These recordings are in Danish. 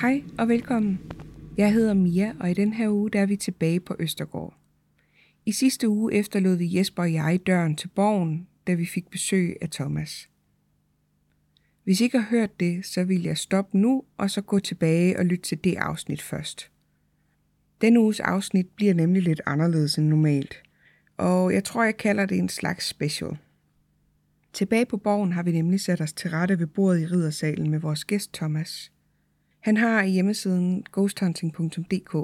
Hej og velkommen. Jeg hedder Mia, og i den her uge der er vi tilbage på Østergård. I sidste uge efterlod vi Jesper og jeg døren til borgen, da vi fik besøg af Thomas. Hvis I ikke har hørt det, så vil jeg stoppe nu og så gå tilbage og lytte til det afsnit først. Denne uges afsnit bliver nemlig lidt anderledes end normalt, og jeg tror, jeg kalder det en slags special. Tilbage på borgen har vi nemlig sat os til rette ved bordet i riddersalen med vores gæst Thomas. Han har i hjemmesiden ghosthunting.dk,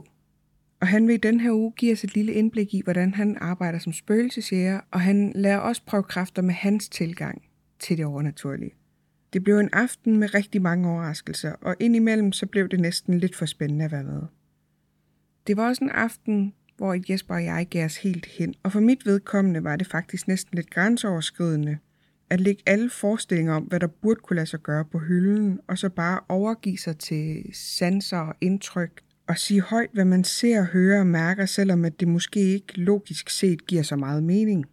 og han vil i den her uge give os et lille indblik i, hvordan han arbejder som spøgelsesjæger, og han lærer også prøve kræfter med hans tilgang til det overnaturlige. Det blev en aften med rigtig mange overraskelser, og indimellem så blev det næsten lidt for spændende at være med. Det var også en aften, hvor Jesper og jeg gav os helt hen, og for mit vedkommende var det faktisk næsten lidt grænseoverskridende at lægge alle forestillinger om, hvad der burde kunne lade sig gøre på hylden, og så bare overgive sig til sanser og indtryk, og sige højt, hvad man ser, hører og mærker, selvom at det måske ikke logisk set giver så meget mening.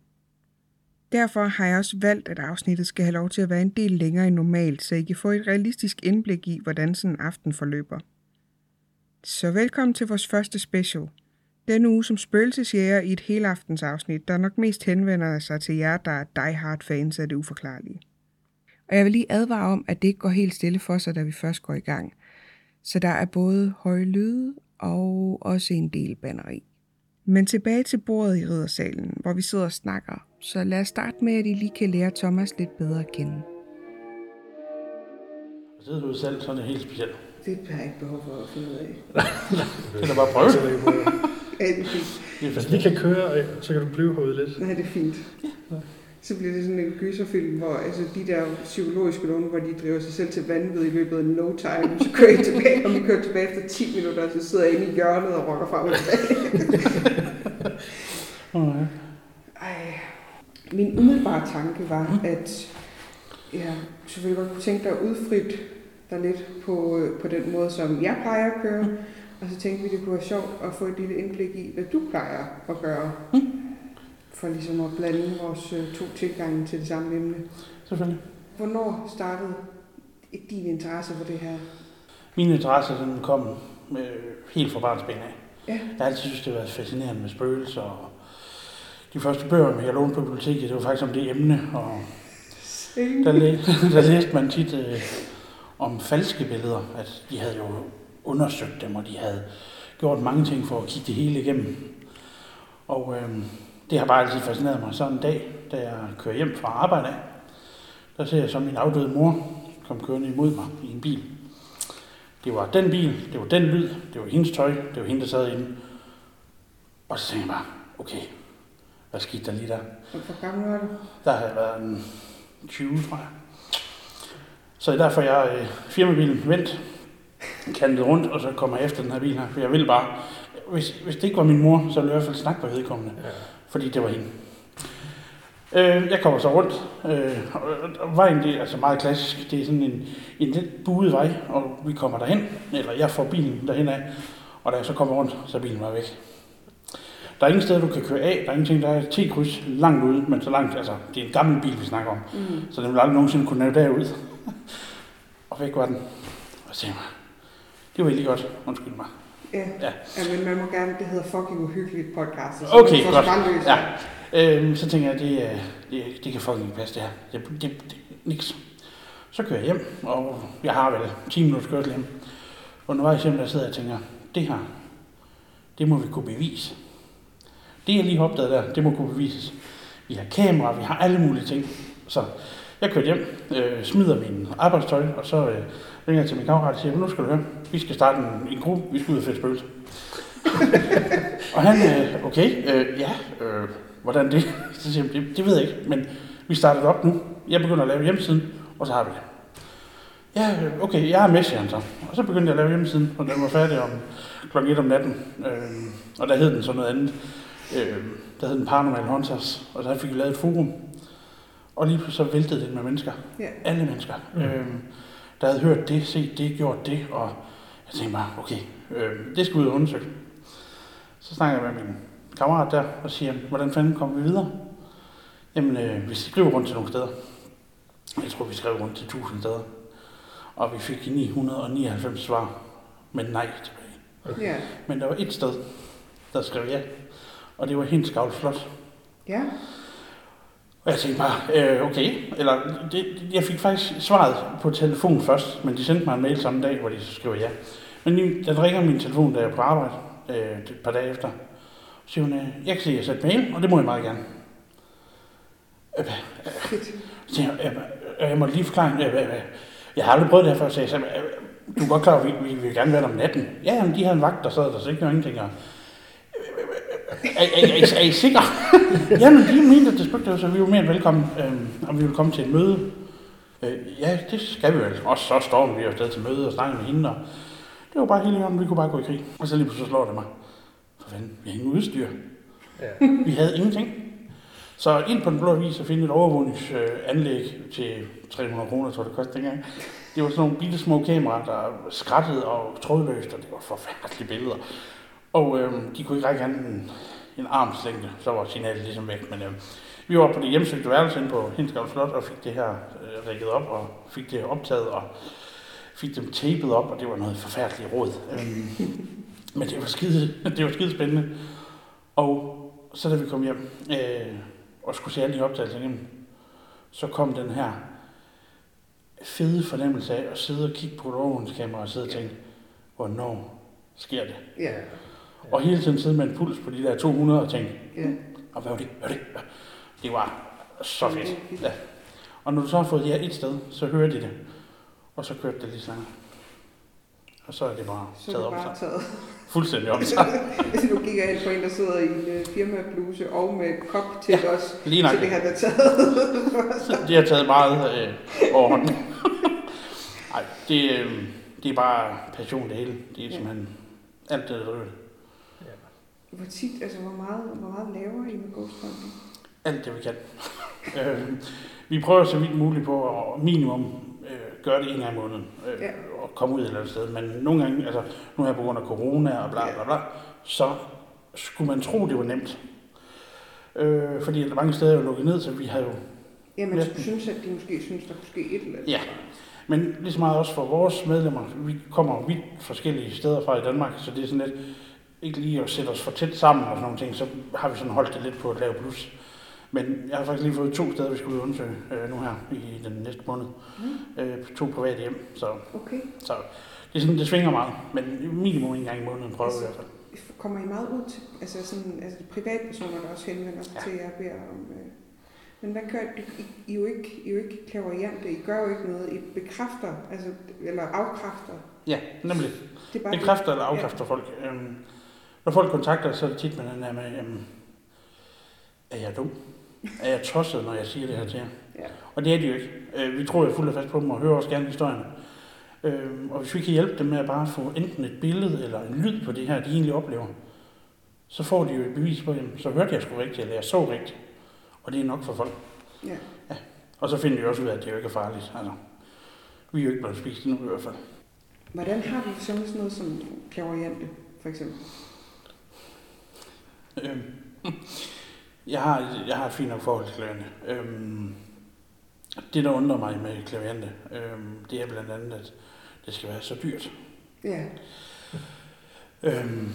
Derfor har jeg også valgt, at afsnittet skal have lov til at være en del længere end normalt, så I kan få et realistisk indblik i, hvordan sådan en aften forløber. Så velkommen til vores første special. Denne uge som spøgelsesjæger i et helaftens afsnit, der nok mest henvender sig til jer, der er die-hard fans af det uforklarlige. Og jeg vil lige advare om, at det ikke går helt stille for sig, da vi først går i gang. Så der er både høje lyde og også en del banneri. Men tilbage til bordet i riddersalen, hvor vi sidder og snakker. Så lad os starte med, at I lige kan lære Thomas lidt bedre at kende. Og så er du selv sådan helt specielt. Det har jeg ikke behov for at finde ud af. Det er da bare prøve. Ja, det er fint. Hvis vi kan køre, så kan du blive herude lidt. Nej, det er fint. Så bliver det sådan en gyserfilm, hvor altså, de der psykologiske nogen, hvor de driver sig selv til vanvid i løbet af no time, så kører I tilbage, og vi kører tilbage efter 10 minutter, så sidder jeg inde i hjørnet og rocker frem og tilbage. Ja. Ej. Min umiddelbare tanke var, at jeg selvfølgelig godt kunne tænke dig at udfrit dig lidt på, øh, på den måde, som jeg plejer at køre. Og så tænkte vi, det kunne være sjovt at få et lille indblik i, hvad du plejer at gøre. For ligesom at blande vores øh, to tilgange til det samme emne. Selvfølgelig. Hvornår startede din interesse for det her? Min interesse den kom med, helt fra barnsben af. Ja. Jeg har altid synes, det har været fascinerende med spøgelser. Og de første bøger, jeg lånte på biblioteket, det var faktisk om det emne. Og der, læ- der læste man tit øh, om falske billeder. At de havde jo undersøgt dem, og de havde gjort mange ting for at kigge det hele igennem. Og øh, det har bare altid fascineret mig. Så en dag, da jeg kører hjem fra arbejde af, der ser jeg så min afdøde mor komme kørende imod mig i en bil. Det var den bil, det var den lyd, det var hendes tøj, det var hende, der sad inde. Og så tænkte jeg bare, okay, hvad skete der lige der? Hvor gammel var du? Der har jeg været en 20, tror jeg. Så er derfor, jeg øh, firmabilen vendt, kantet rundt, og så kommer jeg efter den her bil her. For jeg vil bare, hvis, hvis det ikke var min mor, så ville jeg i hvert fald snakke med vedkommende. Ja. Fordi det var hende. Øh, jeg kommer så rundt, øh, og, og vejen det er altså meget klassisk. Det er sådan en, en lidt buet vej, og vi kommer derhen, eller jeg får bilen derhen af, og da jeg så kommer rundt, så er bilen var væk. Der er ingen steder, du kan køre af. Der er ingenting, der er et T-kryds langt ude, men så langt, altså, det er en gammel bil, vi snakker om. Mm. Så den vil aldrig nogensinde kunne nave derud. og væk var den. Og så tænkte jeg, det var egentlig godt. Undskyld mig. Ja. Ja. ja. men man må gerne, det hedder fucking uhyggeligt podcast. Så Okay, godt. løs. Ja. Øhm, så tænker jeg, det, er- det, det kan fucking passe det her. Det, det, det, niks. Så kører jeg hjem, og jeg har vel 10 minutter kørsel hjem. Og undervejs hjem, der sidder jeg og tænker, det her, det må vi kunne bevise. Det jeg lige har opdaget der, det må kunne bevises. Vi har kamera, vi har alle mulige ting. Så jeg kørte hjem, øh, smider min arbejdstøj, og så øh, ringer jeg til min kammerat og siger, nu skal du høre, vi skal starte en, en gruppe, vi skal ud og fælde spøgelser. og han, øh, okay, øh, ja, øh, hvordan det? Så siger jeg, det, det ved jeg ikke, men vi starter det op nu. Jeg begynder at lave hjemmesiden, og så har vi det. Ja, øh, okay, jeg har Messian så. Og så begyndte jeg at lave hjemmesiden, og den var færdig om klokken 1 om natten. Øh, og der hed den så noget andet. Øh, der hed den Paranormal Hunters, og der fik vi lavet et forum. Og lige så væltede det med mennesker. Ja. Alle mennesker. Mm. Øh, der havde hørt det, set det, gjort det, og jeg tænkte bare, okay, øh, det skal ud og undersøge. Så snakker jeg med min kammerat der og siger, hvordan fanden kommer vi videre? Jamen, øh, vi skriver rundt til nogle steder. Jeg tror, vi skrev rundt til 1000 steder. Og vi fik 999 svar, men nej tilbage. Ja. Men der var et sted, der skrev ja, og det var Hinskavl Slot. Ja. Og jeg tænkte bare, øh, okay, eller det, jeg fik faktisk svaret på telefon først, men de sendte mig en mail samme dag, hvor de så skriver ja. Men den ringer min telefon, da jeg er på arbejde, øh, et par dage efter. Så siger hun, øh, jeg kan se, at jeg har mail, og det må jeg meget gerne. Øh, Fedt. Så jeg, øh, øh, jeg må lige forklare, øh, øh, jeg har aldrig prøvet det her før, så jeg sagde, øh, du er godt klar, at vi, vi vil gerne være der om natten. Ja, jamen, de havde en vagt, der sad der, så ikke noget ingenting. Og, er, er, er, er, er I sikre? Jamen, de mente, at det spøgte, så vi var mere end velkommen, øh, om vi ville komme til et møde. Øh, ja, det skal vi vel. Og så står vi afsted til møde og snakker med hende, og det var bare helt i orden, vi kunne bare gå i krig. Og så lige pludselig slår det mig. For fanden, vi har ingen udstyr. Ja. Vi havde ingenting. Så ind på den blå vis og finde et overvågningsanlæg til 300 kroner, tror jeg det kostede dengang. Det var sådan nogle bitte små kameraer, der skrattede og trådløst, og det var forfærdelige billeder. Og øh, de kunne ikke række andet end en armslængde, så var signalet ligesom væk. Men øh, vi var på det hjemsøgte værelse inde på Hinskov Slot og fik det her øh, rækket op og fik det optaget og fik dem tapet op, og det var noget forfærdeligt råd. Øh, men det var skide, det var skide spændende. Og så da vi kom hjem øh, og skulle se alle de optagelser igennem, så kom den her fede fornemmelse af at sidde og kigge på et overvågningskamera og sidde og tænke, hvornår sker det? Ja. Og hele tiden sidde med en puls på de der 200 og tænke, Ja. og hvad var det? Hvad var det? Det var så fedt. Ja. Og når du så har fået ja et sted, så hører de det. Og så kørte det lige sådan. Og så er det bare Så taget det bare sig. taget. Fuldstændig om sig. Altså, nu kigger jeg på en, der sidder i en øh, firmabluse og med kop til ja, os. Lige nok. Så det har der taget. Det har taget meget øh, overhånd. Nej, det, øh, det er bare passion det hele. Det er Ja. simpelthen alt det, der driver det. Hvor tit, altså hvor meget, hvor meget laver I med Ghost Hunting? Alt det, vi kan. øh, vi prøver så vidt muligt på at minimum øh, gøre det en gang i måneden. Øh, Ja. Og komme ud et eller andet sted. Men nogle gange, altså nu her på grund af corona og bla bla bla, så skulle man tro, det var nemt. Øh, fordi der mange steder er jo lukket ned, så vi har jo Jamen, Ja. ja. du synes, at de måske synes, der kunne ske et eller andet. Ja. Men lige så meget også for vores medlemmer. Vi kommer vidt forskellige steder fra i Danmark, så det er sådan lidt ikke lige at sætte os for tæt sammen og sådan nogle ting, så har vi sådan holdt det lidt på et lavt plus. Men jeg har faktisk lige fået to steder, vi skal ud og undersøge øh, nu her i den næste måned. Mm. Øh, to private hjem, så, Okay. så det, er sådan, det svinger meget. Men minimum en gang i måneden prøver vi i hvert fald. Kommer I meget ud til, altså sådan, altså privatpersoner, der også henvender sig Ja. ja. til jer og beder om... Øh, men hvad gør I? I, er jo ikke, I er jo ikke klaverjante, I gør jo ikke noget, I bekræfter, altså, eller afkræfter. Ja, nemlig. Det er bare Bekræfter eller afkræfter folk. Øhm, når folk kontakter os, så er det tit med den her med, øhm, er jeg dum? Er jeg tosset, når jeg siger det her til jer? Ja. Og det er de jo ikke. Øh, vi tror jo fuldt og fast på dem og hører også gerne historierne. Øh, og hvis vi kan hjælpe dem med at bare få enten et billede eller en lyd på det her, de egentlig oplever, så får de jo et bevis på, jamen, så hørte jeg sgu rigtigt, eller jeg så rigtigt. Og det er nok for folk. Ja. Og så finder de også ud af, at det jo ikke er farligt. Altså, vi er jo ikke blevet spist endnu i hvert fald. Hvordan har vi sådan noget som klaverjante, for eksempel? Øhm, jeg, har, jeg har et fint nok forhold til klaviante. Øhm, det, der undrer mig med klaviante, øhm, det er blandt andet, at det skal være så dyrt. Ja. Øhm,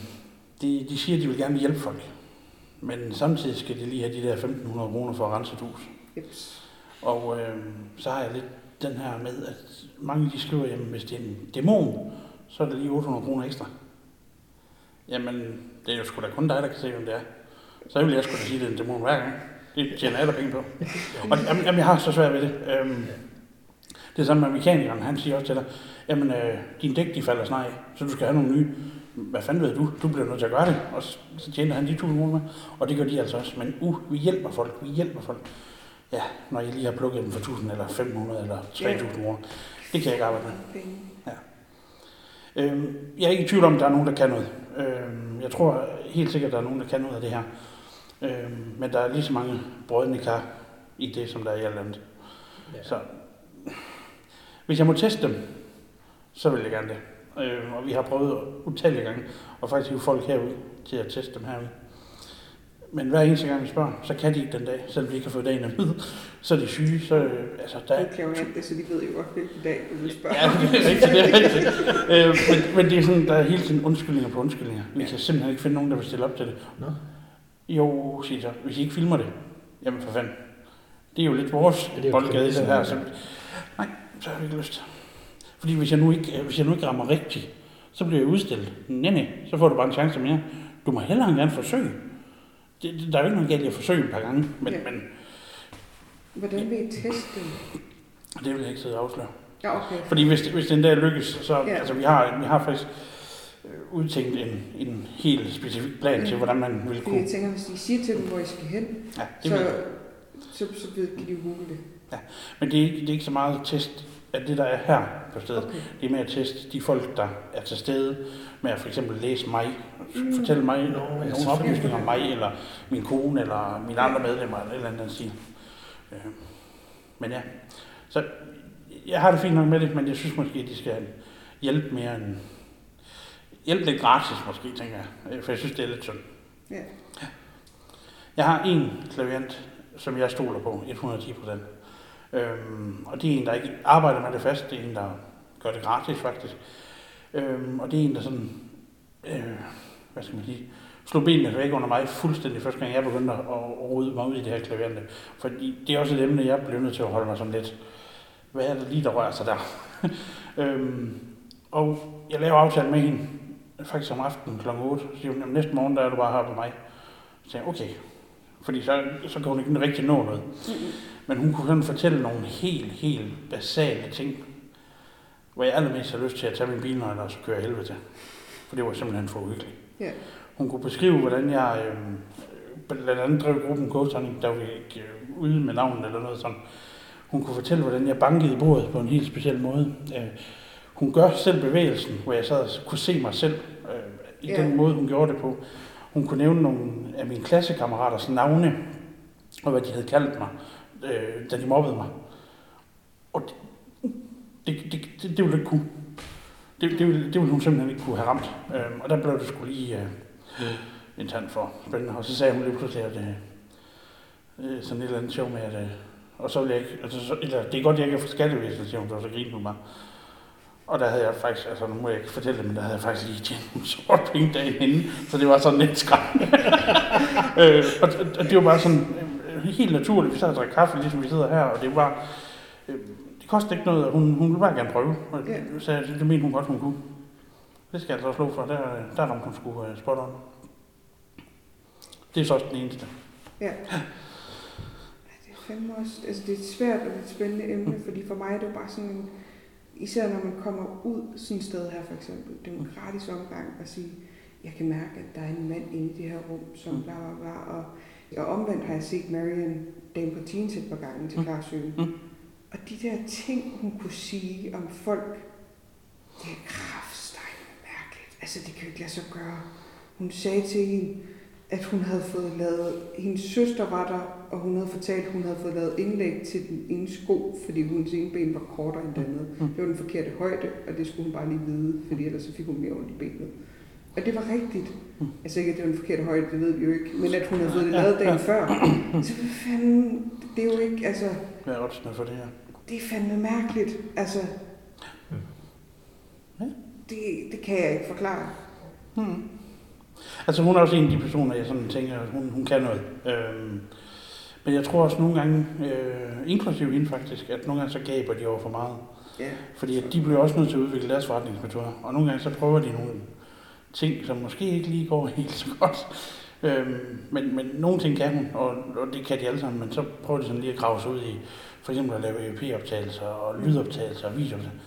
de, de siger, at de vil gerne hjælpe folk. Men samtidig skal de lige have de der 1.500 kroner for at rense et hus. Jeps. Og øhm, så har jeg lidt den her med, at mange de skriver, at hvis det er en dæmon, så er det lige 800 kroner ekstra. Jamen, det er jo sgu da kun dig, der kan se, hvem det er. Så vil jeg sgu da sige, det en dæmon hver gang. Det tjener da penge på. Og jamen, jamen, jeg har så svært ved det. Øhm, det er samme med mekanikeren. Han siger også til dig, jamen, øh, din dæk de falder snart af, så du skal have nogle nye. Hvad fanden ved du? Du bliver nødt til at gøre det. Og så tjener han de 1000 kroner med. Og det gør de altså også. Men uh, vi hjælper folk. Vi hjælper folk. Ja, når jeg lige har plukket dem for 1000 eller 500 eller 3000 kroner. Det Det kan jeg ikke arbejde med. Øhm, jeg er ikke i tvivl om, at der er nogen, der kan noget. Øhm, jeg tror helt sikkert, at der er nogen, der kan noget af det her. Øhm, men der er lige så mange brødende kar i det, som der er i alt andet. Ja. Så hvis jeg må teste dem, så vil jeg gerne det. Øhm, og vi har prøvet utallige gange, og faktisk hive folk herud til at teste dem herude. Men hver eneste gang vi spørger, så kan de ikke den dag, selvom de ikke har fået dagen at vide. Så er de syge, så øh, altså, der, Det kan jo det, så de ved jo godt, hvilken dag du vil spørge. Ja, det er rigtigt, det er rigtigt. Øh, men, men det er sådan, der er hele tiden undskyldninger på undskyldninger. Vi kan simpelthen ikke finde nogen, der vil stille op til det. Nå. Jo, siger så, hvis I ikke filmer det, jamen for fanden. Det er jo lidt vores Ja, det er boldgade, det præmissen, her. ja. Så, nej, så har vi ikke lyst. Fordi hvis jeg nu ikke, hvis jeg nu ikke rammer rigtigt, så bliver jeg udstillet. Nej, nej, så får du bare en chance mere. Du må hellere gerne forsøge. Det, det, der er jo ikke noget galt i at forsøge et par gange, men, Ja. ja. men Hvordan vil I teste dem? det vil jeg ikke sidde og afsløre. Ja, okay. Fordi hvis, hvis den der lykkes, så Ja. ja. altså, vi, har, vi har faktisk øh, udtænkt en, en helt specifik plan Ja. til, hvordan man vil kunne... jeg tænker, hvis I siger til dem, hvor I skal hen, Ja, det så, så, så ved, kan de google det. men det er, det er ikke så meget test af det, der er her på stedet. Okay. Det er mere at teste de folk, der er til stede, med at for eksempel læse mig, Mm. fortælle mig ja, nogle oplysninger om mig, eller min kone, eller mine andre medlemmer, eller et eller andet den stil. Øh, Men ja, så jeg har det fint nok med det, men jeg synes måske, at de skal hjælpe mere end... Hjælpe lidt gratis måske, tænker jeg. Øh, For jeg synes, det er lidt synd. Ja. Jeg har en klaviant, som jeg stoler på, 110 procent. Øhm, og det er en, der ikke arbejder med det fast. Det er en, der gør det gratis faktisk. Øhm, og det er en, der sådan, øh, hvad skal man sige, slog benene væk under mig fuldstændig første gang, jeg begyndte at, rode mig ud i det her klaverende. Fordi det er også et emne, jeg blev nødt til at holde mig sådan lidt, hvad er det lige, der rører sig der? øhm, og jeg laver aftale med hende, faktisk om aftenen kl. 8, så siger hun, næste morgen, der er du bare her på mig. Så jeg, okay, fordi så, så kan hun ikke rigtig nå noget. Men hun kunne sådan fortælle nogle helt, helt basale ting, hvor jeg allermest har lyst til at tage min bilnøgle og så køre helvede til. For det var simpelthen for uhyggeligt. Ja. Hun kunne beskrive, hvordan jeg øh, blandt andet drev gruppen Ghost Hunting, der var ikke øh, ude med navnet eller noget sådan. Hun kunne fortælle, hvordan jeg bankede i bordet på en helt speciel måde. Øh, hun gør selv bevægelsen, hvor jeg sad og kunne se mig selv øh, i Ja. den måde, hun gjorde det på. Hun kunne nævne nogle af mine klassekammeraters navne, og hvad de havde kaldt mig, øh, da de mobbede mig. Og det, det, det, det, det ville ikke kunne. Det, det, ville, det ville hun simpelthen ikke kunne have ramt. Øh, og der blev det skulle lige øh, en tand for spændende. Og så sagde hun lige pludselig, at øh, øh sådan et eller andet show med, at øh, og så vil jeg ikke, altså, så, eller, det er godt, jeg ikke er fra skattevæsenet, siger hun, så, griner hun bare. Og der havde jeg faktisk, altså nu må jeg ikke fortælle det, men der havde jeg faktisk lige tjent nogle sort penge dagen inden, så det var sådan lidt skræmmende. øh, og, og, det var bare sådan øh, helt naturligt, vi sad og drak kaffe, ligesom vi sidder her, og det var, øh, det kostede ikke noget, og hun, hun ville bare gerne prøve, og Ja. så det, det mente hun godt, hun kunne. Det skal jeg altså også slå for, der, der ramte hun sgu uh, spot on. Det er så også den eneste. Ja. Det er fandme også, altså det er et svært og et spændende emne, fordi for mig er det jo bare sådan en, især når man kommer ud sådan et sted her for eksempel, er en gratis omgang at sige, jeg kan mærke, at der er en mand inde i det her rum, som Mm. bla bla bla, og, og omvendt har jeg set Marion Dame på Teens et par gange til Mm. Klarsøen. Mm. Og de der ting, hun kunne sige om folk, det er kraftstejende mærkeligt. Altså, det kan jo ikke lade sig gøre. Hun sagde til hende, at hun havde fået lavet, hendes søster var der, og hun havde fortalt, at hun havde fået lavet indlæg til den ene sko, fordi hendes ene ben var kortere end det andet. Mm. Det var den forkerte højde, og det skulle hun bare lige vide, fordi ellers så fik hun mere ondt i benet. Og det var rigtigt. Mm. Altså ikke, at det var den forkerte højde, det ved vi jo ikke, men at hun havde fået det lavet dagen før. Så hvad fanden, det er jo ikke, altså, Hvad er oddsene for det her? det er fandme mærkeligt. Altså, Ja. det, det kan jeg ikke forklare. Hmm. Altså hun er også en af de personer, jeg sådan tænker, at hun, hun kan noget. Øhm, men jeg tror også nogle gange, øh, inklusive hende faktisk, at nogle gange så gaber de over for meget. Ja. Fordi at de bliver også nødt til at udvikle deres forretningsmetoder. Og nogle gange så prøver de nogle ting, som måske ikke lige går helt så godt. Øhm, men, men nogle ting kan hun, og, og det kan de alle sammen, men så prøver de sådan lige at grave sig ud i, for eksempel at lave EP-optagelser og lydoptagelser og videooptagelser.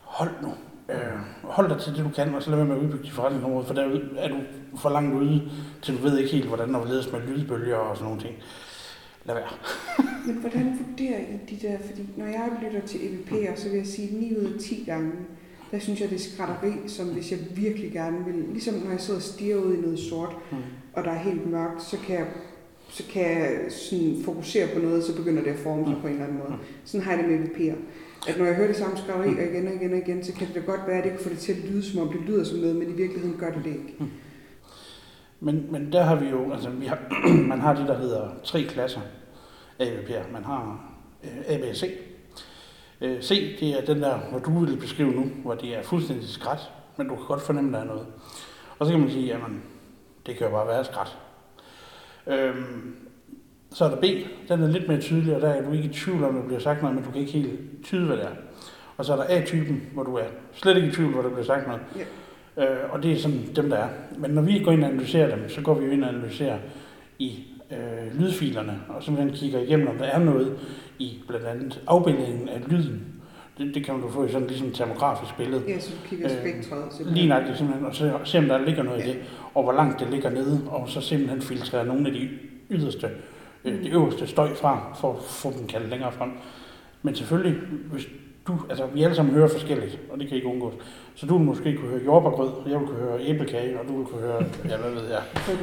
Hold nu. Øh, hold dig til det, du kan, og så lad være med at udbygge dit forretningsområde, for derude er du for langt ude, til du ved ikke helt, hvordan der ledes med lydbølger og sådan nogle ting. lad være. Men hvordan vurderer I de der, fordi når jeg lytter til EVP'er, så vil jeg sige 9 ud af 10 gange, der synes jeg, det er skrætteri, som hvis jeg virkelig gerne vil, ligesom når jeg sidder og stiger ud i noget sort, Mm. og der er helt mørkt, så kan jeg, så kan jeg sådan fokusere på noget, så begynder det at forme sig Mm. på en eller anden måde. Mm. Sådan har jeg det med EVP'er. At når jeg hører det samme skrædderi mm. igen og igen og igen, så kan det da godt være, at det kan få det til at lyde, som om det lyder som noget, men i virkeligheden gør det det ikke. Hmm. Men, men der har vi jo, altså vi har, man har det, der hedder tre klasser af AVP'er. Man har øh, A, B og C. Øh, C, det er den der, hvor du vil beskrive nu, hvor det er fuldstændig skræt, men du kan godt fornemme, der er noget. Og så kan man sige, jamen, det kan jo bare være skræt. Øhm, så er der B, den er lidt mere tydelig, og der er du ikke i tvivl om, der bliver sagt noget, men du kan ikke helt tyde, hvad det er. Og så er der A-typen, hvor du er slet ikke i tvivl, hvor der bliver sagt noget. Øh, og det er sådan dem, der er. Men når vi går ind og analyserer dem, så går vi jo ind og analyserer i øh, lydfilerne, og simpelthen kigger igennem, om der er noget i blandt andet afbildningen af lyden. Det, det kan du få i sådan ligesom et termografisk billede. Ja, så du kigger Øh, spektret. Lige nøjagtigt simpelthen, og så se om der ligger noget i det, og hvor langt det ligger nede, og så simpelthen filtrere nogle af de yderste, øh, de øverste støj fra, for at få dem kaldt længere frem. Men selvfølgelig, hvis du, altså vi alle sammen hører forskelligt, og det kan ikke undgås, så du vil måske kunne høre jordbærgrød, og jeg vil kunne høre æblekage, og du vil kunne høre, ja hvad ved jeg.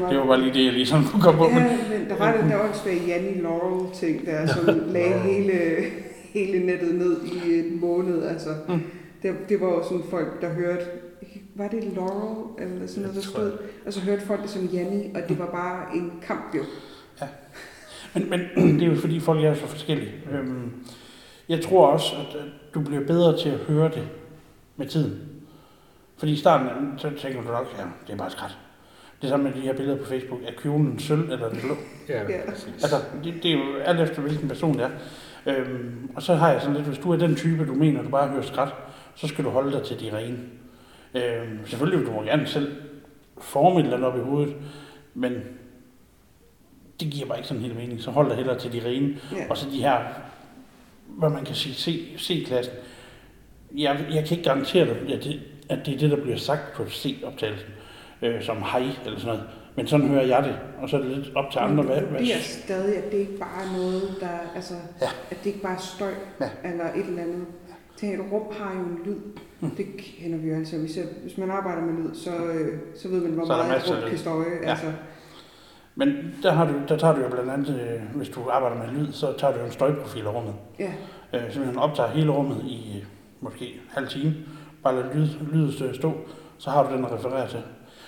Det var bare lige det, jeg lige sådan kunne komme på. Ja, men der var den der åndssvage Janni Laurel ting der, som lagde hele, hele nettet ned i en måned. Altså, Mm. det, det var jo sådan folk, der hørte, var det Laurel eller sådan noget, der Det stod? Og så hørte folk det som Janni, og det var bare en kamp jo. Men, men det er jo fordi folk er så forskellige. Øhm, jeg tror også, at, at du bliver bedre til at høre det med tiden. Fordi i starten, så tænker du nok, ja, det er bare skræt. Det samme med de her billeder på Facebook. Er kjolen sølv eller den blå? Ja, Ja. Altså, det, det er jo alt efter, hvilken person det er. Øhm, og så har jeg sådan lidt, hvis du er den type, du mener, du bare hører skræt, så skal du holde dig til de rene. Øhm, selvfølgelig vil du må gerne selv forme et eller andet op i hovedet, men det giver bare ikke sådan helt mening. Så hold dig hellere til de rene. Ja. Og så de her, hvad man kan sige, C-klassen. Jeg, jeg kan ikke garantere dig, at det, at det er det, der bliver sagt på C-optagelsen, øh, som hej eller sådan noget. Men sådan hører jeg det, og så er det lidt op til andre, Men hvad, vurderer stadig, at det ikke bare er noget, der, altså, Ja. at det ikke bare er støj, Ja. eller et eller andet. Tænk, et rum har jo en lyd. Mm. Det kender vi jo altså. Hvis, jeg, hvis man arbejder med lyd, så, øh, så ved man, hvor Så meget et rum kan støje. Ja. Altså, Men der, har du, der tager du jo blandt andet, øh, hvis du arbejder med lyd, så tager du en støjprofil af rummet. ja. Øh, simpelthen optager hele rummet i øh, måske en halv time. Bare lad lyd, lydet stå, så har du den at referere til.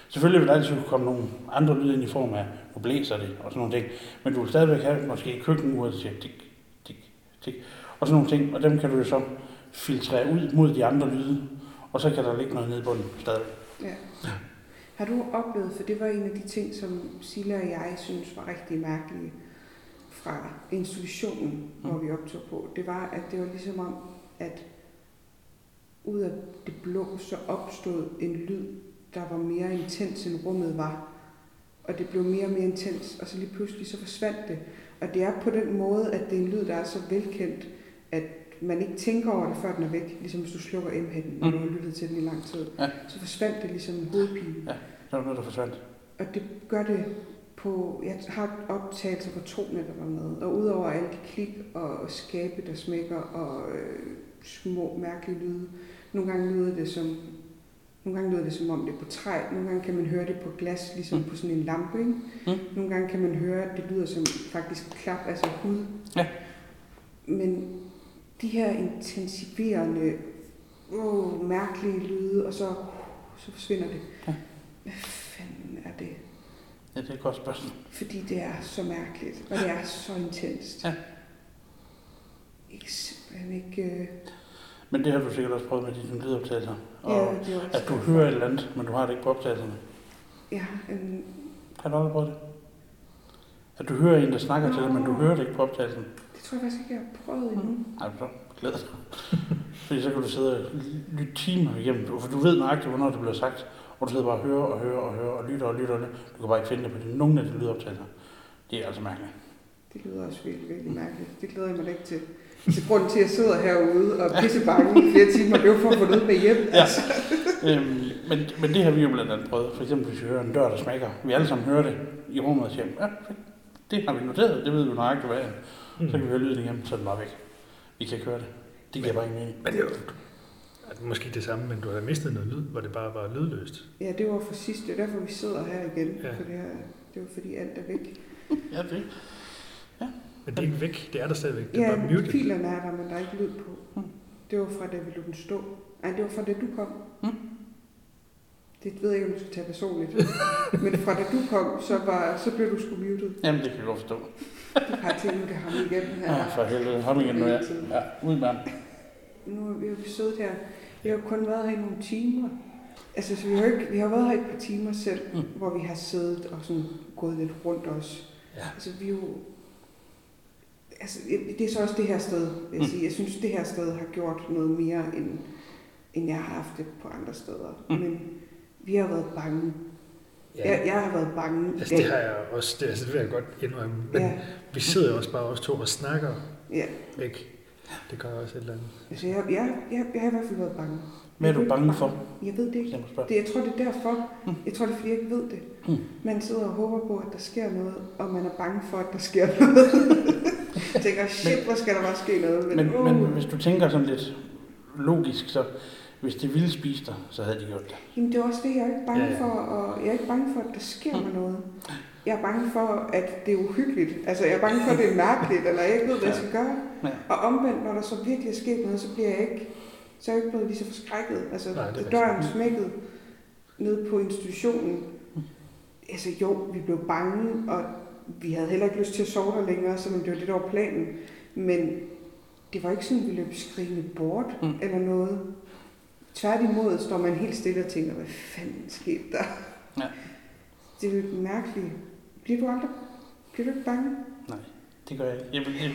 Selvfølgelig vil der altid komme nogle andre lyde ind i form af, nu blæser det og sådan nogle ting. Men du vil stadigvæk have måske køkkenuret, siger tik, tik, tik, og sådan nogle ting. Og dem kan du jo så filtrere ud mod de andre lyde. Og så kan der ligge noget nede i bunden stadigvæk. Ja. Har du oplevet, for det var en af de ting, som Silla og jeg synes var rigtig mærkelige fra institutionen, Mm. hvor vi optog på, det var, at det var ligesom om, at ud af det blå, så opstod en lyd, der var mere intens, end rummet var. Og det blev mere og mere intens, og så lige pludselig så forsvandt det. Og det er på den måde, at det er en lyd, der er så velkendt, at man ikke tænker over det, før den er væk. Ligesom hvis du slukker M-hætten, når Mm. du har lyttet til den i lang tid. Ja. Så forsvandt det ligesom en hovedpine. Ja. Der var noget, der forsvandt. Og det gør det på, jeg har optagelser på to net eller noget, og udover alle de klik og skabe, der smækker, og øh, små mærkelige lyde, nogle gange lyder det som, nogle gange lyder det som om det er på træ, nogle gange kan man høre det på glas, ligesom Mm. på sådan en lampe, ikke? Mm. Nogle gange kan man høre, at det lyder som faktisk klap, altså hud. Ja. Men de her intensiverende, oh, mærkelige lyde, og så, så forsvinder det. Ja. Hvad fanden er det? Ja, det er et godt spørgsmål. Fordi det er så mærkeligt, og det er så intenst. Ja. Ikke simpelthen ikke... Øh... Men det har du sikkert også prøvet med dine lydoptagelser. Og Ja, det er også at du hører et eller andet, men du har det ikke på optagelserne. Ja, en... Har du aldrig prøvet det? At du hører en, der snakker til dig, men du hører det ikke på optagelsen. Det tror jeg faktisk ikke, jeg har prøvet endnu. Nej, så glæder dig. Fordi så kan du sidde og lytte timer igennem, for du ved nøjagtigt, hvornår det bliver sagt. Og du sidder bare og hører og hører og hører og lytter og lytter. Og lytter. Du kan bare ikke finde det på de, nogen af de lydoptagelser. Det er altså mærkeligt. Det lyder også virkelig, virkelig mærkeligt. Det glæder jeg mig ikke til. Det er grunden til, at jeg sidder herude og pisse bange i flere timer. Det er jo for at få noget med hjem. Ja. Altså. øhm, men, men det har vi jo blandt andet prøvet. For eksempel hvis vi hører en dør, der smækker. Vi alle sammen hører det i rummet og siger, ja. Det har vi noteret, det ved vi nøjagtigt, hvad. Mm. Så kan vi høre lyden igennem, så er den bare væk. Vi kan køre det. Det giver bare ingen mening. Men det er jo er måske det samme, men du har mistet noget lyd, hvor det bare var lydløst. Ja, det var for sidst. Det er derfor, vi sidder her igen. Ja. For det, her, det var fordi alt er væk. Ja, det. Men det er ikke væk, det er der stadigvæk. Det er Ja, bare muted. filerne er der, men der er ikke lyd på. Hmm. Det var fra, da vi lod den stå. Nej, det var fra, da du kom. Hmm. Det ved jeg ikke, om du skal tage personligt. men fra da du kom, så, var, så blev du sgu muted. Jamen, det kan jeg godt forstå. Har tænkt, nu det ham igen her. Ja, for helvede. Ham igen nu, ja. Ja, ud med ham. Nu har vi jo siddet her. Vi har kun været her i nogle timer. Altså, så vi har, ikke, vi har været her et par timer selv, Mm. hvor vi har siddet og sådan gået lidt rundt os. Ja. Altså, vi er jo... Altså, det er så også det her sted, vil jeg Mm. sige. Jeg synes, det her sted har gjort noget mere, end, end jeg har haft det på andre steder. Mm. Men vi har været bange. Ja. Jeg, jeg har været bange Altså, det har jeg også, det, altså, det vil jeg godt indrømme. Men Ja, vi sidder jo også bare os to og snakker ja. væk. Det gør også et eller andet. Altså, jeg, jeg, jeg, jeg har i hvert fald været bange. Hvad er du bange for? Jeg ved det ikke. Det, jeg tror, det er derfor. Mm. Jeg tror, det er, fordi jeg ikke ved det. Mm. Man sidder og håber på, at der sker noget, og man er bange for, at der sker noget. jeg tænker, shit, hvor skal der bare ske noget? Men, uh, men hvis du tænker sådan lidt logisk, så hvis det ville spise dig, så havde de gjort det. Jamen, det er også det, jeg er ikke bange Ja, ja. for, og jeg er ikke bange for, at der sker Mm. mig noget. Jeg er bange for, at det er uhyggeligt. Altså, jeg er bange for, at det er mærkeligt, eller jeg ikke ved, hvad jeg skal gøre. Ja. Og omvendt, når der så virkelig er sket noget, så bliver jeg ikke, så er jeg ikke blevet lige så forskrækket. Altså, Nej, det er døren smækkede nede på institutionen. Altså jo, vi blev bange, og vi havde heller ikke lyst til at sove der længere, selvom det var det, der var planen. Men det var ikke sådan, at vi løb skrigende bort Mm. eller noget. Tværtimod står man helt stille og tænker, hvad fanden skete der? Ja. Det er jo mærkeligt. Bliver du aldrig bliver du ikke bange? Det gør jeg ikke. Jeg, jeg,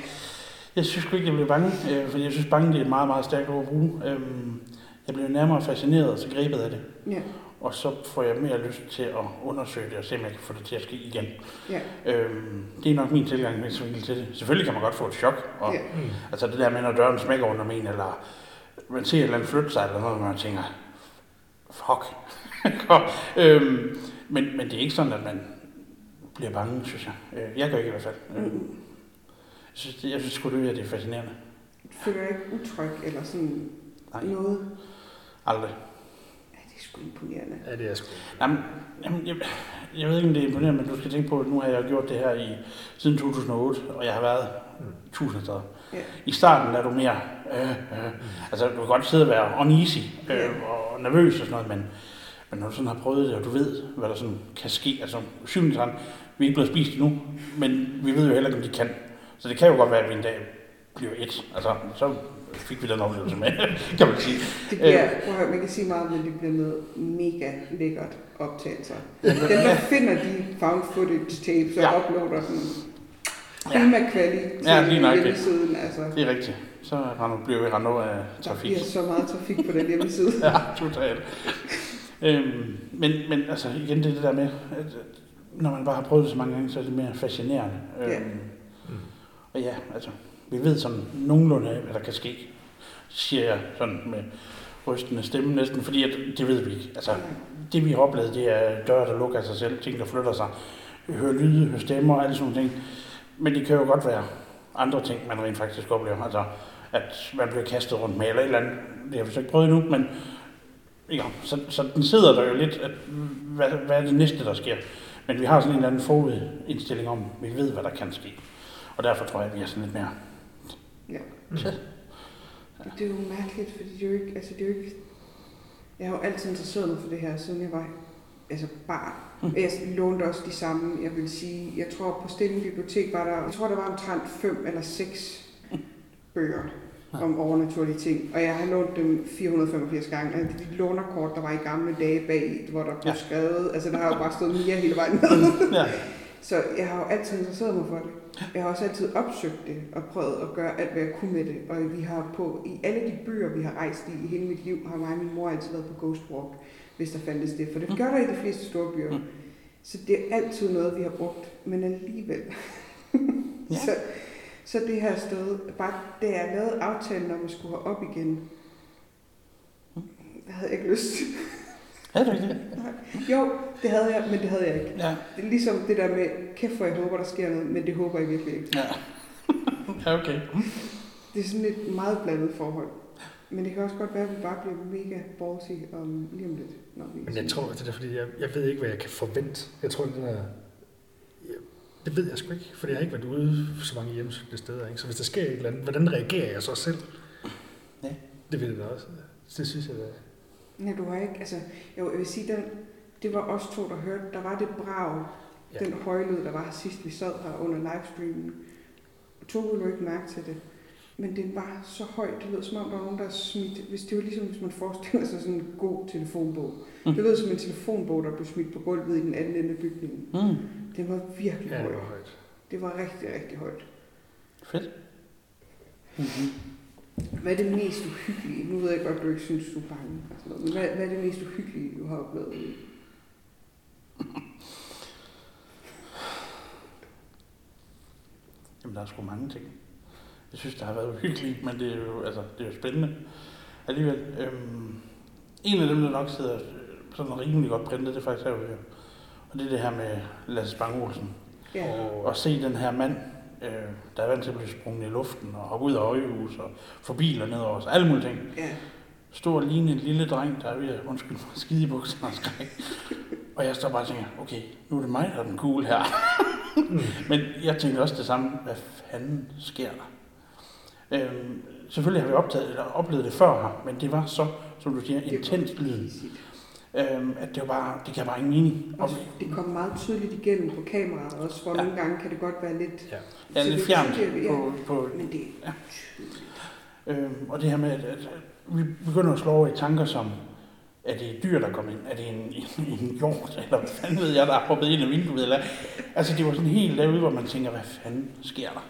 jeg synes ikke, jeg blev bange, øh, for jeg synes, bange det er et meget, meget stærkt ord at bruge. Øhm, jeg blev nærmere fascineret og så grebet af det. Ja, Og så får jeg mere lyst til at undersøge det og se, om jeg kan få det til at ske igen. ja, Øhm, det er nok min tilgang med til det. Selvfølgelig kan man godt få et chok. Og, ja. Mm. Altså det der med, når døren smækker under en, eller man ser et eller andet flytte sig, eller noget, hvor man tænker, fuck. øhm, men, men det er ikke sådan, at man bliver bange, synes jeg. Øh, Jeg gør ikke i hvert fald. Mm. Jeg synes, jeg synes sgu, det er, det er fascinerende. Føler jeg ikke utryg eller sådan Nej, noget? aldrig. Ja, det er sgu imponerende. Ja, det er sgu. Jamen, jamen jeg, jeg ved ikke, om det er imponerende, men du skal tænke på, at nu har jeg gjort det her i, siden 2008, og jeg har været Mm. tusind steder. Ja. I starten er du mere, øh, øh, altså du kan godt sidde og være uneasy øh, Ja. og nervøs og sådan noget, men, men når du sådan har prøvet det, og du ved, hvad der sådan kan ske, altså syvende sådan, vi er ikke blevet spist endnu, men vi ved jo heller ikke, om de kan. Så det kan jo godt være, at vi en dag bliver et. Altså, så fik vi den oplevelse med, kan man sige. Det bliver, prøv at høre, man kan sige meget, men det bliver noget mega lækkert optagelser. Dem, der finder de found footage tapes og Ja. uploader Ja. prima kvalitet Ja, lige nok hjemmesiden. Altså, Det er rigtigt. Så render- bliver vi rendt over af der trafik. bliver så meget trafik på den hjemmeside. Ja, totalt. øhm, men, men altså igen, det det der med, at når man bare har prøvet det så mange gange, så er det mere fascinerende. Ja. Øhm, og ja, altså, vi ved sådan nogenlunde af, hvad der kan ske, siger jeg sådan med rystende stemme næsten, fordi at, det ved vi ikke. Altså, det vi har oplevet, det er døre, der lukker sig selv, ting, der flytter sig, høre lyde, høre stemmer og alle sådan nogle ting. Men det kan jo godt være andre ting, man rent faktisk oplever. Altså, at man bliver kastet rundt med, eller et eller andet. Det har vi så ikke prøvet endnu, men ja, så, så den sidder der jo lidt, at, hvad, hvad er det næste, der sker? Men vi har sådan en eller anden forudindstilling om, vi ved, hvad der kan ske. Og derfor tror jeg, at vi er sådan lidt mere... Ja. Ja. Det er jo mærkeligt, fordi det er jo ikke, altså det er jo ikke, jeg har jo altid interesseret mig for det her, siden jeg var altså barn. Mm. Jeg lånte også de samme, jeg vil sige, jeg tror på Stenning Bibliotek var der, jeg tror der var omtrent fem eller seks bøger om overnaturlige ting, og jeg har lånt dem 485 gange. Altså de lånerkort, der var i gamle dage bag, hvor der blev Ja. skrevet, altså der har jo bare stået Mia hele vejen ned. Ja. Så jeg har jo altid interesseret mig for det. Jeg har også altid opsøgt det og prøvet at gøre alt, hvad jeg kunne med det. Og vi har på, i alle de byer, vi har rejst i i hele mit liv, har mig og min mor altid været på Ghost Walk, hvis der fandtes det. For det Mm. gør der i de fleste store byer. Mm. Så det er altid noget, vi har brugt, men alligevel. Ja. så, så det her sted, bare da jeg lavede aftalen om at skulle op igen, Mm. hvad havde jeg ikke lyst? Havde du ikke det? Jo, det havde jeg, men det havde jeg ikke. Ja. Det er ligesom det der med, kæft hvor jeg håber, der sker noget, men det håber jeg virkelig ikke. Ja. ja, okay. Det er sådan et meget blandet forhold. Men det kan også godt være, at vi bare bliver mega ballsy om lige om lidt. Når vi Men jeg tror, det er fordi, jeg, jeg ved ikke, hvad jeg kan forvente. Jeg tror, den er... Det ved jeg sgu ikke, for jeg har ikke været ude for så mange hjemmesøgte steder. Ikke? Så hvis der sker et eller andet, hvordan reagerer jeg så selv? Ja. Det vil jeg da også. Det synes jeg da. Nej, du har ikke, altså, jo, jeg vil sige, den, det var os to, der hørte, der var det brag, Ja. den højlyd, der var her sidst, vi sad her under livestreamen. Tog du ikke mærke til det? Men det var så højt, det lød som om, der var nogen, der smidt, hvis det var ligesom, hvis man forestiller sig sådan en god telefonbog. Mm. Det lød som en telefonbog, der blev smidt på gulvet i den anden ende af bygningen. Mm. Den var virkelig Ja, det høj. var højt. Det var rigtig, rigtig højt. Fedt. Mm-hmm. Hvad er det mest uhyggelige? Nu ved jeg godt, du ikke synes, du er bange. og sådan noget, Men hvad, hvad er det mest uhyggelige, du har oplevet? Jamen, der er sgu mange ting. Jeg synes, det har været uhyggeligt, men det er jo, altså, det er jo spændende alligevel. Øhm, en af dem, der nok sidder sådan rimelig godt printet, det er faktisk herude. Og det er det her med Lasse Bang Olsen. Ja. Og, Og se den her mand, øh, der er vant til at blive sprunget i luften, og hoppe ud af øjehus, og få biler nedover os, alle mulige ting. ja. Stå og ligne en lille dreng, der er ved at, undskyld mig, skide i bukserne og skræk. Og jeg står bare og tænker, okay, nu er det mig, der er den cool her. Men jeg tænkte også det samme, hvad fanden sker der? Øhm, selvfølgelig har vi optaget, eller oplevet det før her, men det var så, som du siger, intens lyden, øhm, at det var bare, det gav bare ingen mening. Og, Og det kom meget tydeligt igennem på kameraet også, hvor Ja. nogle gange kan det godt være lidt... ja. ja, lidt fjernt tydeligt, ja. på, på Men det Ja. Øhm, og det her med, at, at vi begynder at slå over i tanker som, er det et dyr, der kommer ind? Er det en, en, en hjort? Eller hvad fanden ved jeg, der er hoppet ind i vinduet? Eller, altså det var sådan helt derude, hvor man tænker, hvad fanden sker der?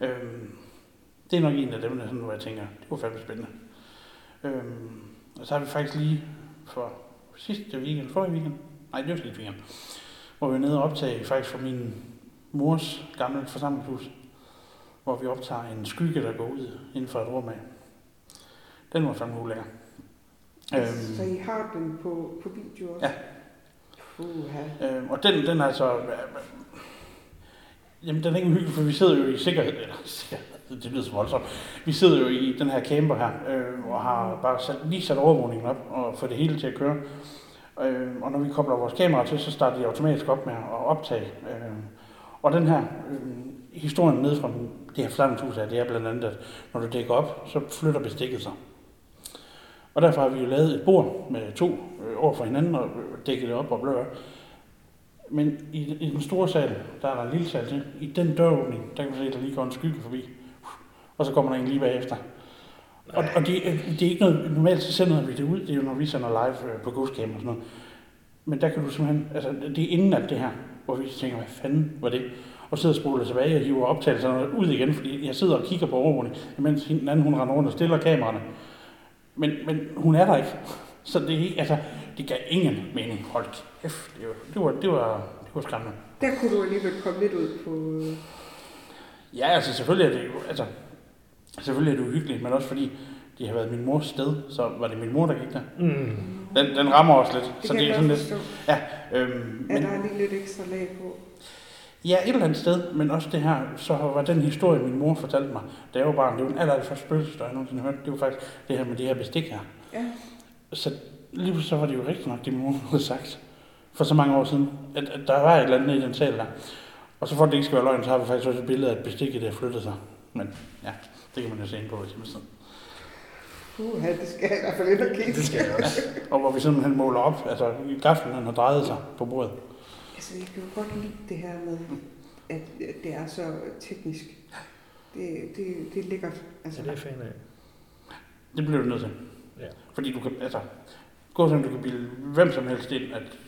Ja. Øhm, det er nok en af dem, der sådan, hvor jeg tænker, det var fandme spændende. Øhm, og så har vi faktisk lige for sidste weekend, forrige weekend, nej, det var sidste weekend, hvor vi var nede og optage faktisk fra min mors gamle forsamlingshus hvor vi optager en skygge, der går ud inden for et rum af. Den var fandme ulækker. Så Øhm, I har den på, på video også? Ja. Puha. øhm, og den, den er altså... Jamen, den er ikke uhyggelig, for vi sidder jo i sikkerhed, eller sikkerhed, det lyder så voldsomt. Vi sidder jo i den her camper her, øh, og har bare sat, lige sat overvågningen op, og fået det hele til at køre. Øh, og når vi kobler vores kamera til, så starter de automatisk op med at optage. Øh, og den her øh, historien ned fra det her flammehus her, det er blandt andet, at når du dækker op, så flytter bestikket sig. Og derfor har vi jo lavet et bord med to øh, over for hinanden og øh, dækket det op og blør. Men i, i den store sal, der er der en lille sal til. I den døråbning, der kan du se, at der lige går en skygge forbi. Og så kommer der en lige bagefter. Og, og det, er- det er ikke noget, normalt så sender vi det ud, det er jo når vi sender live øh, på Ghostcam og sådan noget. Men der kan du simpelthen, altså det er inden alt det her, hvor vi tænker, hvad fanden var det? Og sidder og spoler tilbage og hiver optagelserne ud igen, fordi jeg sidder og kigger på overvågning, mens den anden hun render rundt og stiller kameraerne. Men, men hun er der ikke. Så det er ikke, altså, det gav ingen mening. Hold kæft, det var, det var, det var, det var skræmmende. Der kunne du alligevel komme lidt ud på... øh, Ja, altså selvfølgelig er det jo, altså, selvfølgelig er det uhyggeligt, men også fordi det har været min mors sted, så var det min mor, der gik der. Mm. Den, den rammer også lidt, Det så kan det er jeg sådan lidt, forstå. øhm, Er men, der lige lidt ekstra lag på? ja, et eller andet sted, men også det her, så var den historie, min mor fortalte mig, da jeg var barn, det var den aller, aller første spøgelsesstøj, jeg nogensinde hørte, det var faktisk det her med det her bestik her. Ja. Så lige så var det jo rigtigt nok, det min mor havde sagt for så mange år siden, at, at der var et eller andet i den sal der. Og så for at det ikke skal være løgn, så har vi faktisk også et billede af et bestik, der flyttede sig. Men ja, det kan man jo se ind på vores hjemmeside. Puha, det skal jeg i hvert fald ind og kigge. Det skal jeg også. Og hvor vi simpelthen måler op, altså gaflen den har drejet sig på bordet. Altså, jeg kan jo godt lide det her med, at det er så teknisk. Det, det, det er lækkert. Altså, Så det er fan af. Det bliver du nødt til. Ja. Fordi du kan, altså, gå sådan, du kan bilde hvem som helst ind, at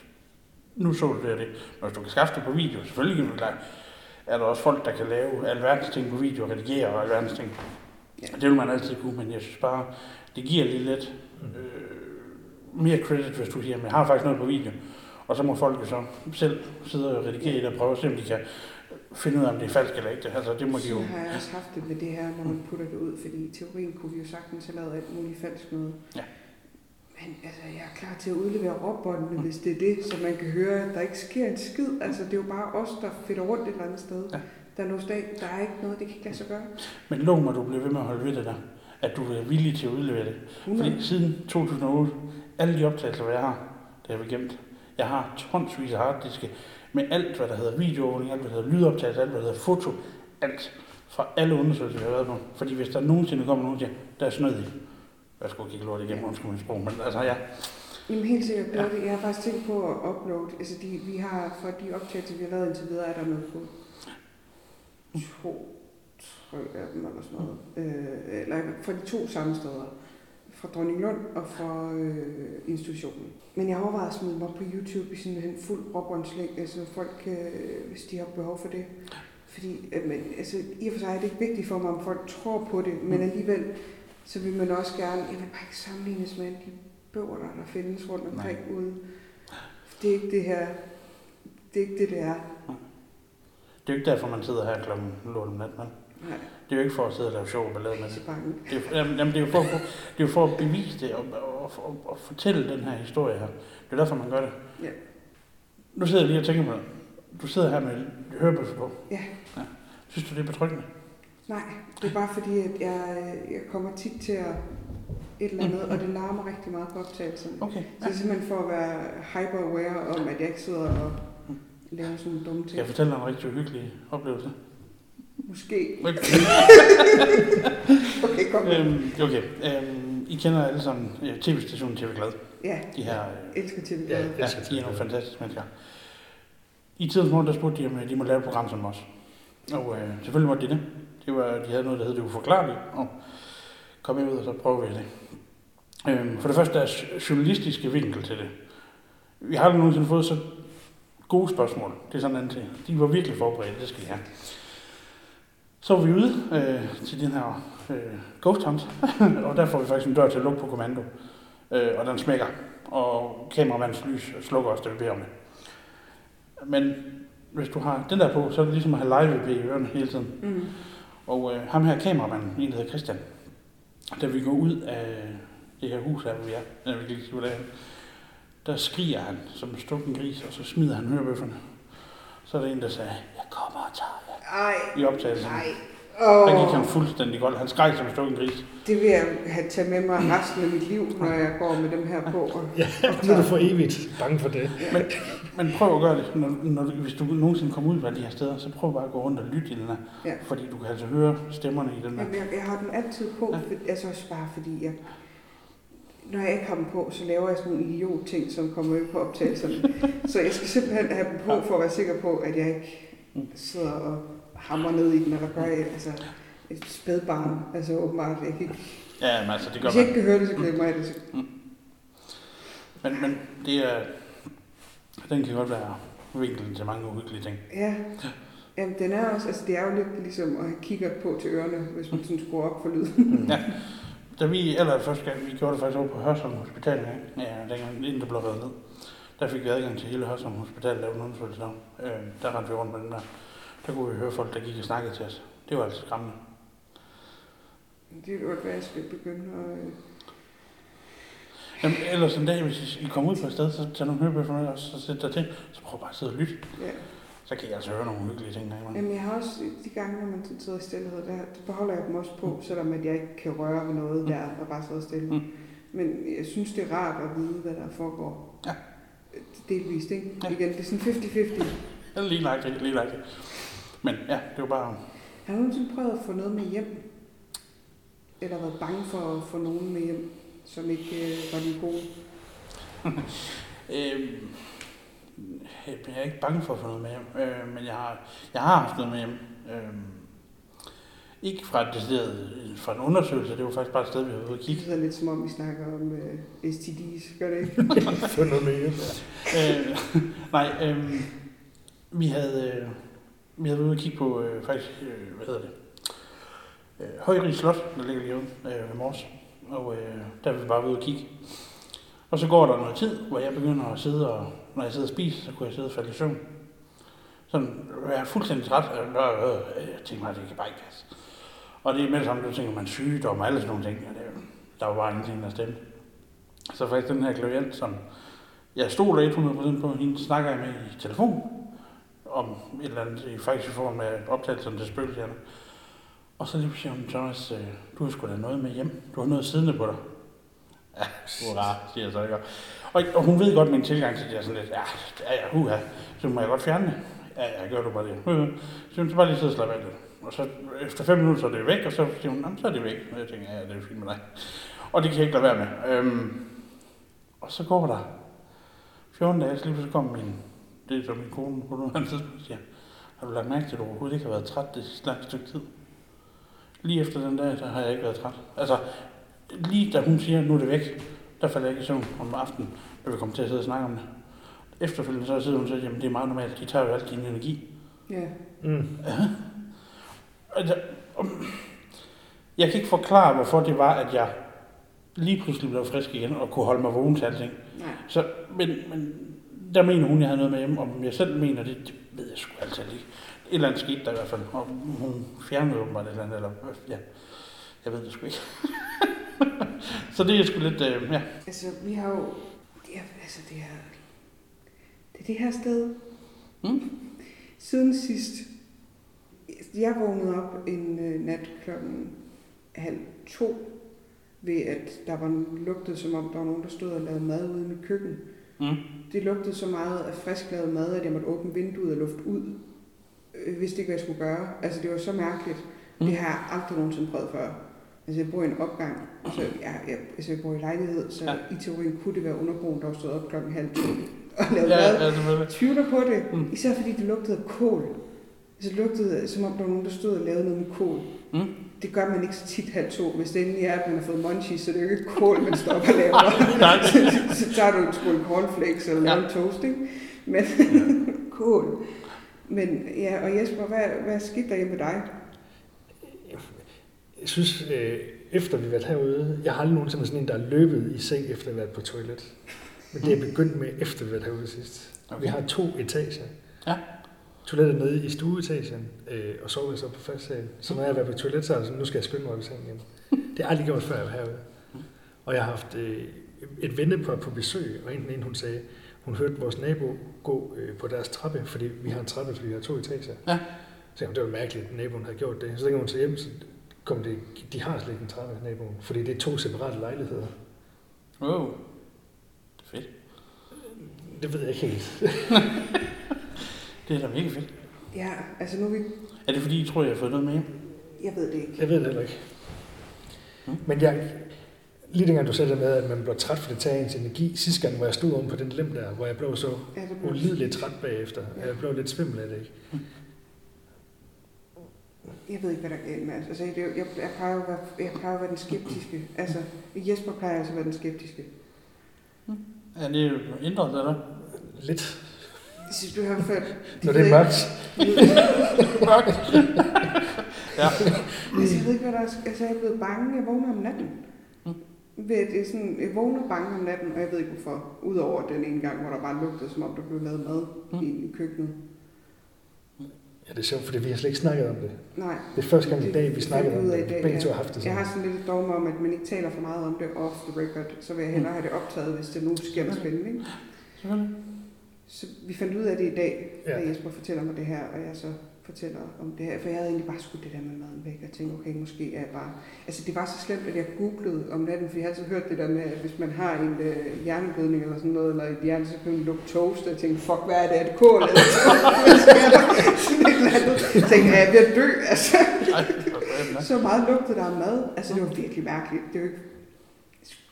nu så du det og det. Men hvis du kan skaffe det på video, selvfølgelig kan du klare, er der også folk, der kan lave alverdens ting på video, redigere og alverdens ting. Ja. Det vil man altid kunne, men jeg synes bare, det giver lige lidt Mm. øh, mere credit, hvis du siger, men jeg har faktisk noget på video. Og så må folk jo så selv sidde og redigere det og prøve at se, om de kan finde ud af, om det er falsk eller ikke. Altså, det må de jo... Så har jeg også haft det med det her, når man putter det ud, fordi i teorien kunne vi jo sagtens have lavet alt muligt falsk noget. Ja. Men altså, jeg er klar til at udlevere råbåndene, hvis det er det, så man kan høre, at der ikke sker en skid. Altså, det er jo bare os, der finder rundt et eller andet sted. Ja. Der er, noget dag, der er ikke noget, det kan ikke lade sig gøre. Men lov mig, du bliver ved med at holde ved det der. At du er villig til at udlevere det. Fordi siden 2008, alle de optagelser, jeg har, det har vi gemt. Jeg har tonsvis af harddiske med alt, hvad der hedder videoovervågning, alt, hvad der hedder lydoptagelse, alt, hvad der hedder foto, alt fra alle undersøgelser, vi har været på. Fordi hvis der nogensinde kommer nogen til, der er snød i. Jeg skulle kigge lort igennem, undskyld min sprog, men altså ja. Jamen helt sikkert gør Ja. det. Jeg har faktisk tænkt på at uploade. Altså, de, vi har, for de optagelser, vi har lavet indtil videre, er der noget på to, tre af dem eller sådan noget. Øh, eller fra de to samme steder. Fra Dronning Lund og fra øh, institutionen. Men jeg har overvejet at smide op på YouTube i sådan en fuld råbåndslæg, altså folk, øh, hvis de har behov for det. Fordi, øh, men, altså, i og for sig er det ikke vigtigt for mig, om folk tror på det, men Mm. alligevel, så vil man også gerne, jeg vil bare ikke sammenlignes med alle de bøger, der, findes rundt omkring ude. Det er ikke det her, det er ikke det, det er. Det er jo ikke derfor, man sidder her klokken lort om natten, Nej, det er jo ikke for at sidde og lave sjov ballade med det. Det er, jamen, jamen, det er jo for, det er jo for at bevise det og, og, og, og fortælle den her historie her. Det er derfor, man gør det. Ja. Nu sidder jeg lige og tænker på, du sidder her med hørebøffer på. Ja. ja. Synes du, det er betryggende? Nej, det er bare fordi, at jeg, jeg kommer tit til at et eller andet, og det larmer rigtig meget på optagelsen. Okay. Så det er simpelthen for at være hyper-aware om, at jeg ikke sidder og laver sådan nogle dumme ting. jeg fortælle dig en rigtig hyggelig oplevelse? Måske. Okay. Okay, kom med. øhm, okay. Øhm, I kender alle sammen øh, tv-stationen TV Glad. Ja, De her øh, elsker TV. Ja, Ja. Ja, de er nogle fantastiske mennesker. I tidens morgen, der spurgte de, om øh, de må lave et program som os. Og øh, selvfølgelig måtte de det. Det var, de havde noget, der hed det uforklarlige, og kom jeg ud, og så prøver vi det. Øhm, for det første er journalistiske vinkel til det. Vi har aldrig nogensinde fået så gode spørgsmål. Det er sådan en anden ting. De var virkelig forberedt, det skal de have. Så var vi ude øh, til den her øh, ghost hunt, og der får vi faktisk en dør til at lukke på kommando. Øh, og den smækker, og kameramandens lys slukker også, da vi beder om det. Men hvis du har den der på, så er det ligesom at have live i ørerne hele tiden. Mm. Og øh, ham her kameramanden, en der hedder Christian, da vi går ud af det her hus her, hvor vi er, der vi kan ikke sige, hvor det er, der skriger han som en stukken gris, og så smider han hørebøfferne. Så er der en, der sagde, jeg kommer og tager jer Ej, i optagelsen. nej. Der gik han fuldstændig godt. Han skreg som en stukken gris. det vil jeg have taget med mig resten af mit liv, når jeg går med dem her på. Og, Ja, nu er du for evigt bange for det. Men, men prøv at gøre det, når, når, hvis du nogensinde kommer ud fra de her steder, så prøv bare at gå rundt og lytte i den her. Ja. Fordi du kan altså høre stemmerne i den her. Jamen, jeg, jeg har den altid på, Ja. for, altså også bare fordi, jeg, når jeg ikke har dem på, så laver jeg sådan nogle idiot-ting, som kommer ud på optagelserne. så jeg skal simpelthen have dem på, for at være sikker på, at jeg ikke Mm. sidder og hammer ned i den, eller gør altså et spædbarn, altså åbenbart. Jeg kan ikke, Ja, men altså, det gør hvis jeg man. ikke kan høre det, så glemmer jeg det. Så, Men, men det er, den kan godt være vinklen til mange uhyggelige ting. ja. Jamen, den er også, altså det er jo lidt ligesom at have kigger på til ørerne, hvis man sådan skruer op for lyden. Ja. Da vi eller første gang, vi gjorde det faktisk over på Hørsholm Hospital, ja, ja dengang, inden det blev reddet ned, der fik vi adgang til hele Hørsholm Hospital, der var en undersøgelse der. Øh, der rendte vi rundt med den der. Der kunne vi høre folk, der gik og snakkede til os. Det var altså skræmmende. Det er jo godt, hvad jeg skal begynde at... øh, Jamen, ellers en dag, hvis I kommer ud på et sted, så tag nogle hørebøffer med os, så sæt dig til, så prøv bare at sidde og lytte. Ja. Så kan I altså høre nogle uhyggelige ting der? Jamen, jeg har også de gange, når man sidder i stillhed, der, der beholder jeg dem også på, selvom at jeg ikke kan røre ved noget der, og bare sidder stille. Mm. Men jeg synes, det er rart at vide, hvad der foregår. Ja. Delvist, ikke? Ja. Igen, det er sådan 50-50. Ja, lige lagt det, lige det. Men ja, det var bare... Har du nogensinde prøvet at få noget med hjem? Eller været bange for at få nogen med hjem, som ikke øh, var de gode? Øh, jeg er ikke bange for at få noget med hjem, øh, men jeg har, jeg har haft noget med hjem. Øh, ikke fra et decideret, fra en undersøgelse, det var faktisk bare et sted, vi var ude og Det kigge. lyder lidt som om, vi snakker om øh, STD's, gør det ikke? Få noget med hjem. øh, nej, øh, vi havde, øh, vi havde været ude og kigge på, øh, faktisk, øh, hvad hedder det, øh, Højrig Slot, der ligger lige ude øh, ved Mors. Og øh, der er vi bare ude og kigge. Og så går der noget tid, hvor jeg begynder at sidde og, når jeg sidder og spiser, så kunne jeg sidde og falde i søvn. Sådan, jeg er fuldstændig træt, og øh, øh, jeg tænker mig, det kan bare ikke passe. Og det er med det samme, du tænker man sygdom og alle sådan nogle ting. Og det, der var bare ingenting, der stemte. Så faktisk den her klient, som jeg stoler 100% på, hende snakker jeg med i telefon om et eller andet, i form af optagelserne til spøgelserne. Og så lige pludselig siger hun, Thomas, øh, du har sgu da noget med hjem. Du har noget siddende på dig. Ja, hurra, siger jeg så ikke. Og, og hun ved godt min tilgang til det er sådan lidt, ja, ja, uha, så må jeg godt fjerne det. Ja, ja, gør du bare det. Så hun skal bare lige sidde og slappe af lidt. Og så efter fem minutter, så er det væk, og så siger hun, jamen, så er det væk. Og jeg tænker, ja, det er fint med dig. Og det kan jeg ikke lade være med. Øhm, og så går der 14 dage, så lige pludselig kommer min, det er så min kone på nogle tidspunkt, siger, har du lagt mærke til, at du overhovedet ikke har været træt det sidste langt stykke tid? Lige efter den dag, der har jeg ikke været træt. Altså, lige da hun siger, nu er det væk, der falder jeg ikke i søvn om aftenen, når vi kommer til at sidde og snakke om det. Efterfølgende så sidder hun og siger, jamen det er meget normalt, de tager jo alt din energi. Ja. Mm. Altså, jeg kan ikke forklare, hvorfor det var, at jeg lige pludselig blev frisk igen og kunne holde mig vågen til alting. Nej. Så, men, men der mener hun, jeg havde noget med hjemme, om jeg selv mener det, det ved jeg sgu altid ikke. Et eller andet skete der i hvert fald, og hun fjernede åbenbart et eller andet, eller ja, jeg ved det sgu ikke. så det er sgu lidt, øh, ja. Altså, vi har jo... Ja, altså, det er... Det er det her sted. Mm. Siden sidst. Jeg vågnede op en øh, nat klokken halv to, ved at der var lugtet, som om der var nogen, der stod og lavede mad ude i mit køkken. Mm. Det lugtede så meget af frisk lavet mad, at jeg måtte åbne vinduet og lufte ud. Jeg vidste ikke, hvad jeg skulle gøre. Altså, det var så mærkeligt. Mm. Det har jeg aldrig nogensinde prøvet før. Altså, jeg bor i en opgang, så jeg, jeg, altså, jeg bor i lejlighed, så Ja. i teorien kunne det være undergrunden, der var stået op klokken halv to og lavet Ja, mad. ja, tvivler på det, mm. især fordi det lugtede af kål. Altså, det lugtede, som om der var nogen, der stod og lavede noget med kål. Mm. Det gør man ikke så tit halv to. Hvis det endelig er, at man har fået munchies, så det er jo ikke kål, man står og laver. Så, så tager du en skål cornflakes eller Ja. en toast, ikke? Men kål. Men ja, og Jesper, hvad, hvad skete der med dig? Jeg synes, øh, efter vi har været herude, jeg har aldrig nogensinde været sådan en, der er løbet i seng, efter at have været på toilet. Men det er begyndt med, efter vi har været herude sidst. Okay. Vi har to etager. Ja. Toilettet nede i stueetagen, øh, og soveværelset oppe på første sal. Så når jeg været på toilet, så er det sådan, nu skal jeg skynde mig op i sengen igen. Det har jeg aldrig gjort, før jeg var herude. Og jeg har haft øh, et vennepar på besøg, og enten en, hun sagde, hun hørte vores nabo gå øh, på deres trappe, fordi vi har en trappe, fordi vi har to etager. Ja. Så hun, det var mærkeligt, at naboen havde gjort det. Så tænkte hun til hjem, så kom det, de har slet ikke en trappe, naboen, fordi det er to separate lejligheder. Wow. Det er fedt. Det ved jeg ikke helt. Det er da mega fedt. Ja, altså nu er vi... Er det fordi, I tror, jeg har fået noget med hjem? Jeg ved det ikke. Jeg ved det heller ikke. Mm. Men jeg, lige dengang du sagde det med, at man bliver træt, for det tager ens energi. Sidste gang, hvor jeg stod oven på den lem der, hvor jeg blev så Ja, det blev... ulideligt træt bagefter. Jeg blev lidt svimmel af det, ikke? Jeg ved ikke, hvad der er. Altså, jeg, jeg, jeg, plejer at være, jeg plejer at være den skeptiske. Altså, Jesper plejer altså at være den skeptiske. Ja, det er jo ændret, eller? Lidt. Jeg synes, du har ført... Når det er mørkt. Ja. Altså, jeg ved ikke, hvad der er... Altså, jeg er blevet bange. Jeg vågner om natten. Mm. Ved, det er sådan, jeg vågner bange om natten, og jeg ved ikke hvorfor. Udover den ene gang, hvor der bare lugtede, som om der blev lavet mad Mm. mm. i, i køkkenet. Ja, det er sjovt, fordi vi har slet ikke snakket om det. Nej. Det er første gang i dag, vi Det snakkede om det. dag, Begge ja. to har haft det Jeg sådan. har sådan lidt et dogme om, at man ikke taler for meget om det off the record. Så vil jeg hellere have det optaget, hvis det nu sker noget spændende. Ikke? Så vi fandt ud af det i dag, Ja. da Jesper fortæller mig det her, og jeg så fortæller om det her. For jeg havde egentlig bare skudt det der med maden væk, og tænkte, okay, måske er jeg bare... Altså, det var så slemt, at jeg googlede om natten, for jeg har altid hørt det der med, at hvis man har en øh, hjerneblødning eller sådan noget, eller et hjerne, så kan man lugte toast, og jeg tænkte, fuck, hvad er det? Er det kål? Eller? Sådan et eller andet. Jeg tænkte, er jeg ved at dø? Altså, så meget lugtede der af mad. Altså, det var virkelig mærkeligt. Det var ikke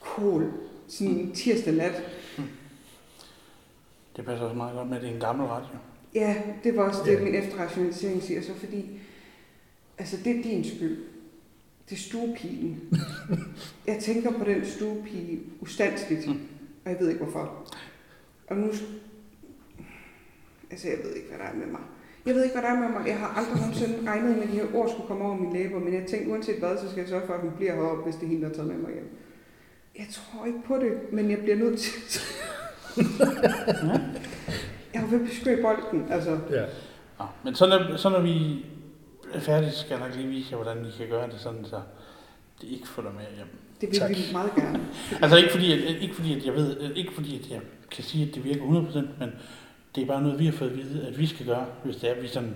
kål. Sådan en tirsdag nat. Det passer også meget godt med, at det er en gammel radio. Ja, det var også det, Ja. min efterrationalisering siger. Så fordi, altså det er din skyld. Det er stuepigen. jeg tænker på den stuepige ustandsligt, Mm. og jeg ved ikke hvorfor. Og nu, altså jeg ved ikke, hvad der er med mig. Jeg ved ikke, hvad der er med mig. Jeg har aldrig nogensinde regnet med, at de her ord skulle komme over mine læber, men jeg tænkte, uanset hvad, så skal jeg sørge for, at hun bliver heroppe, hvis det er hende, der har taget med mig hjem. Jeg tror ikke på det, men jeg bliver nødt til. Jeg jo ved at beskyde bolden, altså. Ja. Nå, men så når, så når vi er færdige, skal jeg nok lige vise jer, hvordan I kan gøre det sådan, så det ikke følger med hjem. Det vil Tak. vi meget gerne. Altså ikke fordi, at, ikke fordi, at jeg ved, ikke fordi, at jeg kan sige, at det virker 100%, men det er bare noget, vi har fået at vide, at vi skal gøre, hvis det er, at vi sådan,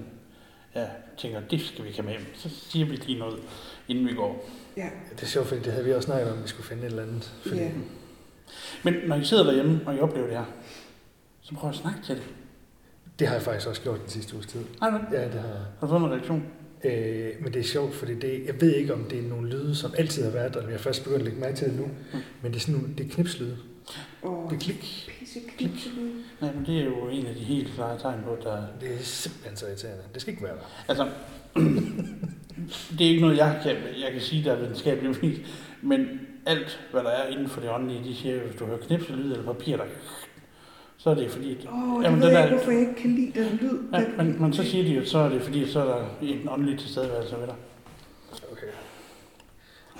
ja, tænker, det skal vi med hjem. Så siger vi lige noget, inden vi går. Ja, Det er sjovt, fordi det havde vi også snakket om, at vi skulle finde et eller andet. Fordi, ja. Men når I sidder derhjemme, og I oplever det her, så prøv at snakke til det. Det har jeg faktisk også gjort den sidste uges tid. Nej, nej. Ja, det har jeg. Har du fået en reaktion? Øh, men det er sjovt, fordi det, jeg ved ikke, om det er nogle lyde, som altid har været der, men jeg er først begyndt at lægge mærke til det nu. Mm. Men det er sådan nogle, det er knipslyde. Og Det er klik. pisse knipselyd. Nej, men det er jo en af de helt klare tegn på, at der... Det er simpelthen så irriterende. Det skal ikke være der. Altså, det er ikke noget, jeg kan, jeg kan sige, der er videnskabeligt men alt, hvad der er inden for det åndelige, de siger, hvis du hører knipselyd eller papir, der så er det fordi, at, Åh, oh, Jamen, det ved den jeg er- ikke, hvorfor jeg ikke kan lide den lyd. ja, Den- men, men så siger de jo, så er det fordi, så er der en åndelig tilstedeværelse ved dig. Okay.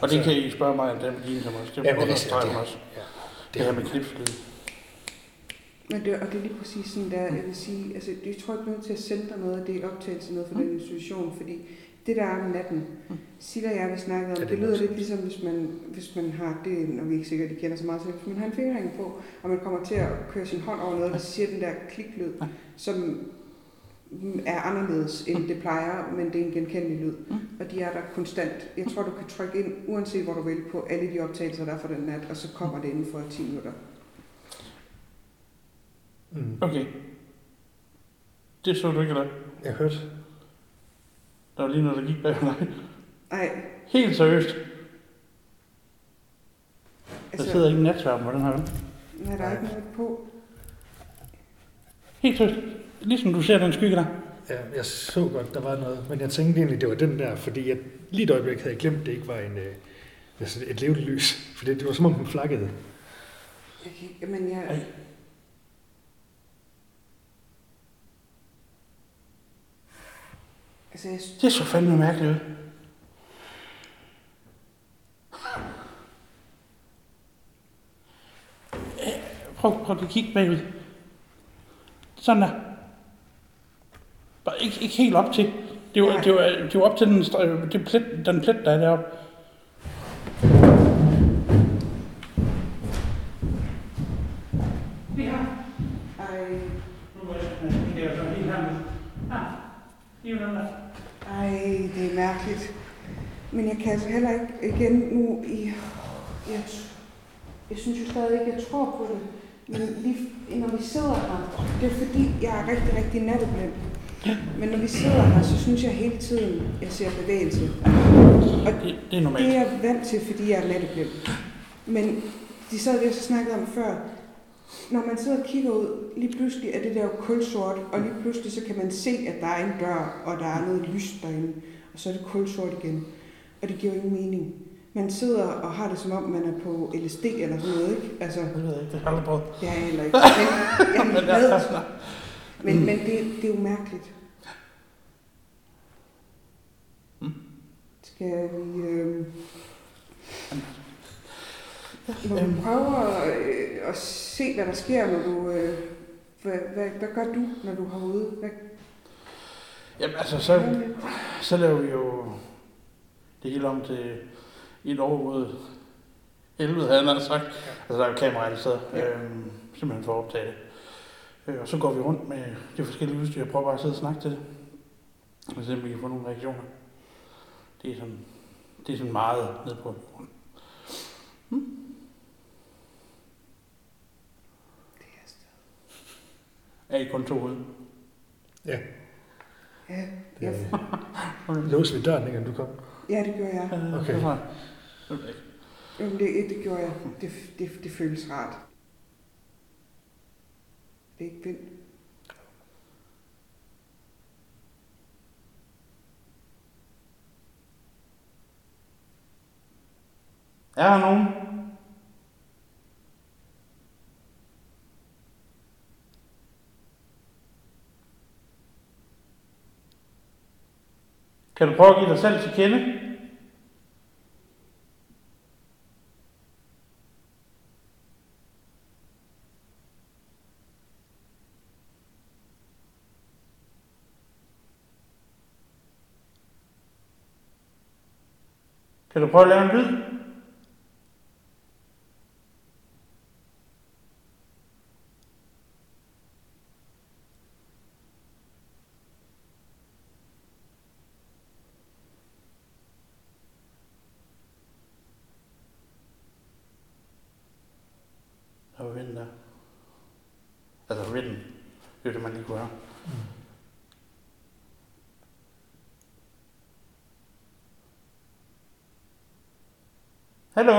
Og det kan I spørge mig om den med dine, som også. Det Jamen, det, understreger det, mig også. ja, Det her med knipselyd. Men det, og det er lige præcis sådan der, jeg vil sige, altså jeg tror ikke nødt til at sende dig noget af det optagelse noget for den institution, fordi det der er om natten, Silla og jeg vi snakkede om, Ja, det, det det lyder må jeg lidt ligesom, hvis man, hvis man har, det når vi ikke sikkert, de kender så meget til, hvis man har en fingerring på, og man kommer til at køre sin hånd over noget, der siger den der kliklyd, som er anderledes end det plejer, men det er en genkendelig lyd. Og de er der konstant. Jeg tror, du kan trykke ind, uanset hvor du vil, på alle de optagelser, der er for den nat, og så kommer det inden for 10 minutter. Mm. Okay. Det så du ikke, eller? Jeg hørte. Der var lige noget, der gik bag dig. Ej, Helt seriøst. Der altså, sidder ikke en natsværm på den her. nej, der er ikke noget på. Helt seriøst. Ligesom du ser den skygge der. Ja, jeg så godt, der var noget, men jeg tænkte egentlig, det var den der, fordi jeg lige et øjeblik havde jeg glemt, at det ikke var en, øh, altså et levende lys. For det, det var som om den flakkede. Jeg kan ikke, men jeg... Ej. Altså, jeg, Det så fandme mærkeligt ud. Øh, Prøv, prøv at kigge bagud. Sådan der. Bare ikke, ikke helt op til. Det var, det var, det var op til den, det plet, den plet, der er deroppe. Ej, Nu må jeg er helt her. Ah, er den der. Ej, det er mærkeligt. Men jeg kan altså heller ikke igen nu i... Jeg, jeg synes jo stadig ikke, jeg tror på det. Men lige, når vi sidder her, det er fordi, jeg er rigtig, rigtig natteblind. Men når vi sidder her, så synes jeg hele tiden, jeg ser bevægelse. Og Det, det er Det normalt. er jeg vant til, fordi jeg er natteblind. Men de sad vi også snakkede om før. Når man sidder og kigger ud, lige pludselig er det der jo kulsort, og lige pludselig så kan man se, at der er en dør, og der er noget lys derinde, og så er det kulsort igen. Og det giver jo ingen mening. Man sidder og har det som om, man er på LSD eller sådan noget, ikke? Altså, Det ved jeg ikke, det har jeg aldrig prøvet. det er jeg heller ikke. Men, jeg er glad. Men, men det, det er jo mærkeligt. Skal vi... Øh... Når du prøver øh, at se, hvad der sker, når du... Øh... Hvad, hvad, hvad gør du, når du har ude? Hvad Jamen altså, så, så laver vi jo det hele om til et overvåget helvede, havde han sagt. Altså, der er jo kamera alle steder, Ja. øhm, simpelthen for at optage det. Øh, og så går vi rundt med de forskellige udstyr og prøver bare at sidde og snakke til det. Og se om vi kan få nogle reaktioner. Det er sådan, det er sådan meget ned på jorden. det er stadig. Er I kun to ude? Ja, Ja, det ja, er låste ved døren, ikke, når du kom. ja, det gør jeg. Øh, Okay. ikke. Jamen, det, det gjorde jeg. Det, det, det føles rart. Det er ikke vildt. Er der nogen? Kan du prøve at give dig selv til kende? Kan du prøve at lave en lyd? vinden der. Altså vinden. Det er det, man lige kunne høre. Hallo?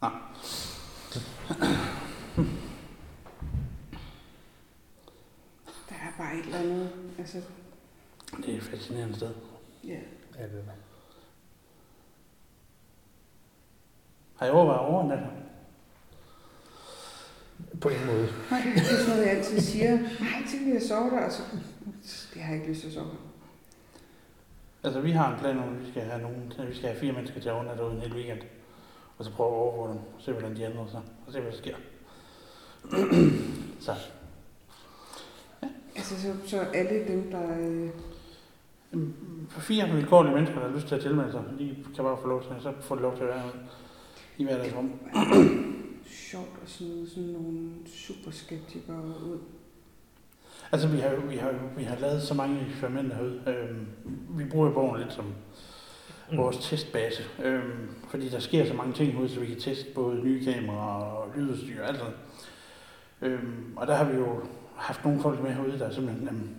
Nå. Der er bare et eller andet, altså, Det er et fascinerende sted. ja. Ja, det er det. Har I overvejet overnatter? På en måde. Nej, det er sådan noget, jeg altid siger. Nej, vil jeg sove der, og så, det har jeg ikke lyst til at sove. Altså, vi har en plan om, at vi skal have nogen, at vi skal have fire mennesker til at overnatte ud en hel weekend. Og så prøve at overvåge dem, og se hvordan de ændrer sig, og se hvad der sker. så, Altså, så, så alle dem, der... Øh, For fire vilkårlige mennesker, der har lyst til at tilmelde sig, de kan bare få lov til, så får de lov til at være i hver deres rum. sjovt at smide sådan nogle superskeptikere ud. Altså, vi har, vi har, vi har lavet så mange eksperimenter herude. Øhm, vi bruger bogen lidt som vores testbase, øhm, fordi der sker så mange ting herude, så vi kan teste både nye kameraer og lydudstyr og alt sådan. Øhm, og der har vi jo haft nogle folk med herude, der simpelthen øhm,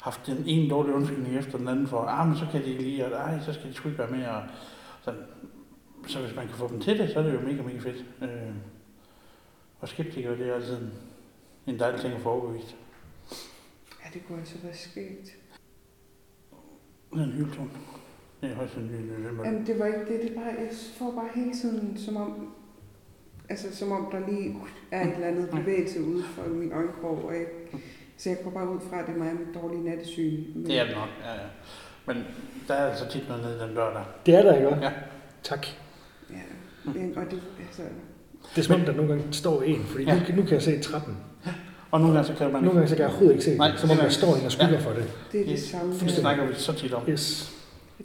haft den ene dårlige undskyldning efter den anden for, ah, men så kan de ikke lige, og ej, så skal de sgu ikke være med. Og sådan. Så hvis man kan få dem til det, så er det jo mega, mega fedt. Øh, og skeptikere, det er altid en, en dejlig ting at få overbevist. Ja, det kunne altså være er en hyldtone. Det er højst sandsynligt. det er det, man- Jamen, det var ikke det. Det er bare, jeg får bare hele tiden, som om, altså, som om der lige er et eller andet bevægelse ude for min øjenkrog. Og jeg, så jeg går bare ud fra, at det er mig med dårlig nattesyn. Men, Det er det nok, ja, ja. Men der er altså tit noget nede i den dør der. Det er der, ikke også? Ja. Tak. Ja, men, og det, altså, Det er som om, der nogle gange står en, fordi Ja. nu, nu kan jeg se trappen. Og nogle gange så kan man Nogle gange så kan jeg overhovedet ikke se Nej, det, som om er- der står en og skygger Ja. for det. det er det samme. Det snakker vi så tit om. Yes.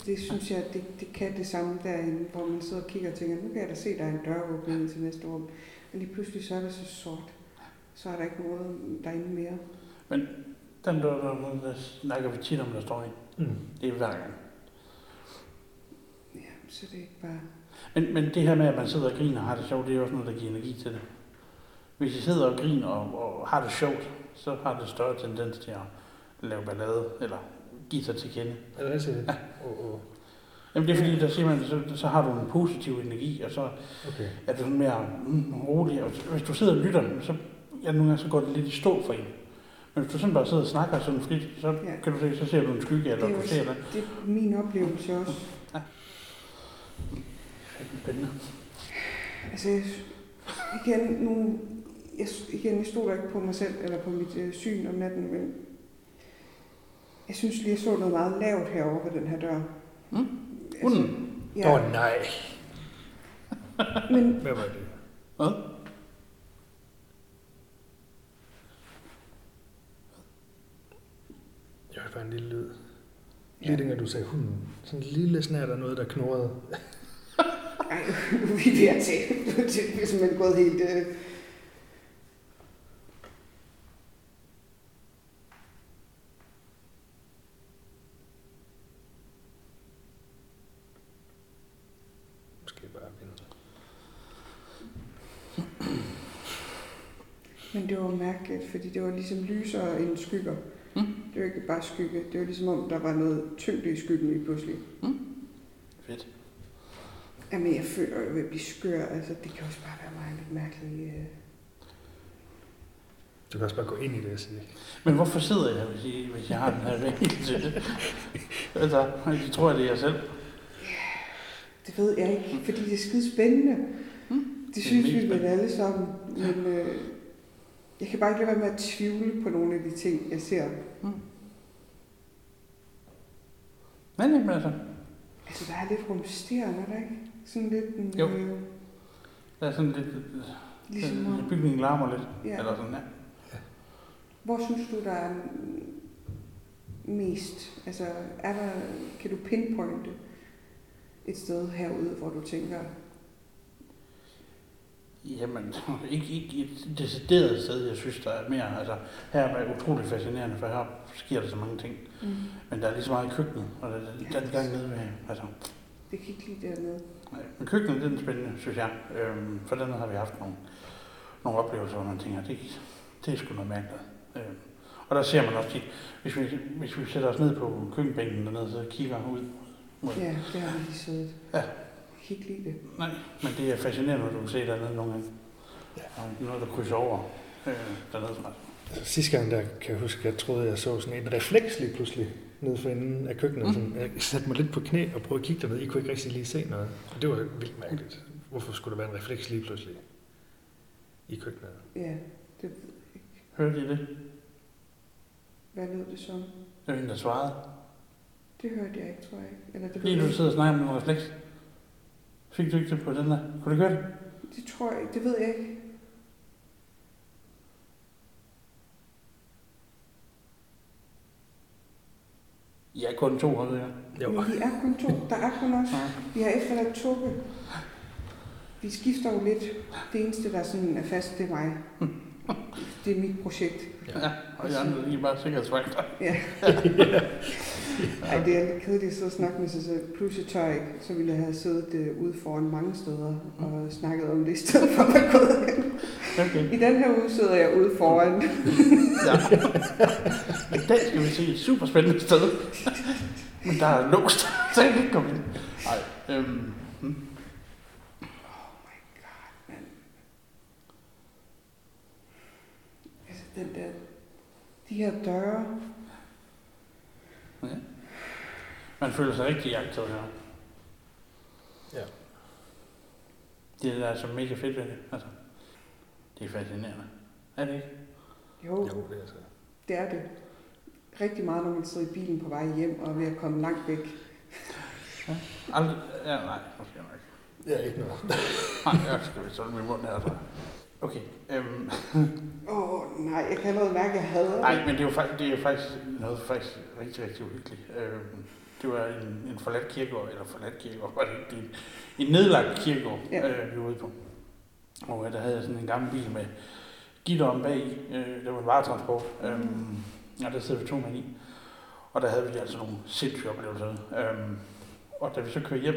Det synes jeg, det, det kan det samme derinde, hvor man sidder og kigger og tænker, nu kan jeg da se, der er en døråbning til næste rum. Men lige pludselig så er det så sort. Så er der ikke noget derinde mere. Den dør der, der snakker vi tit om, der står en. Mm. Det er hver gang. Ja, så det er ikke bare... Men, men det her med, at man sidder og griner og har det sjovt, det er også noget, der giver energi til det. Hvis I sidder og griner og, og har det sjovt, så har det større tendens til at lave ballade, eller give sig til kende. Er det rigtigt? Ja. Oh, oh. Jamen det er fordi, der siger man, så, så har du en positiv energi, og så Okay. er du sådan mere mm, rolig. Og hvis du sidder og lytter, så, ja, nogle gange så går det lidt i stå for en. Men hvis du sådan bare sidder og snakker sådan frit, så Ja. kan du se, så ser du en skygge, eller Det du ser det. Det er min oplevelse også. Spændende. Altså, jeg, igen, nu, jeg, igen, jeg stoler ikke på mig selv, eller på mit øh, syn om natten, men jeg synes lige, jeg så noget meget lavt herovre ved den her dør. Mm. Altså, Hunden? Åh ja, oh, nej. men Hvad var det? Hvad? Jeg hørte bare en lille lyd. Ja. Lige dengang du sagde hunden. Sådan en lille snært af noget, der knurrede. ej, er vi ved at tage. Det er simpelthen gået helt... Øh, Måske bare vinde. Men det var mærkeligt, fordi det var ligesom lysere end skygger. Mm. Det var ikke bare skygge. Det var ligesom om, der var noget tyngde i skyggen lige pludselig. Fedt. Jamen, jeg føler, at jeg vil blive skør. Altså, det kan også bare være mig lidt mærkeligt. Øh. Du kan også bare gå ind i det og sige. Men hvorfor sidder jeg, hvis I, hvis jeg har den her vinkel til det? Altså, de tror, at det er jeg selv. Det ved jeg ikke, fordi det er skide spændende. Mm. Det Det synes mega vi vel alle sammen. Men øh, jeg kan bare ikke lade være med at tvivle på nogle af de ting, jeg ser. Men, men altså, Altså, der er lidt rumsterende, er der ikke? Sådan lidt en... Jo. Øh, der er sådan lidt... ligesom, øh, bygningen larmer lidt. ja. Eller sådan, ja. Hvor synes du, der er mest? Altså, er der, kan du pinpointe et sted herude, hvor du tænker, Jamen, ikke, ikke et decideret sted, jeg synes, der er mere. Altså, her er det utrolig fascinerende, for her sker der så mange ting. Mm. Men der er lige så meget i køkkenet, og der, der, den gang nede ved, altså, Det kan ikke lide dernede. nej. Men køkkenet, det er den spændende, synes jeg. Øhm, for den har vi haft nogle, nogle oplevelser, hvor man tænker, det, det er sgu noget mærkeligt. Øhm, og der ser man også tit, hvis vi, hvis vi sætter os ned på køkkenbænken dernede, så kigger ud mod Ja, der har vi lige siddet. Ja. Jeg kan ikke lide det. Nej, men det er fascinerende, når du kan se dernede nogle gange. Ja. Ja. Noget, der krydser over øh, dernede fra. Altså, sidste gang, der kan jeg huske, jeg troede, jeg så sådan en refleks lige pludselig nede for enden af køkkenet. Mm. Mm. Jeg satte mig lidt på knæ og prøvede at kigge derned. I kunne ikke rigtig lige se noget. Og det var vildt mærkeligt. Hvorfor skulle der være en refleks lige pludselig i køkkenet? Ja, det, Hørte I det? hvad lød det som? Det var en, der svarede. Det hørte jeg ikke, tror jeg ikke. Eller det Lige nu du sidder og snakker med en refleks. Fik du ikke det på den der? Kunne du gøre det? Det tror jeg ikke, det ved jeg ikke. Ja, kun to, ved jeg. Jo. Men vi er kun to. Der er kun os. Vi har efterladt Tobbe. Vi skifter jo lidt. Det eneste, der sådan er fast, det er mig. Det er mit projekt. Ja, og jeg er bare sikkerhedsvagter. Ja. Ej, det er lidt kedeligt at sidde og snakke med sig selv. Pludselig tør jeg ikke, så ville jeg have siddet øh, ude foran mange steder og snakket om det, i stedet for at hen. Okay. I den her uge sidder jeg ude foran. Ja. I dag skal vi se et super spændende sted. Men der er låst, så jeg kan ikke komme ind. Nej, øhm, hm. Altså, den der, de her døre, man føler sig rigtig jagtet her. Ja. Det er der så mega fedt ved det. Altså, det er fascinerende. Er det ikke? jo, Jo, det er så. det er det. Rigtig meget, når man sidder i bilen på vej hjem og er ved at komme langt væk. Aldrig, ja, nej, måske nok. Ja, ikke noget. Nej, jeg skal vi sådan min mund her, tror jeg. Okay, øhm, Åh, oh, nej, jeg kan allerede mærke, at jeg hader nej, men det er jo faktisk, det er faktisk noget faktisk rigtig, rigtig uhyggeligt. Øhm, det var en, en forladt kirkegård, eller forladt kirkegård, var det ikke? Det en, nedlagt kirkegård, Ja. øh, vi var ude på. Og øh, der havde jeg sådan en gammel bil med gitter om bag, øh, det var en varetransport, øhm, og der sidder vi to mænd i. Og der havde vi altså nogle sindssyge oplevelser. Øhm, og da vi så kører hjem,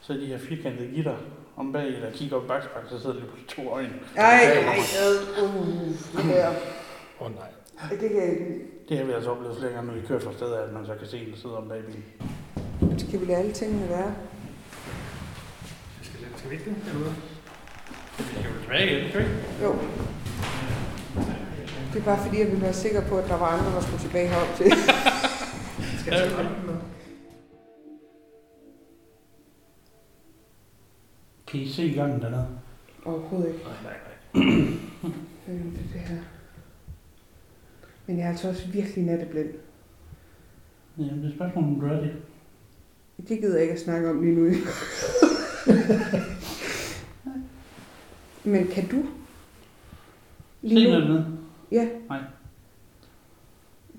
så de her firkantede gitter om bag, eller kigger op i bakspejlet, så sidder der lige pludselig to øjne. Ej, ej, ad, uh, det der. Åh oh, nej. Det kan jeg ikke. Det har vi altså oplevet flere gange, når vi kører fra stedet, at man så kan se en, der sidder om bag i bilen. Skal vi lade alle tingene være? Skal, skal vi ikke det? Eller? Vi kan jo tilbage igen, kan vi ikke? Jo. Det er bare fordi, jeg ville være sikker på, at der var andre, der skulle tilbage herop til. Skal jeg tage noget? Kan I se gangen dernede? Overhovedet ikke. Nej, nej, nej. Øh, det, er det her. Men jeg er altså også virkelig natteblind. Jamen, det er spørgsmål, om du er det. Det gider jeg ikke at snakke om lige nu. Men kan du? Se Lige nu? dernede. Ja. Nej.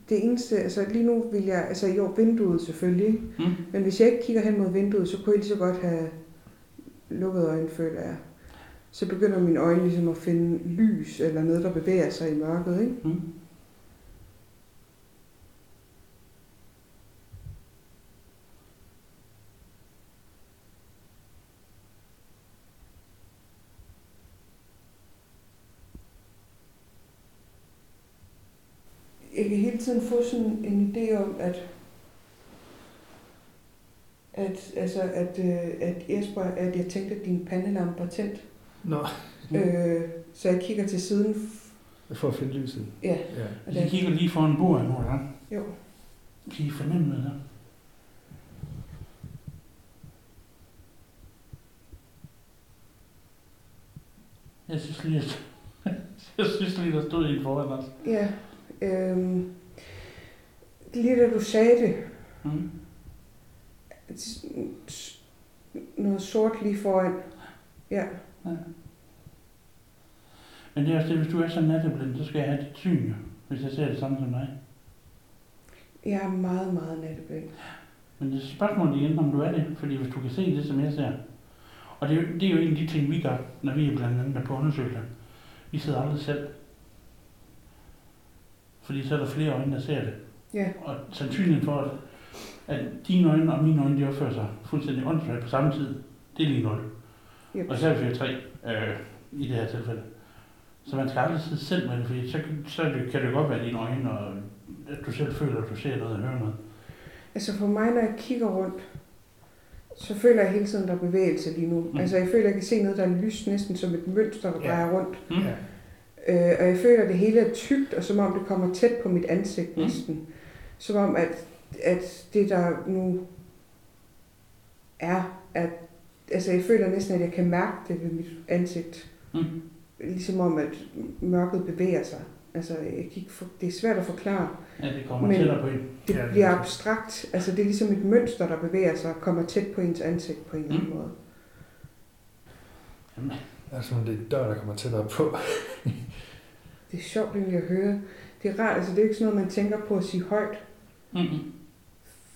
Det eneste, altså lige nu vil jeg, altså jo, vinduet selvfølgelig? Mm. men hvis jeg ikke kigger hen mod vinduet, så kunne jeg lige så godt have lukket øjnene, føler jeg. Så begynder mine øjne ligesom at finde lys, eller noget, der bevæger sig i mørket, ikke? Mm. Jeg kan hele tiden få sådan en idé om, at at, altså, at, øh, at Jesper, at jeg tænkte, at din pandelampe var tændt. Nå. Øh, så jeg kigger til siden. for at finde lyset. Ja, Ja. og I kigger lige foran bordet nu, ja. Jo. Kan I fornemme det der? Jeg synes lige, at jeg synes lige, der stod en foran os. Ja, øhm, lige da du sagde det, Mm. Noget sort lige foran. Ja, Ja. Men det er også det, hvis du er så natteblind, så skal jeg have dit syn, hvis jeg ser det samme som dig. jeg er meget, meget natteblind. Men det er spørgsmålet igen, om du er det. Fordi hvis du kan se det, som jeg ser, Og det er, jo, det er jo en af de ting, vi gør, når vi er blandt andet er på undersøgelser. Vi sidder aldrig selv. Fordi så er der flere øjne, der ser det. Ja, Og sandsynligheden for, at, at dine øjne og mine øjne, de opfører sig fuldstændig åndssvagt på samme tid, det er lige nul. yep. Og især hvis vi er tre øh, i det her tilfælde. Så man skal aldrig sidde selv med det, fordi så, så kan det jo godt være dine øjne, og at du selv føler, at du ser noget og hører noget. Altså for mig, når jeg kigger rundt, så føler jeg hele tiden, der er bevægelse lige nu. Mm. Altså jeg føler, jeg kan se noget, der er lyst næsten som et mønster, der Ja. drejer rundt. Mm. Ja. Øh, og jeg føler, at det hele er tykt, og som om det kommer tæt på mit ansigt Mm. næsten. Som om, at, at det der nu er, at altså jeg føler næsten, at jeg kan mærke det ved mit ansigt. Mm. Ligesom om, at mørket bevæger sig. Altså, jeg kan ikke for, det er svært at forklare. Ja, det kommer Men- tættere på en. Det Ja, det bliver er det. abstrakt. Altså, det er ligesom et mønster, der bevæger sig og kommer tæt på ens ansigt på en eller anden Mm. måde. Jamen, Altså, det er en dør, der kommer tættere på. Det er sjovt egentlig at høre. Det er rart, altså det er ikke sådan noget, man tænker på at sige højt, mm-mm.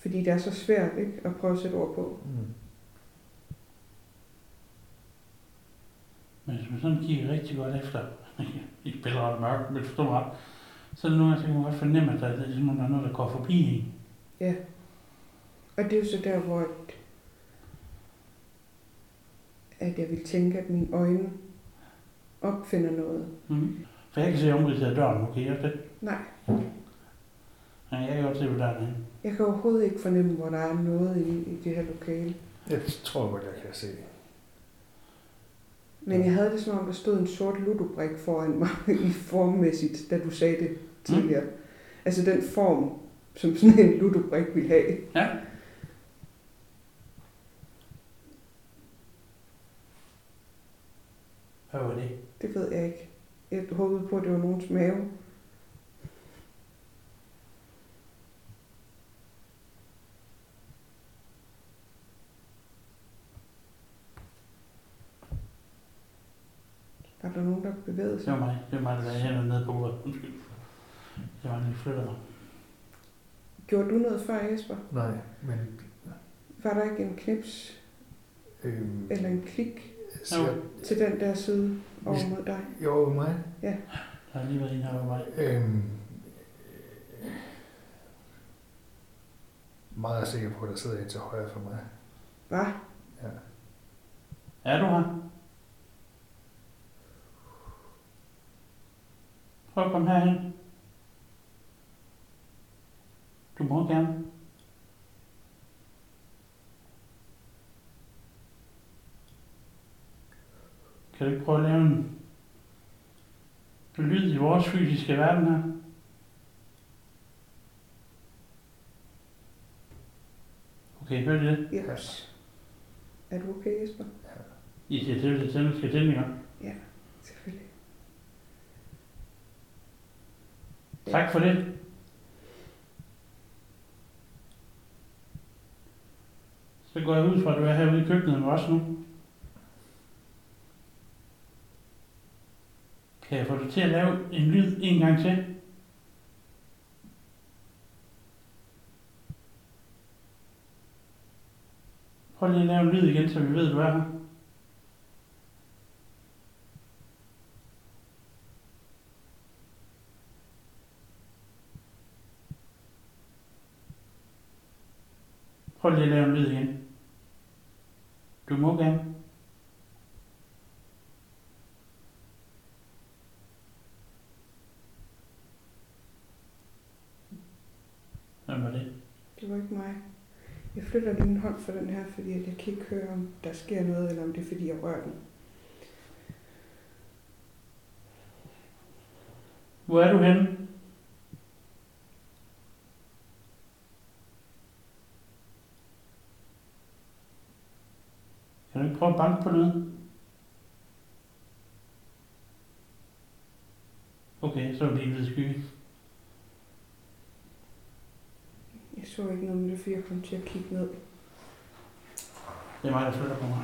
Fordi det er så svært ikke, at prøve at sætte ord på. Mm. Men hvis man sådan kigger rigtig godt efter, ikke billeder mørkt, men forstår mig så er det nogle gange, kan man godt fornemme, at der er, ligesom, der er noget, der går forbi en. Ja. Og det er jo så der, hvor at, at jeg vil tænke, at mine øjne opfinder noget. Mm. For jeg kan se omridset af døren, okay, jeg det? Nej, Ja, jeg kan godt se, hvor der er den. Jeg kan overhovedet ikke fornemme, hvor der er noget i, i det her lokale. Jeg tror godt, jeg kan se. Men jeg havde det som om, der stod en sort ludobrik foran mig i formmæssigt, da du sagde det tidligere. Mm. Altså den form, som sådan en ludobrik ville have. Ja. Hvad var det? Det ved jeg ikke. Jeg håbede på, at det var nogens mave. Der nogen, der bevægede Det sig? var mig. Det var mig, der lagde hænderne ned på bordet. Undskyld. Det var, lige flytter mig. Gjorde du noget før, Jesper? Nej, men... Var der ikke en knips Øhm, eller en klik så, til den der side over mod dig? jo, mig. Der har lige været en her ved mig. Øhm, meget sikker på, at der sidder en til højre for mig. Hvad? Ja. Er du her? Prøv at komme herhen. Du må gerne. Kan du ikke prøve at lave en lyd i vores fysiske verden her? Okay, hør det. Jeps. Er du okay, Jesper? I siger til, at tænde skal tændinger. Selvfølgelig. Tak for det. Så går jeg ud fra, at du er herude i køkkenet med os nu. Kan jeg få dig til at lave en lyd en gang til? Prøv lige at lave en lyd igen, så vi ved, du er her. Prøv lige at lave en lyd igen. Du må gerne. Hvem var det? Det var ikke mig. Jeg flytter lige min hånd for den her, fordi jeg kan ikke høre, om der sker noget, eller om det er, fordi jeg rører den. Hvor er du henne? Du ikke prøve at banke på noget? Okay, så er det lige hvid skygge. Jeg så ikke noget, men det fordi jeg kom til at kigge ned. Det er mig, der flytter på mig.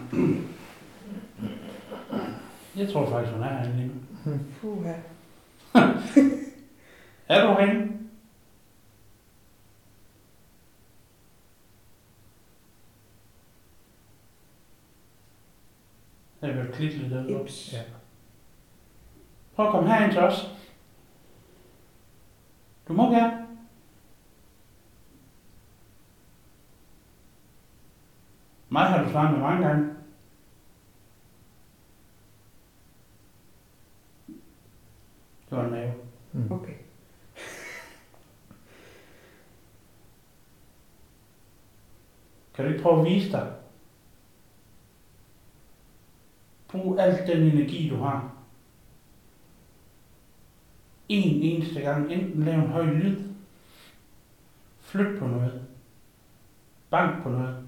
Jeg tror faktisk, hun er herinde lige nu. Puha. Er du herinde? Jeg vil klikke lidt derude. Ips. Ja. Prøv at komme herind til os. Du må gerne. Mig har du snakket med mange gange. Det var en mave. Mm. Okay. Kan du ikke prøve at vise dig? Brug al den energi, du har. En eneste gang. Enten lav en høj lyd. Flyt på noget. Bank på noget.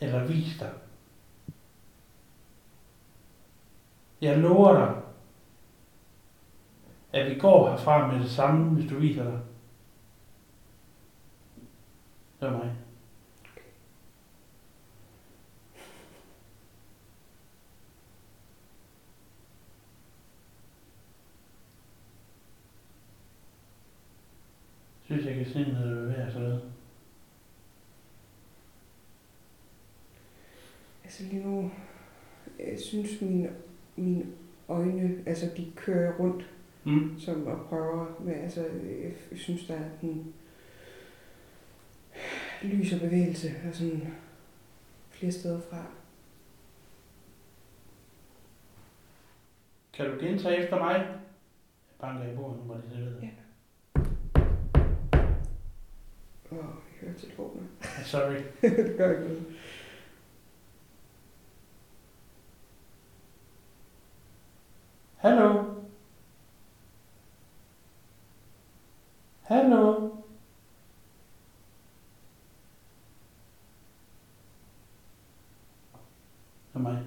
Eller vis dig. Jeg lover dig, at vi går herfra med det samme, hvis du viser dig. Det var mig. Synes, jeg kan se noget bevæger sig noget. Altså lige nu, jeg synes mine, mine øjne, altså de kører rundt Mm. som og prøver med, altså jeg synes der er den lys og bevægelse og sådan flere steder fra. Kan du gentage efter mig? Jeg banker i bordet, nu var det det ved. Ja. Åh, jeg hører telefonen. Sorry. det gør ikke noget. Hallo? Hallo? Det er mig.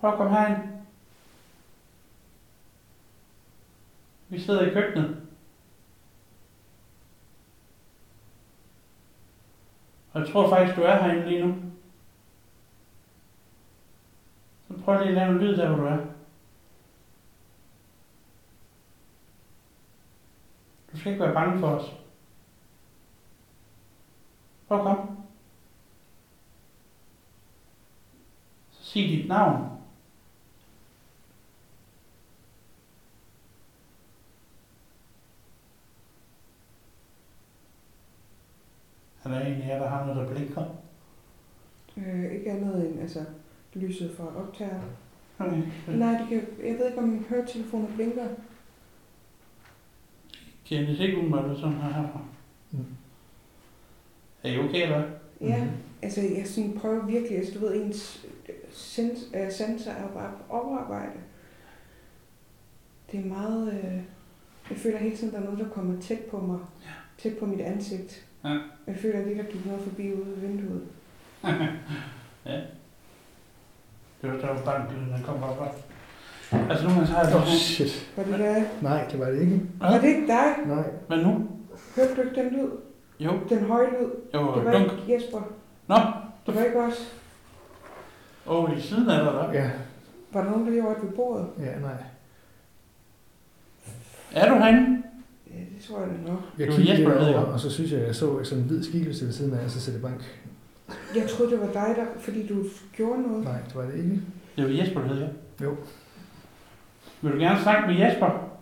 Prøv at komme herind. Vi sidder i køkkenet. Og jeg tror faktisk, du er herinde lige nu. Så prøv lige at lave en lyd der, hvor du er. Du skal ikke være bange for os. Prøv at komme. Så sig dit navn. Er der en af jer, der har noget, der blinker? Øh, ikke andet end altså, lyset fra optager. Okay. Nej, de kan, jeg ved ikke, om min høretelefoner blinker. Kendes ikke umiddelbart, hvad sådan her herfra. Mm. Er I okay, eller hvad? Ja, Mhm. altså jeg sådan prøver virkelig, altså du ved, ens sens, øh, sanser er bare på overarbejde. Det er meget, øh, jeg føler hele tiden, der er noget, der kommer tæt på mig. Ja. Tæt på mit ansigt. Ja. Jeg føler, at jeg ikke har gik noget forbi ude af vinduet. Det var der var banklyden, der kom op. Altså nu har jeg Åh, oh. shit. Var det der? Nej, det var det ikke. Var det ikke dig? Nej. Men nu? Hørte du ikke den lyd? Jo, Den høje lyd? jo, Det var dunk. ikke Jesper. Nå. Det var ikke os. Åh, oh, i siden af dig, der. Ja, Var der nogen, der gjorde det ved bordet? ja, nej. Er du herinde? Ja, det tror jeg da nok. Jeg Det var kiggede Jesper, der over, og så synes jeg, jeg så sådan en hvid skikkelse ved siden af, og så sætte bank. Jeg troede, det var dig, der, fordi du gjorde noget. Nej, det var det ikke. Det var Jesper, der hed jeg. Jo. Vil du gerne snakke med Jesper?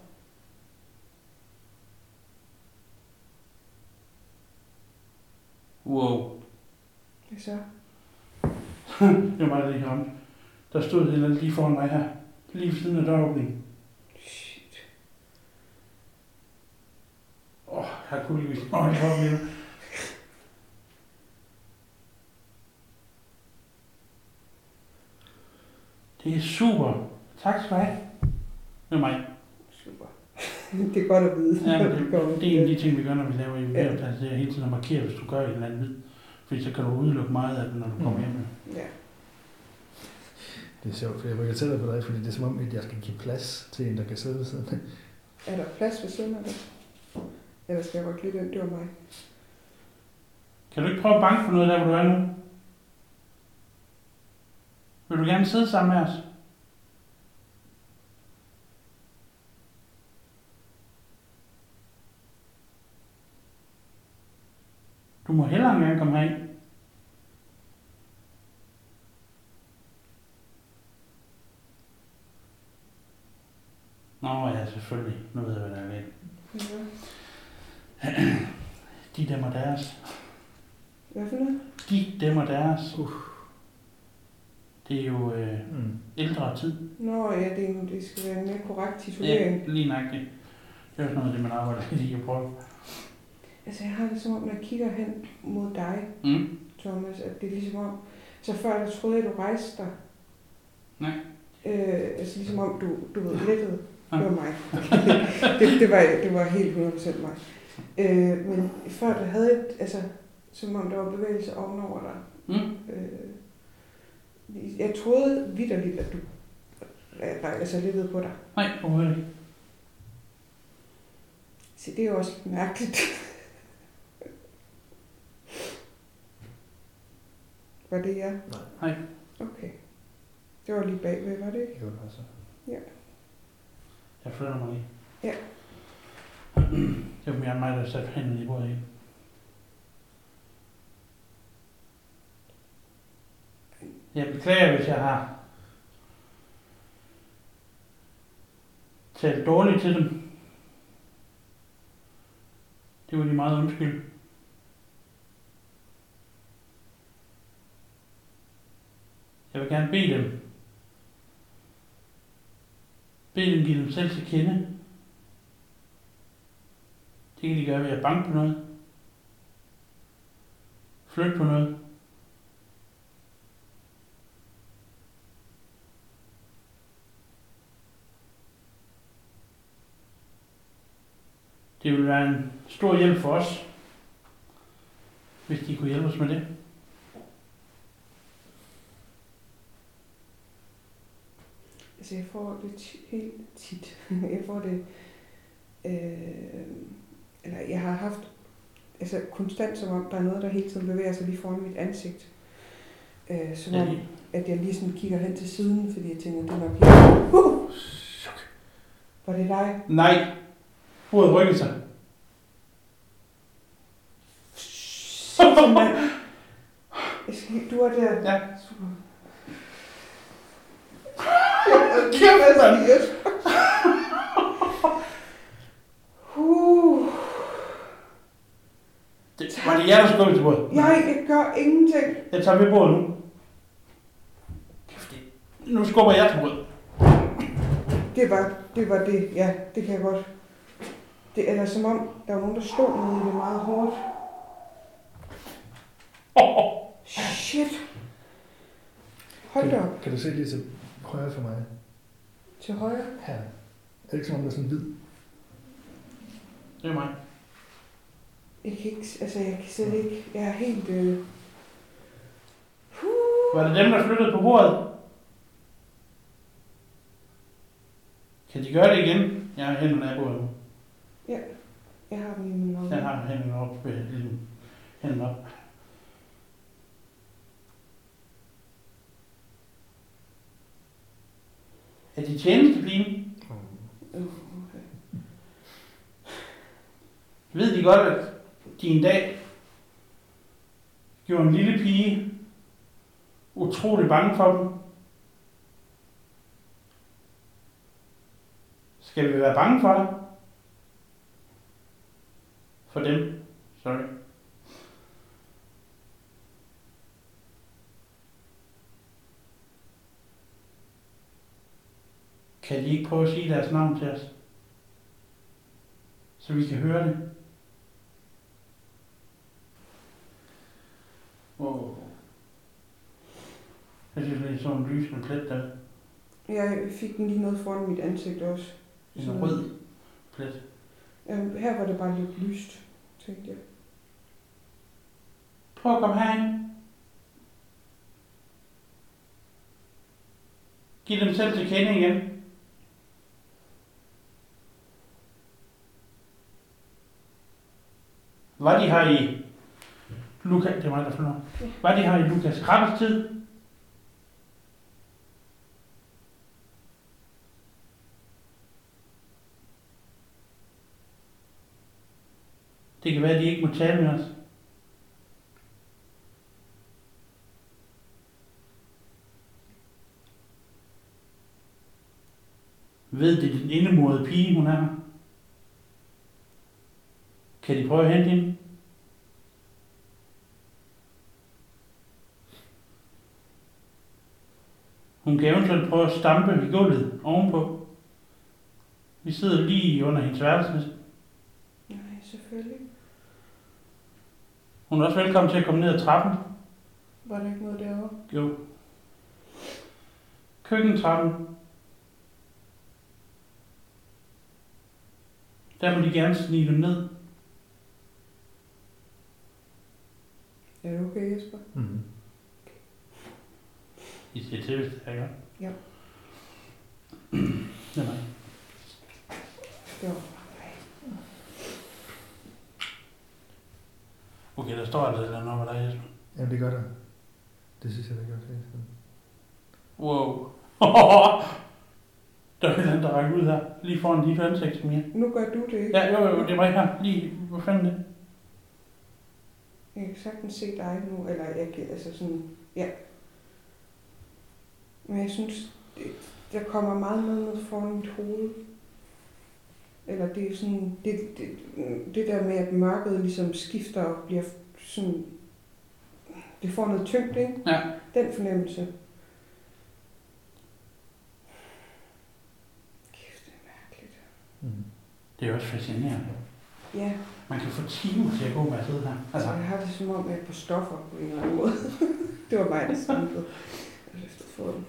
Wow. Hvad så? det var mig, der lige kom. Der stod et eller andet lige foran mig her. Lige ved siden af døråbningen. Shit. Hvor vi Det er super. Tak skal du have. Det er mig. Super. det er godt at vide. Ja, det det, det er en af til de ting, vi gør, når vi laver en Ja. videoplads. Det er hele tiden at markere, hvis du gør et eller andet. Fordi så kan du udelukke meget af det, når du kommer hjem. det. Ja. Det er sjovt, for jeg rykker tættere på dig, fordi det er som om, at jeg skal give plads til en, der kan sidde ved siden af. Er der plads ved siden af dig? Ellers kan jeg godt lide den, det var mig. Kan du ikke prøve at banke på noget der, hvor du er nu? Vil du gerne sidde sammen med os? Du må hellere gerne komme herind. Nå ja, selvfølgelig. Nu ved jeg, hvad der er ved. Ja. De dem og deres. Hvad for noget? De dem og deres. Uh. Det er jo øh, Mm. ældre tid. Nå ja, det, er, det skal være en mere korrekt titulering. Ja, lige nøjagtigt. Det er jo sådan noget, af det man arbejder lidt i at prøve. Altså jeg har det som om, når jeg kigger hen mod dig, Mm. Thomas, at det er ligesom om, så før der troede jeg, du rejste dig. Nej. Øh, altså ligesom om, du, du ved, lettet. Det var mig. det, det, var, det var helt 100% mig. Øh, men før der havde jeg, altså, som om der var bevægelse ovenover dig. Mm. Øh, jeg troede vidderligt, at du at- altså lettede på dig. Nej, overhovedet ikke. Så det er jo også lidt mærkeligt. var det jeg? Nej. Okay. Det var lige bagved, var det ikke? Det var bare så. Jeg flytter mig lige. Ja. Det var mere mig, der satte hænden i bordet igen. Jeg beklager, hvis jeg har talt dårligt til dem. Det var de meget undskyld. Jeg vil gerne bede dem. Bede dem give dem selv til kende. Det kan de gøre ved at banke på noget. Flytte på noget. Det ville være en stor hjælp for os, hvis de kunne hjælpe os med det. Altså jeg får det helt tit. jeg får det, øh, eller jeg har haft, altså konstant som om, der er noget, der hele tiden bevæger sig lige foran mit ansigt. Øh, som om, lige- at jeg lige sådan kigger hen til siden, fordi jeg tænker, det er nok helt... Uh! Var det dig? Nej. Bordet rykker sig. Jeg skal, du er der. Ja. Super. Kæft, mand. Uh, Det, var det jer, der skubbede til bordet? jeg, jeg gør ingenting. Jeg tager ved bordet nu. Kæft, Nu skubber jeg til bordet. Det var, det var det, ja, det kan jeg godt. Det er da som om, der var nogen, der slog ned i det meget hårdt. Shit. Hold da op. Kan, kan du se lige til højre for mig? Til højre. Her. Er det ikke som om, der er sådan en hvid? Det er mig. Jeg kan ikke, altså jeg kan slet ikke, jeg er helt, øh... Var det dem, der flyttede på bordet? Kan de gøre det igen? Jeg har hænderne af bordet nu. Jeg har dem i min lomme. Jeg har hænderne op. øh, Ligesom hænderne op. Er de tjenestepige? Uh, okay. Ved de godt, at de en dag gjorde en lille pige utrolig bange for dem? Skal vi være bange for det? For dem? Sorry. Kan de ikke prøve at sige deres navn til os? Så vi kan høre det? Wow. Jeg synes, det er sådan en lysende plet der. Jeg fik den lige noget foran mit ansigt også. En rød plet. Øhm, her var det bare lidt lyst, tænkte jeg. Prøv at komme herind. Giv dem selv til kende igen. Var de her i Lukas, det er mig, der forlor. Var de her i Lukas Krabbes tid? Det kan være, at de ikke må tale med os. Ved det den indemodede pige, hun er? Kan de prøve at hente hende? Hun kan eventuelt prøve at stampe i gulvet ovenpå. Vi sidder lige under hendes værelse. Nej, selvfølgelig. Hun er også velkommen til at komme ned ad trappen. Var der ikke noget derovre? Jo. Køkkentrappen. Der må de gerne snige dem ned. Er det okay, Jesper? Mm. I siger til, hvis det er godt. Ja. Det er mig. Jo. Okay, der står altså et eller andet over dig, Jesper. Jamen, det gør der. Det synes jeg, det gør. Det. Wow. der er et eller andet, der rækker ud her. Lige foran dit ansigt, Mia. Nu gør du det, ikke? Ja, jo, jo, det var ikke her. Lige, hvor fanden det? Jeg kan sagtens se dig nu, eller jeg kan, altså sådan, ja. Men jeg synes, det, der kommer meget noget ned foran mit hoved. Eller det er sådan, det, det, det der med, at mørket ligesom skifter og bliver sådan, det får noget tyngde, ikke? Ja. Den fornemmelse. Kæft, det er mærkeligt. Mm. Det er også fascinerende. Ja, Man kan få timer til at gå med at sidde her. altså jeg har det som om, jeg er på stoffer på en eller anden måde. det var mig, der snakkede. Jeg løftede foden.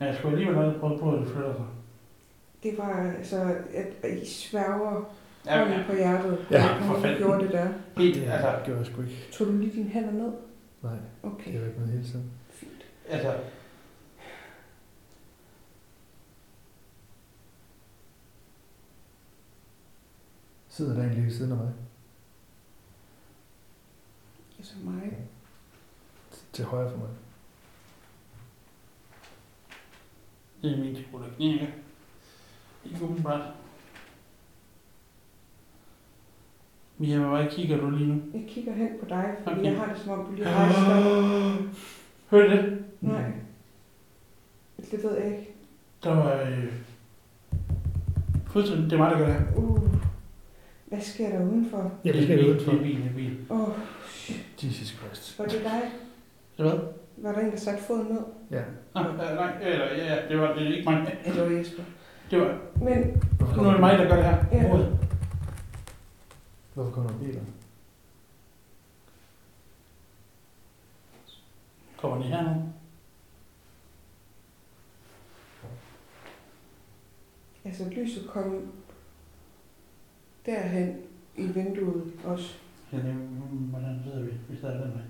Men jeg skulle alligevel have prøvet på, at det flytter sig. Det var altså, at I sværger Ja, hånden ja. på hjertet, Ja, når du gjorde det der. Helt, Det altså, altså, gjorde jeg sgu ikke. Tog du lige dine hænder ned? Nej, Okay, det har været med hele tiden. fint. altså, Sidder der egentlig ved siden af mig? Altså mig. Til højre for mig. Det er min skole, der knækker. Ikke umiddelbart. Mia, meget kigger du lige nu? Jeg kigger hen på dig, fordi Okay. jeg har det som om, du lige rejser dig. Hør det? Nej. Det ved jeg ikke. Der var... Øh, fuldstændig, det er mig, der gør det. Uh. Hvad sker der udenfor? Ja, det er skal jeg bil, udenfor. Det er bil, det er bil. Åh, oh, Jesus Christ. var det dig? Hvad? Var der en, der satte foden ned? Ja. Nå, øh, nej, eller, ja, ja, det var det er ikke mig. Ja, det var Jesper. Det var, Men Hvorfor nu er det mig, der gør det her. Ja. Råd. Hvorfor kommer der biler? Kommer de her nu? altså, lyset kom derhen i vinduet også. Ja, det, hvordan sidder vi? Vi sidder den vej.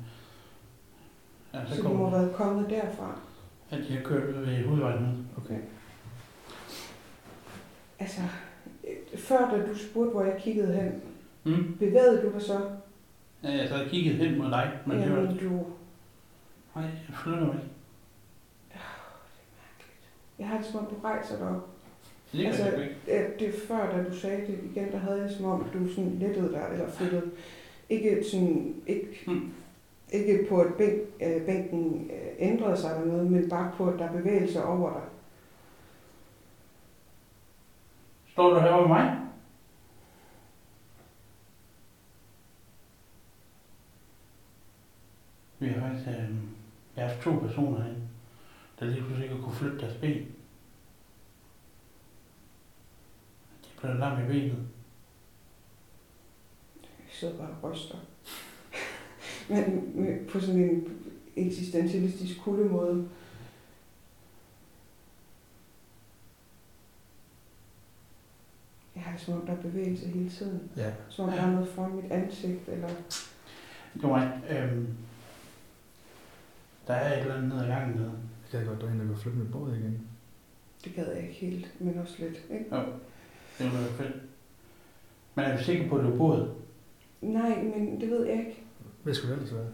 Ja, Så så det må kommer have været kommet derfra. At de har kørt ud ved hovedvejen. Okay. Altså, øh, før da du spurgte, hvor jeg kiggede hen, Mm. bevægede du dig så? Ja, jeg så kigget hen mod dig, men det var... Jamen, du... Nej, jeg flytter mig ikke. Jeg har det som om, du rejser dig op. Det Altså, altså, Det er før, da du sagde det igen, der havde jeg det som om, du sådan lettede dig, eller flyttede. Ikke sådan, ikke, Mm. Ikke på, at bænk, øh, bænken øh, ændrede sig eller noget, men bare på, at der er bevægelse over dig. Står du herovre med mig? Vi har faktisk øh, jeg har haft to personer herinde, der lige pludselig ikke kunne flytte deres ben. De blev lam i benet. Jeg sidder bare og ryster. Men på sådan en eksistentialistisk kulde måde. Jeg har som om, der er bevægelse hele tiden. Ja. Som om der er noget foran mit ansigt, eller... Mig. Øhm, der er et eller andet nede ad gangen nede. Jeg kan godt derhen og gå flytte mit båd igen. Det gad jeg ikke helt, men også lidt. Ikke? Det var fedt. Men er du sikker på, at du boede? Nej, men det ved jeg ikke. Hvad skulle det ellers være?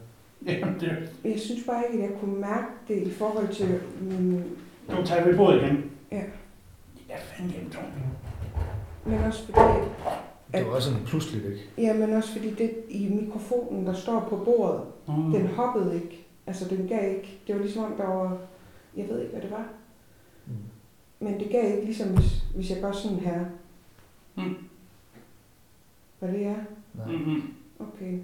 Jamen, det Jeg synes bare ikke, at jeg kunne mærke det i forhold til min... Du tager ved båd igen. Ja. Ja, fanden gennem to. Men også fordi, Det var også sådan pludselig væk. ja, men også fordi det i mikrofonen, der står på bordet, Mm. den hoppede ikke. Altså, den gav ikke. Det var ligesom om, der var Jeg ved ikke, hvad det var. Mm. Men det gav ikke ligesom, hvis, hvis jeg gør sådan her. Mm. Hvad det er? Nej. Mm-hmm. Okay.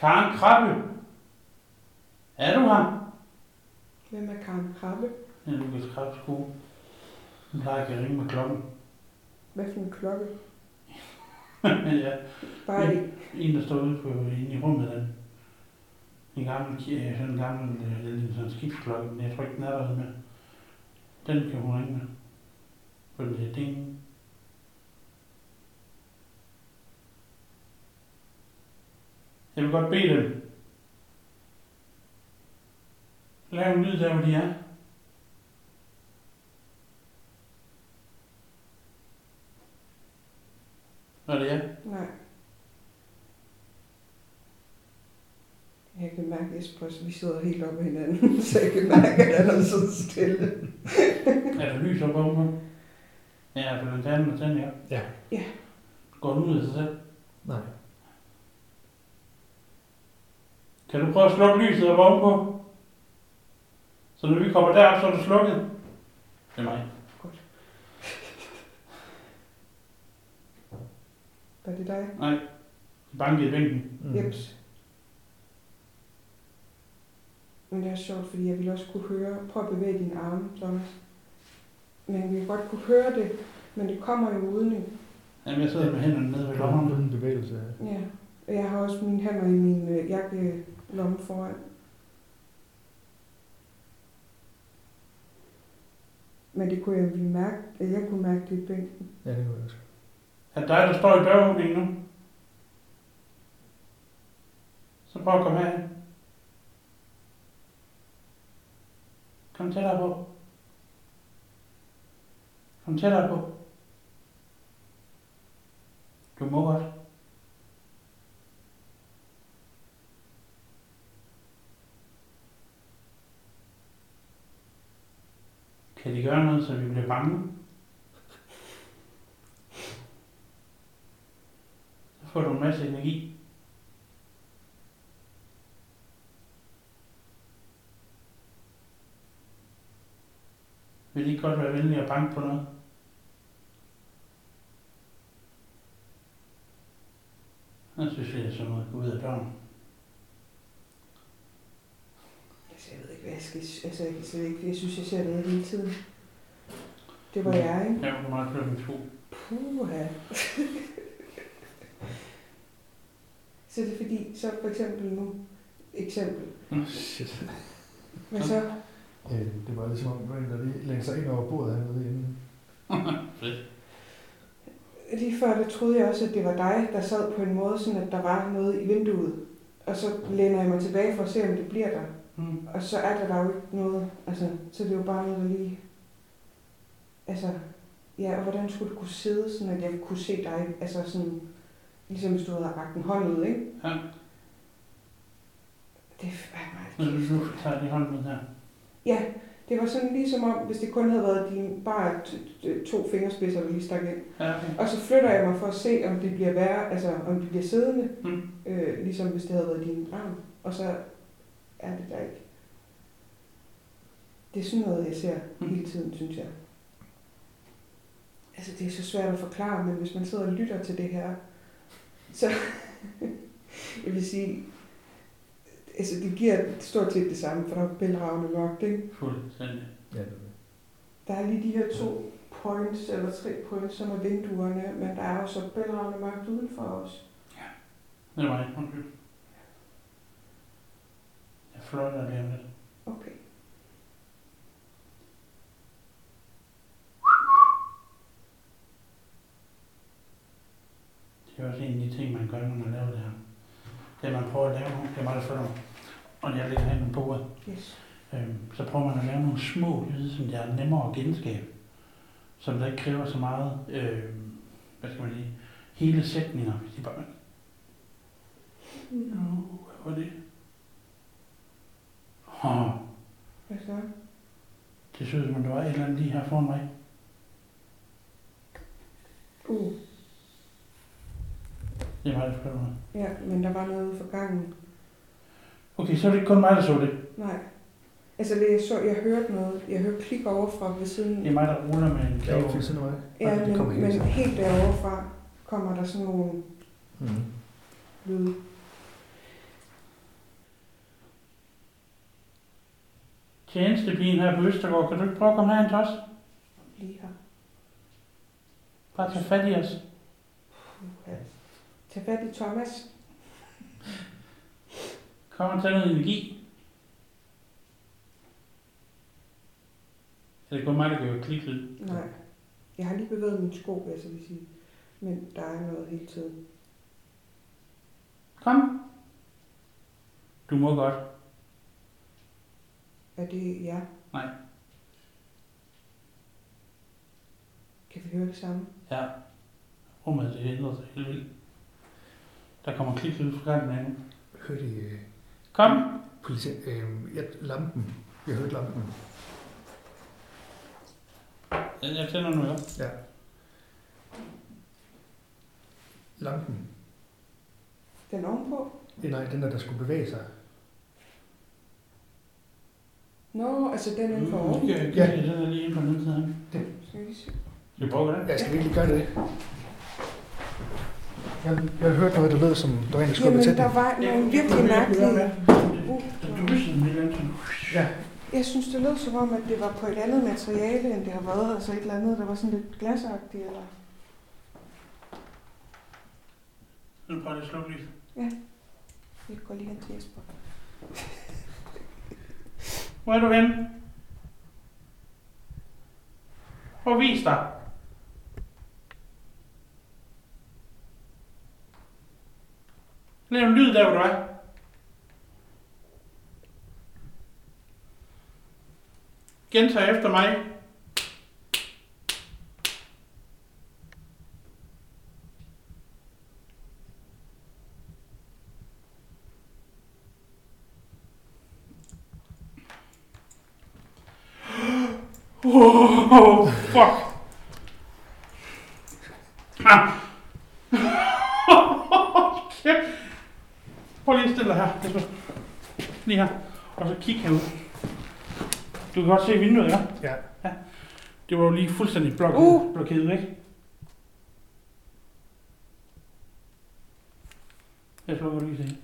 Karen Krabbe. Er du her? Hvem er Karen Krabbe? Ja, Lukas Krabbe skue. Hun plejer ikke at ringe med klokken. Hvad for en klokke? ja, Bare ikke. en der står ude på, inde i rummet, den. En gammel, ki- sådan en gammel, øh, lille sådan skibsklokke, men jeg tror ikke, den er derude med. Den kan hun ringe med. For det er ding. Jeg vil godt bede dem. Lav en lyd der, hvor de er. Hvad er det, ja? Nej. Jeg kan mærke at vi sidder helt oppe af hinanden, så jeg kan mærke, at han er så stille. Er der lys op ovenpå? Ja, for den tanden og tænder, ja. Ja. Ja. Går den ud af sig selv? Nej. Kan du prøve at slukke lyset op ovenpå? Så når vi kommer derop, så er det slukket. Det er mig. Var det dig? Nej. De bankede i bænken. Mm. Jeps. Men det er sjovt, fordi jeg ville også kunne høre, prøv at bevæge dine arme, Thomas. Men vi kan godt kunne høre det, men det kommer jo uden. Jamen, jeg sidder med hænderne nede ved lommerne. Uden bevægelse. Ja. Og jeg har også mine hænder i min øh, jakkelomme foran. Men det kunne jeg mærke, at jeg kunne mærke det i bænken. Ja, det kunne jeg også. Er det dig, der står i døråbningen nu? Så prøv at komme herhen. Kom tættere på. Kom tættere på. Du må godt. Kan de gøre noget, så vi bliver bange? Så får du en masse energi. Vil I ikke godt være venlige at banke på noget? Jeg synes, det er sådan noget. Gå ud af døren. Altså, jeg ved ikke, hvad jeg skal... Altså, jeg, kan slet ikke, jeg synes, jeg ser det hele tiden. Det var jeg, ikke? Jeg må meget min sko. Puha. så det er fordi, så for eksempel nu, eksempel, Shit. hvad så? Øh, det var ligesom om, der lige længte sig ind over bordet hernede inden. Lige før, der troede jeg også, at det var dig, der sad på en måde, sådan at der var noget i vinduet. Og så læner jeg mig tilbage for at se, om det bliver der. Mm. Og så er der, der jo ikke noget. Altså, så det er jo bare noget, der lige... Altså, ja, og hvordan skulle du kunne sidde, sådan at jeg kunne se dig? Altså sådan, ligesom hvis du havde rakt en hånd ud, ikke? Ja. Det er Nu, meget kæft. nu tager de hånden ud her. Ja, det var sådan ligesom om, hvis det kun havde været dine bare to fingerspidser, der lige stak ind. Ja, okay. Og så flytter jeg mig for at se, om det bliver værre, altså om det bliver siddende, Mm. øh, ligesom hvis det havde været din arm. Og så er det der ikke. Det er sådan noget, jeg ser Mm. hele tiden, synes jeg. Altså, det er så svært at forklare, men hvis man sidder og lytter til det her, så jeg vil sige, altså det giver stort set det samme, for der er bælragende mørkt, ikke? Fuldstændig. Ja, det var det. Der er lige de her to points, eller tre points, som er vinduerne, men der er jo så bælragende mørkt udenfor os. Det er mig. Fløjter lige om lidt. Okay. Det er også en af de ting, man gør, når man laver det her. Det man prøver at lave nogle, det er meget for og jeg lægger hen på bordet, Yes. øhm, så prøver man at lave nogle små lyde, som der er nemmere at genskabe. Som der ikke kræver så meget, øhm, hvad skal man sige, hele sætninger. Hvis de bare, no, hvad var det? Oh, Hvad så? det synes som om, der var et eller andet lige her foran mig. Uh. Det er mig, der spørger mig. Ja, men der var noget ude for gangen. Okay, så er det ikke kun mig, der så det. Nej. Altså, det, jeg, så, jeg hørte noget. Jeg hørte klik overfra ved siden. Det er mig, der ruller med en Det for mig. Ja, det kommer men, helt men helt derovre fra kommer der sådan nogle Mm. lyde. Tjenestepigen her på Østergaard, kan du ikke prøve at komme herind til os? Lige her. Bare tage fat i os. Ja. Tag fat i Thomas. Kom og tage noget energi. Er det kun mig, der høre kliklyd? Nej. Jeg har lige bevæget min sko, vil jeg så lige sige. Men der er noget hele tiden. Kom. Du må godt. Er det ja? Nej. Kan vi høre det samme? Ja. Rummet det ændrer sig helt vildt. Der kommer kliklyd fra gangen af nu. Hørte I øh, Kom. politi- øh, ja, lampen? Jeg hørte lampen. Jeg jeg tænder nu, ja. Ja. Lampen. Den ovenpå? Eh, nej, den der, der skulle bevæge sig. Nå, altså den inden for oven. Ja, ja. Den er lige inde på den anden side. her. Skal vi se? Skal vi prøve det? Jeg skal virkelig gøre det. Jeg, jeg hørte noget, der lød som, der var en, der Jamen, til der var nogle virkelig mærkelige... Ja, Jeg synes, det lød som om, at det var på et andet materiale, end det har været. Altså et eller andet, der var sådan lidt glasagtigt, eller... Nu prøver jeg at slukke lidt. Vi går lige hen til Jesper. Hvor er du henne? Prøv at vise dig. Lav en lyd der, hvor du er. Gentag efter mig. Oh, fuck. Ah. Kæft. Prøv lige at stille dig her. Jesper. Lige her. Og så kig herud. Du kan godt se vinduet, ja? ja. Det var jo lige fuldstændig blokeret, Uh. blokeret væk. Jeg slukker lige se.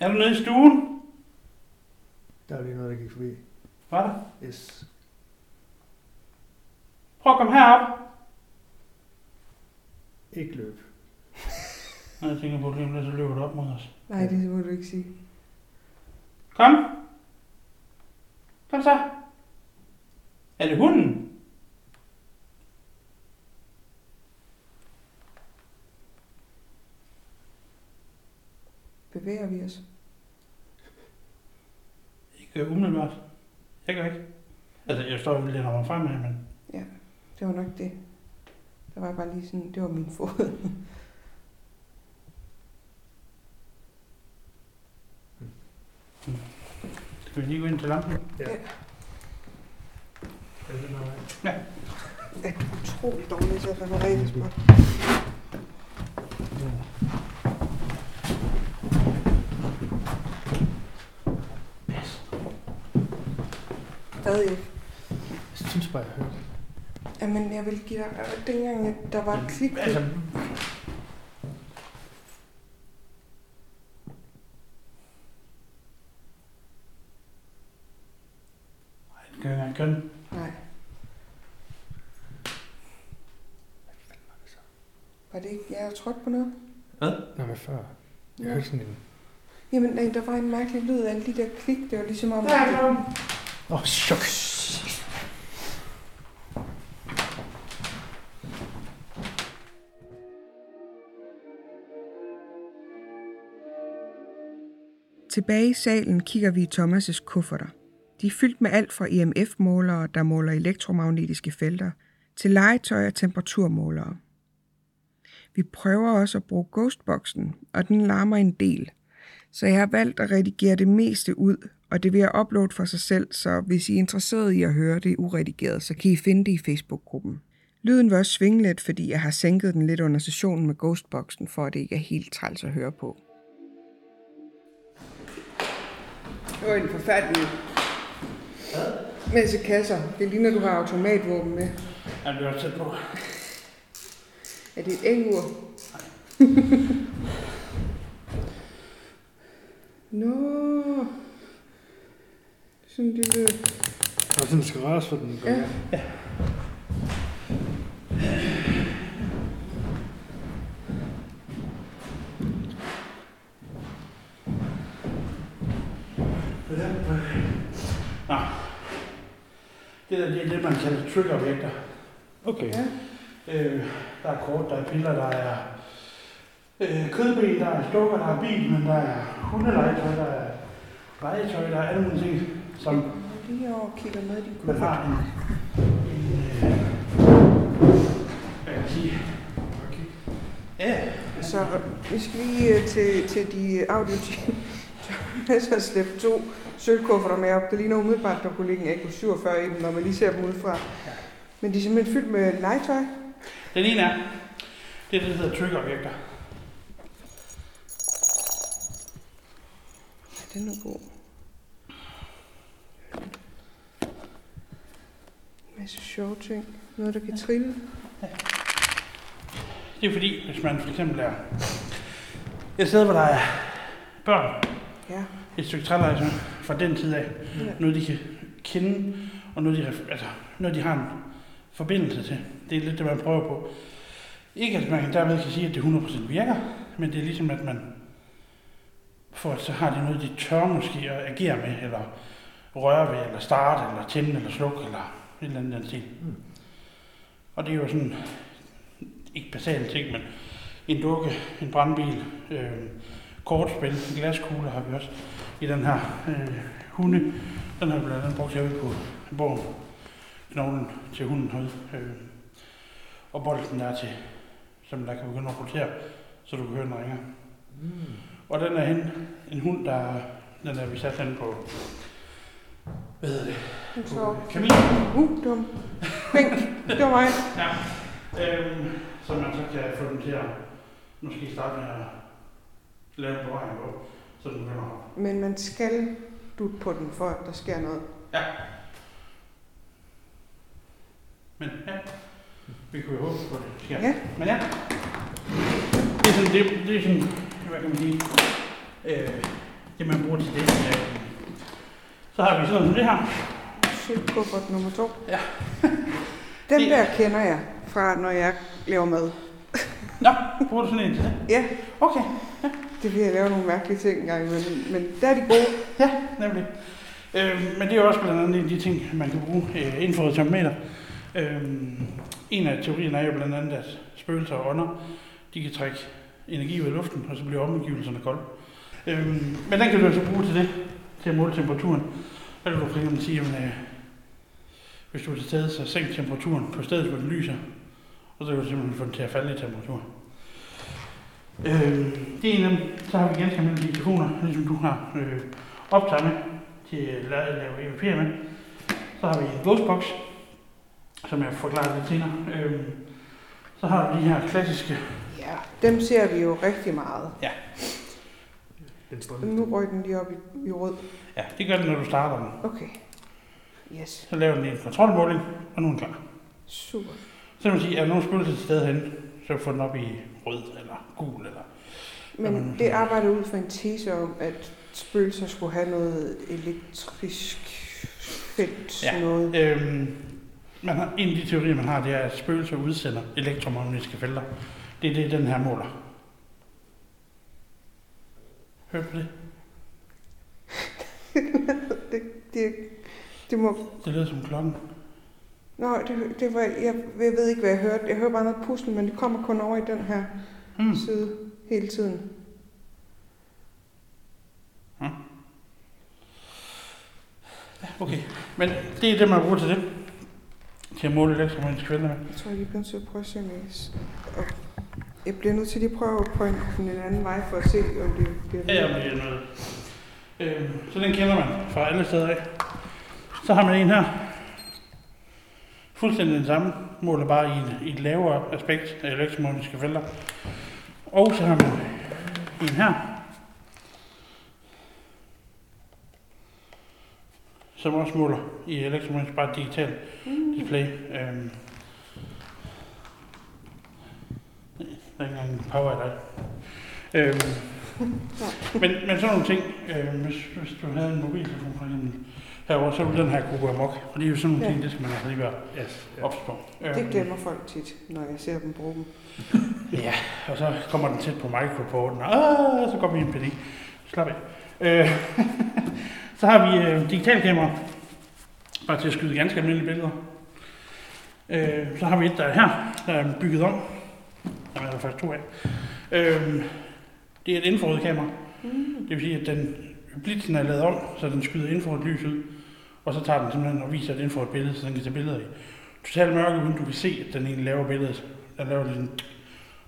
Er du nede i stuen? Der var lige noget, der gik forbi. Var der? Yes. Prøv at komme herop. Ikke løb. Nå, jeg tænker på, at lige om lidt, så løber du op mod os. Nej, det må du ikke sige. Kom. Kom så. Er det hunden? Bevæger vi os? Ikke umiddelbart. Jeg gør ikke. Altså, jeg står jo lidt over fremad, men... Det var nok det. Der var bare lige sådan, det var min fod. Skal vi lige gå ind til lampen? Ja. Ja. Er det her er utroligt dårligt til at referere det på. Stadig ikke. Jeg synes bare, jeg hørte. Jamen, jeg vil give dig... Dengang der var et klik... Altså, Nej, det kan jeg ikke gøre. Nej. Var det ikke... Jeg har trykt på noget? Nå, hvad før? Jeg hørte sådan en... Jamen, nej, der var en mærkelig lyd af alle de der klik. Det var ligesom om... Der er kom. Åh, oh, chok. Tilbage i salen kigger vi i Thomas' kufferter. De er fyldt med alt fra EMF-målere, der måler elektromagnetiske felter, til legetøj og temperaturmålere. Vi prøver også at bruge Ghostboxen, og den larmer en del. Så jeg har valgt at redigere det meste ud, og det vil jeg uploade for sig selv, så hvis I er interesseret i at høre det uredigeret, så kan I finde det i Facebook-gruppen. Lyden vil også svinge lidt, fordi jeg har sænket den lidt under sessionen med Ghostboxen, for at det ikke er helt træls at høre på. Det var en forfærdelig masse kasser. Det ligner, du har automatvåben med. Ja, det er også tæt på. Er det et engur? Nå. Sådan en lille... Og sådan skal røres for den. Ja. Nå. Det der, det er det, man kalder triggervægter. Okay. Ja. Øh, der er kort, der er piller, der er øh, kødben, der er stukker, der er bil, men der er hundelegetøj, der er legetøj, der er alle mulige ting, som Lige over kigger med i din man kuffert. har en, en hvad kan jeg sige, ja, Så vi skal lige øh, til, til de audio har slæbt to sølvkufferter med op. Det ligner umiddelbart, der kunne ligge en AK 47 i dem, når man lige ser dem udefra. Men de er simpelthen fyldt med legetøj. Den ene er, det er det, der hedder triggervægter. Ja, den er god. Masse sjove ting. Noget, der kan trille. Det er fordi, hvis man for eksempel er et sted, hvor der er børn, Ja. et stykke trælegetøj fra den tid af, ja. noget de kan kende, og noget de, altså, noget de har en forbindelse til. Det er lidt det, man prøver på. Ikke at man dermed kan sige, at det 100% virker, men det er ligesom, at man for at så har de noget, de tør måske at agere med, eller røre ved, eller starte, eller tænde, eller slukke, eller et eller andet stil. Mm. Og det er jo sådan, ikke basale ting, men en dukke, en brandbil, øh, kortspil, glaskugler har vi også i den her øh, hunde. Den har vi blandt andet brugt herude på borgen. Knoglen til hunden herude. Øh, og bolden der er til, som der kan begynde at rotere, så du kan høre den ringer. Mm. Og den er hen, en hund, der den er vi sat hen på, hvad hedder det, på kamin. Uh, dum. Bænk. Det var mig. Ja. Øhm, så man så kan få den til at måske starte med at lave en beregning på, så den begynder at. Men man skal dutte på den, for at der sker noget. Men ja, vi kunne jo håbe på det sker. Ja. Men ja, det er sådan, det, det er sådan hvad kan man sige, øh, det man bruger til det. Øh, så har vi sådan det her. Sølvkuffert nummer to. Ja. Den Det- der kender jeg fra, når jeg laver mad. Nå, bruger du sådan en til det? Ja, Okay, det vil jeg lave nogle mærkelige ting engang, men, men der er de gode. ja, nemlig. Øh, men det er også blandt andet en af de ting, man kan bruge øh, inden for et termometer. Øh, en af teorierne er jo blandt andet, at spøgelser og ånder, de kan trække energi ud af luften, og så bliver omgivelserne kolde. Øh, men den kan du altså bruge til det, til at måle temperaturen. Så kan du for eksempel sige, at øh, hvis du er til stede, så sænk temperaturen på stedet, hvor den lyser, og så kan du simpelthen få den til at falde i temperatur. Øh, det er en af dem. Så har vi ganske almindelige telefoner, ligesom du har øh, optaget med til at lave, EVP med. Så har vi en Ghostbox, som jeg forklarer lidt senere. Øh, så har du de her klassiske Ja, dem ser vi jo rigtig meget. Den står Nu røg den lige op i, i rød. Ja, det gør den, når du starter den. Okay. Yes, Så laver den en kontrolmåling, og nu er den klar. super. Så man sige, er der nogen spøgelser til stede hen, så får den op i rød eller gul. Eller... Men Jamen, det arbejder ud fra en tese om, at spøgelser skulle have noget elektrisk felt, Ja. noget. Øhm, man har, en af de teorier, man har, det er, at spøgelser udsender elektromagnetiske felter. Det er det, den her måler. Hørte du det? Det, det, det må... Det lyder som klokken. Nå, det, det var, jeg, jeg ved ikke, hvad jeg hørte. Jeg hører bare noget pusle, men det kommer kun over i den her Hmm. side hele tiden. Okay, men det er det, man bruger til det. Til at måle elektromagnetiske felter med. Jeg tror, jeg bliver nødt til at prøve at se, om jeg... Jeg bliver nødt til lige at prøve at pointe den en anden vej, for at se, om det bliver Ja, er noget. Øhm, så den kender man fra alle steder af. Så har man en her. fuldstændig den samme, måler bare i, en, i et lavere aspekt af elektromagnetiske felter. Og så har man en her, som også måler i elektromagnetisk, bare digital display. Øhm, der er ikke engang en power i dig. Øhm, men, men sådan nogle ting, øh, hvis, hvis du havde en mobiltelefon for eksempel herovre, så ville den her kunne gå amok. Og det er jo sådan nogle Ja. ting, det skal man altså lige være Yes, ja. ops på. Øhm, Det glemmer folk tit, når jeg ser dem bruge dem. Ja, og så kommer den tæt på microporten, og ah, så går vi i en panik. Slap af. Øh, så har vi øh, digitalkamera, bare til at skyde ganske almindelige billeder. Øh, så har vi et, der er her, der er bygget om. Der er faktisk to af. Øh, det er et infrarødt kamera. Det vil sige, at den, blitzen er lavet om, så den skyder infrarødt lys ud. Og så tager den simpelthen og viser et infrarødt billede, så den kan tage billeder i. Totalt mørke, uden du kan se, at den egentlig laver billedet. Den laver lidt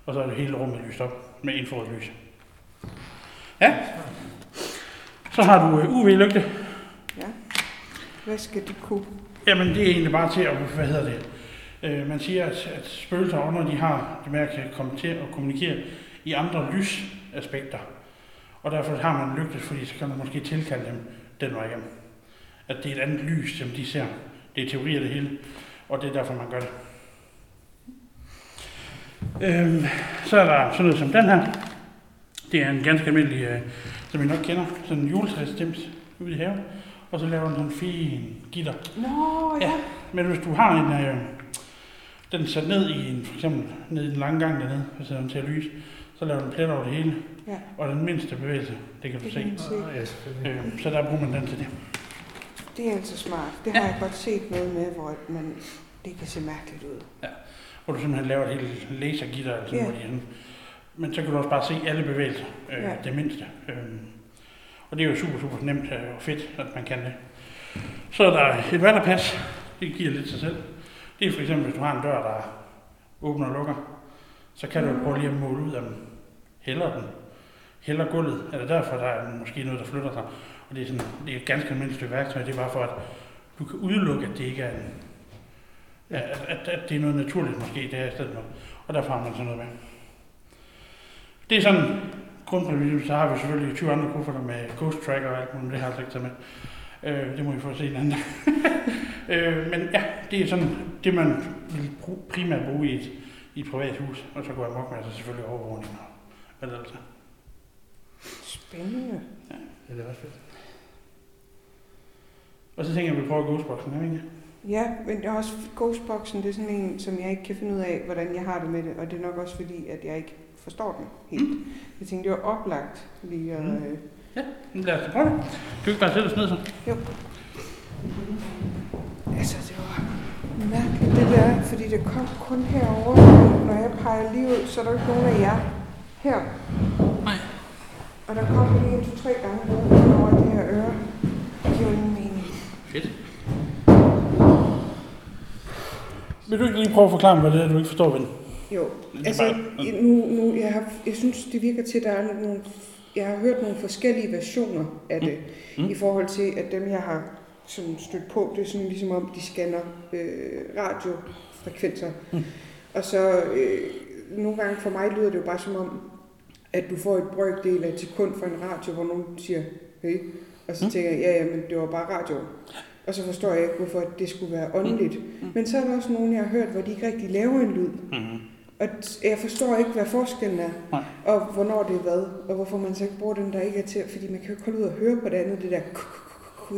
og så er det hele rummet lyst op med infrarødt lys. Ja. Så har du øh, UV-lygte. Ja. Hvad skal de kunne? Jamen, det er egentlig bare til at, hvad hedder det? Øh, man siger, at, at spøgelser og ånder, de har det med at kan komme til at kommunikere i andre lysaspekter. Og derfor har man lygte, fordi så kan man måske tilkalde dem den vej igennem. At det er et andet lys, som de ser. Det er teori af det hele, og det er derfor, man gør det. Øhm, så er der sådan noget som den her. Det er en ganske almindelig, øh, som I nok kender, sådan en juletræsdims ude i haven. Og så laver den sådan en fin gitter. Nå, ja. Ja. Men hvis du har en, øh, den sat ned i en, for eksempel ned i den lange gang dernede, sætter den til at lyse, så laver den plet over det hele. Ja. Og den mindste bevægelse, det kan du Det se. kan se. Ja. Øh, så der bruger man den til det. Det er altså smart. Det har jeg godt set noget med, hvor man, det kan se mærkeligt ud. Hvor du simpelthen laver et helt lasergitter, eller sådan Ja. henne. Men så kan du også bare se alle bevægelser, øh, Ja. det mindste. Øh, og det er jo super, super nemt øh, og fedt, at man kan det. Så er der et vatterpas. Det giver lidt sig selv. Det er for eksempel, hvis du har en dør, der åbner og lukker, så kan du jo prøve lige at måle ud af den. Hælder den. Hælder gulvet. Er det derfor, der er måske noget, der flytter sig? Og det er, sådan, det er et ganske almindeligt stykke værktøj. Det er bare for, at du kan udelukke, at det ikke er en, at, at, at det er noget naturligt måske, det her i stedet for. Og derfor har man sådan noget med. Det er sådan grundprincippet, Så har vi selvfølgelig 20 andre kufferter med ghost tracker og alt muligt, men det har jeg altså ikke taget med. Øh, det må I få at se en anden. øh, men ja, det er sådan det, man vil primært bruge i et, i et privat hus. Og så går jeg mok med, altså selvfølgelig overvågning og hvad er. Spændende. Ja, det er ret fedt. Og så tænker jeg, at vi prøver ghostboxen, er vi ikke? Ja, men det er også Ghostboxen, det er sådan en, som jeg ikke kan finde ud af, hvordan jeg har det med det, og det er nok også fordi, at jeg ikke forstår den helt. Mm. Jeg tænkte, det var oplagt lige at... Mm. Mm. Men Lad os prøve det. Kan du ikke bare sætte os ned så? Altså, det var mærkeligt det der, fordi det kom kun herover. Når jeg peger lige ud, så er der jo ikke nogen af jer her. Nej. Og der kom lige en, to, tre gange nogen over det her øre. Det giver jo ingen mening. Fedt. Vil du ikke lige prøve at forklare mig, hvad det er, du ikke forstår ved den? Jo, altså, nu, nu, jeg, har, jeg synes, det virker til, at der er nogle, jeg har hørt nogle forskellige versioner af det, Mm. mm. i forhold til, at dem, jeg har sådan stødt på, det er sådan ligesom om, de scanner øh, radiofrekvenser. Mm. Og så øh, nogle gange for mig lyder det jo bare som om, at du får et brøkdel af et sekund fra en radio, hvor nogen siger, hey, og så Mm. mm. tænker jeg, ja, ja, men det var bare radio. Og så forstår jeg ikke, hvorfor det skulle være åndeligt. Mm. Men så er der også nogen, jeg har hørt, hvor de ikke rigtig laver en lyd. Mm-hmm. Og jeg forstår ikke, hvad forskellen er, Nej. og hvornår det er hvad, og hvorfor man så ikke bruger den, der ikke er til, fordi man kan jo ikke holde ud og høre på det andet, det der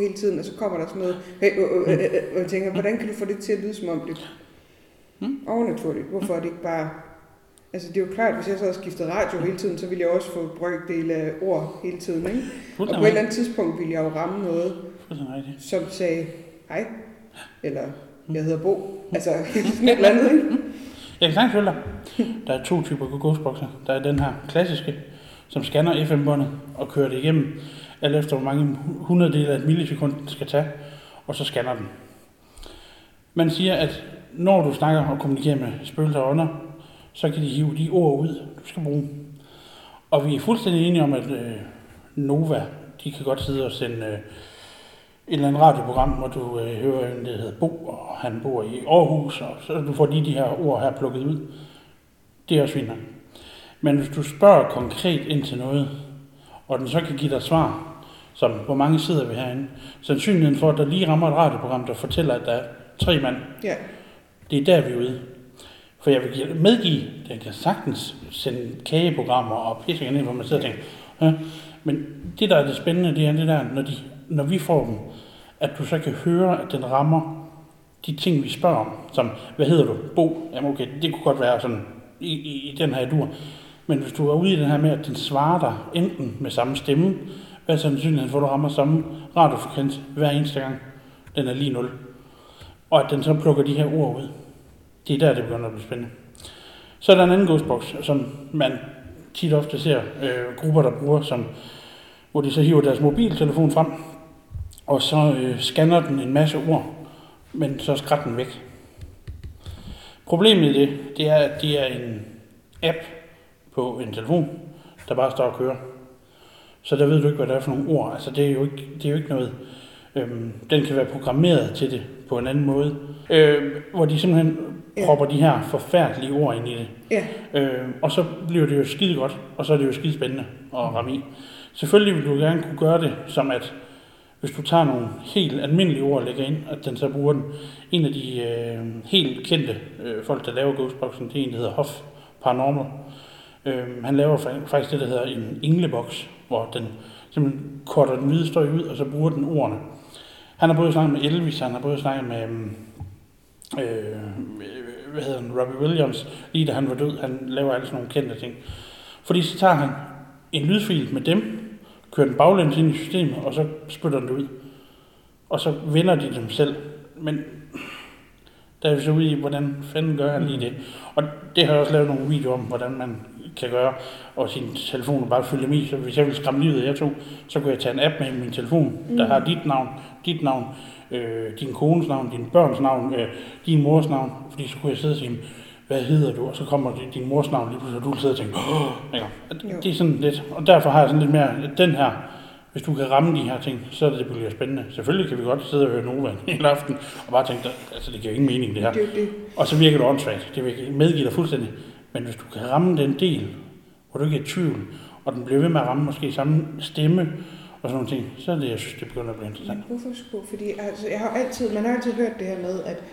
hele tiden, og så kommer der sådan noget, hey, øh, øh, øh, øh, og jeg tænker, hvordan kan du få det til at lyde som om det Mm. er overnaturligt? Hvorfor er det ikke bare... Altså det er jo klart, hvis jeg så havde skiftet radio hele tiden, så ville jeg også få brøkdel af ord hele tiden, ikke? Og på et eller andet tidspunkt ville jeg jo ramme noget, som sagde, hej, eller jeg hedder Bo, altså sådan et eller andet, ikke? Jeg kan sagtens følge dig. Der er to typer ghostboxer. Der er den her klassiske, som scanner FM-båndet og kører det igennem, alt efter hvor mange hundreddele af et millisekund den skal tage, og så scanner den. Man siger, at når du snakker og kommunikerer med spøgelser og ånder, så kan de hive de ord ud, du skal bruge. Og vi er fuldstændig enige om, at øh, Nova, de kan godt sidde og sende øh, eller andet radioprogram, hvor du øh, hører en, der hedder Bo, og han bor i Aarhus, og så du får lige de her ord her plukket ud. Det er også fint. Men hvis du spørger konkret ind til noget, og den så kan give dig svar, som hvor mange sidder vi herinde, sandsynligheden for, at der lige rammer et radioprogram, der fortæller, at der er tre mand, Ja. det er der, vi er ude. For jeg vil give- medgive, at jeg kan sagtens sende kageprogrammer og pisse ind, hvor man sidder og tænker, ja. men det, der er det spændende, det er det der, når, de, når vi får dem, at du så kan høre, at den rammer de ting, vi spørger om, som, hvad hedder du? Bo? Jamen okay, det kunne godt være sådan i, i, i den her dur. Men hvis du er ude i den her med, at den svarer dig enten med samme stemme, hvad er sandsynligheden for, at du rammer samme radiofrekvens hver eneste gang? Den er lige 0. Og at den så plukker de her ord ud. Det er der, det begynder at blive spændende. Så er der en anden ghostbox, som man tit ofte ser øh, grupper, der bruger, som, hvor de så hiver deres mobiltelefon frem, og så øh, scanner den en masse ord, men så skræt den væk. Problemet i det, det er, at det er en app på en telefon, der bare står og kører. Så der ved du ikke, hvad det er for nogle ord. Altså, det er jo ikke, det er jo ikke noget... Øhm, den kan være programmeret til det på en anden måde. Øh, hvor de simpelthen Ja. propper de her forfærdelige ord ind i det. Ja. Øh, og så bliver det jo skide godt, og så er det jo skide spændende at ramme i. Selvfølgelig vil du gerne kunne gøre det, som at hvis du tager nogle helt almindelige ord og lægger ind, at den så bruger den. En af de øh, helt kendte øh, folk, der laver Ghostboxen, det er en, der hedder Hoff Paranormal. Øh, han laver faktisk det, der hedder en engleboks, hvor den simpelthen korter den hvide støj ud, og så bruger den ordene. Han har både snakket med Elvis, han har både snakket med, mm, øh, hvad hedder han, Robbie Williams, lige da han var død. Han laver alle sådan nogle kendte ting. Fordi så tager han en lydfil med dem, kører den baglæns ind i systemet, og så spytter den det ud. Og så vender de dem selv. Men der er vi så ude i, hvordan fanden gør han lige det. Og det har jeg også lavet nogle videoer om, hvordan man kan gøre, og sin telefon bare følge med. Så hvis jeg vil skræmme livet af jer to, så kunne jeg tage en app med i min telefon, der har dit navn, dit navn, øh, din kones navn, din børns navn, øh, din mors navn, fordi så kunne jeg sidde og sige, hvad hedder du? Og så kommer din mors navn lige pludselig, og du vil sidde og tænke, Åh! Ikke? Det- det er sådan lidt, og derfor har jeg sådan lidt mere, den her, hvis du kan ramme de her ting, så er det, det bliver spændende. Selvfølgelig kan vi godt sidde og høre Nova hele aften, og bare tænke, altså det giver ingen mening det her. Det det. Og så virker det åndssvagt. Det vil medgive dig fuldstændig. Men hvis du kan ramme den del, hvor du ikke er i tvivl, og den bliver ved med at ramme måske samme stemme, og sådan nogle ting, så er det, jeg synes, det begynder at blive interessant. Men hvorfor skulle? Fordi altså, jeg har altid, man har altid hørt det her med, at,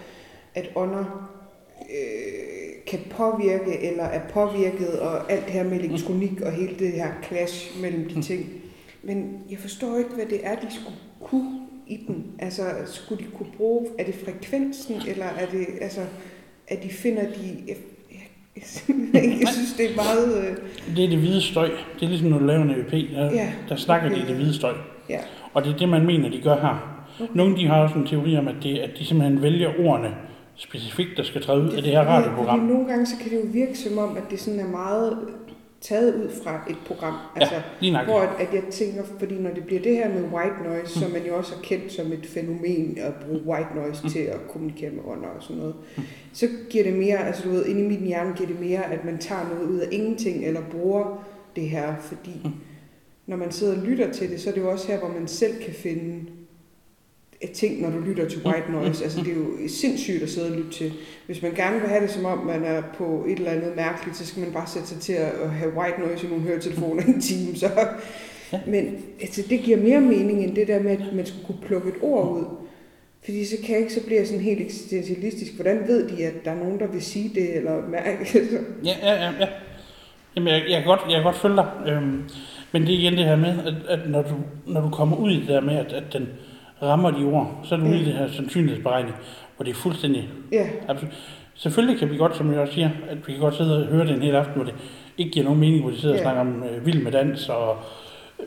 at ånder øh, kan påvirke, eller er påvirket, og alt det her med elektronik, og hele det her clash mellem de ting. Men jeg forstår ikke, hvad det er, de skulle kunne i den. Altså, skulle de kunne bruge, er det frekvensen, eller er det, altså, at de finder de... Jeg, jeg, jeg synes, det er meget... Øh, Det er det hvide støj. Det er ligesom, når du laver en EVP, der, Ja, der snakker de okay. i det hvide støj. ja. Og det er det, man mener, de gør her. Nogle de har også en teori om, at, det, at de simpelthen vælger ordene specifikt, der skal træde ud af det her radioprogram. Fordi nogle gange så kan det jo virke som om, at det sådan er meget taget ud fra et program. Altså, Ja, hvor at, at jeg tænker, fordi når det bliver det her med white noise, mm. som man jo også har kendt som et fænomen at bruge white noise mm. til at kommunikere med ånder og sådan noget, mm. så giver det mere, altså du ved, inde i min hjerne giver det mere, at man tager noget ud af ingenting, eller bruger det her, fordi Mm. når man sidder og lytter til det, så er det jo også her, hvor man selv kan finde ting, når du lytter til white noise. Altså, det er jo sindssygt at sidde og lytte til. Hvis man gerne vil have det, som om man er på et eller andet mærkeligt, så skal man bare sætte sig til at have white noise i nogle høretelefoner i en time. Så. Men altså, det giver mere mening, end det der med, at man skulle kunne plukke et ord ud. Fordi så kan jeg ikke, så bliver jeg sådan helt eksistentialistisk. Hvordan ved de, at der er nogen, der vil sige det, eller mærke Ja, ja, ja. ja. Jamen, jeg, jeg, kan godt, jeg kan godt følge dig. Øhm, men det er igen det her med, at, at når, du, når du kommer ud i det der med, at, at den rammer de ord, så er ude i det her sandsynlighedsberegning, hvor det er fuldstændig Ja, absolut. Selvfølgelig kan vi godt, som jeg også siger, at vi kan godt sidde og høre det en hel aften, hvor det ikke giver nogen mening, hvor de sidder og Ja. snakker om øh, vild med dans og øh,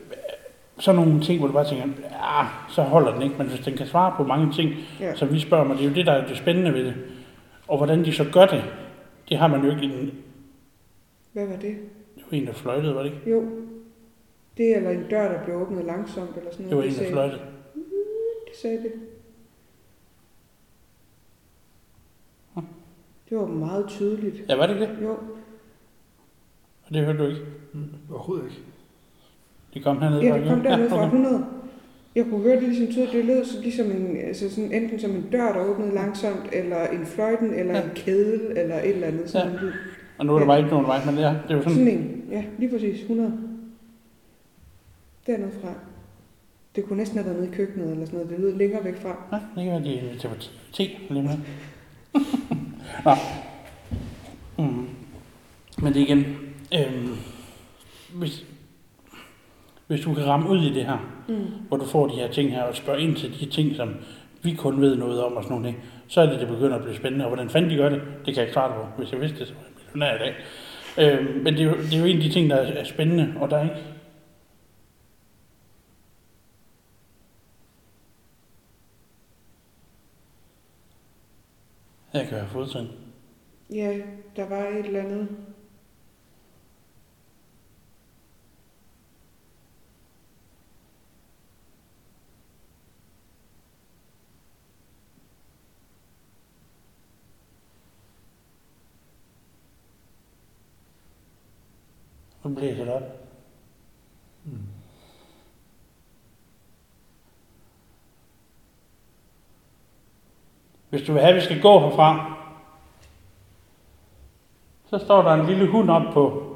sådan nogle ting, hvor du bare tænker, ja, så holder den ikke. Men hvis den kan svare på mange ting, ja. som vi spørger om, og det er jo det, der er det spændende ved det. Og hvordan de så gør det, det har man jo ikke en, Hvad var det? det var en, der fløjtede, var det ikke? Jo. Det er eller en dør, der blev åbnet langsomt, eller sådan Det var noget. en, der fløjtede. Sagde det. Det var meget tydeligt. Ja, var det det? Jo, Og det hørte du ikke. Mm, overhovedet ikke. Det kom hernede ja, fra, det kom dernede fra okay. 100. Jeg kunne høre det ligesom tydeligt. Det lød så ligesom en, altså sådan, enten som en dør, der åbnede langsomt, eller en fløjten, eller Ja. en kedel, eller et eller andet. Sådan Ja. lyd. Og nu er der bare ikke nogen vej, men ja, det er jo sådan, Sådan en. Ja, lige præcis. 100. Dernede fra. Det kunne næsten have været nede i køkkenet, eller sådan noget. Det lød længere væk fra. ja, det kan være, de inviterer på te lige med. Nå. Mm. Men det er igen, øhm, hvis, hvis du kan ramme ud i det her, Mm. hvor du får de her ting her, og spørger ind til de ting, som vi kun ved noget om og sådan nogle ting, så er det, det begynder at blive spændende. Og hvordan fanden de gør det, det kan jeg ikke svare på. Hvis jeg vidste det, så var jeg millionær i dag. Øhm, men det er, jo, det er jo en af de ting, der er er spændende, og der er ikke... Jeg kan have fodtrin. Ja, der var et eller andet. Nu blæser det op. Hvis du vil have, at vi skal gå herfra, så står der en lille hund op på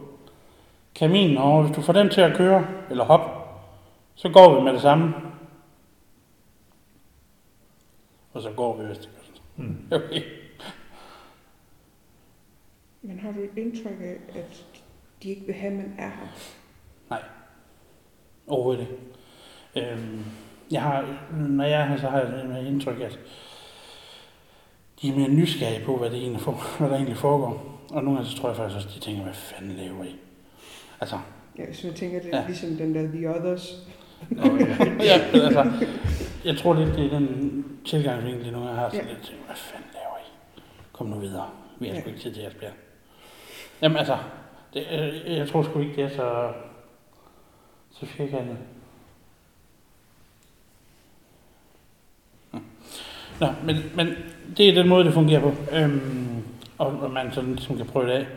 kaminen over. Hvis du får den til at køre, eller hoppe, så går vi med det samme. Og så går vi, hvis det gør Mm. Okay. Men har du et indtryk af, at de ikke vil have, at man er her? Overhovedet ikke. Øhm, jeg har, når jeg er her, så har jeg et indtryk, at de er mere nysgerrige på, hvad, det egentlig for, hvad der egentlig foregår. Og nogle gange så tror jeg faktisk også, at de tænker, hvad fanden laver I? Altså, Ja, hvis man tænker, det er Ja. ja. ligesom den der The Others. ja, altså, jeg tror lidt, det er den tilgangsvinkel, nogle gange har. Så Ja. lidt, tænker, hvad fanden laver I? Kom nu videre. Vi har Ja. sgu ikke tid til jeres bjerg. Jamen altså, det, øh, jeg tror sgu ikke, det er så, så firkantet. Nå, men, men det er den måde, det fungerer på. Øhm, og, og man sådan ligesom kan prøve det af,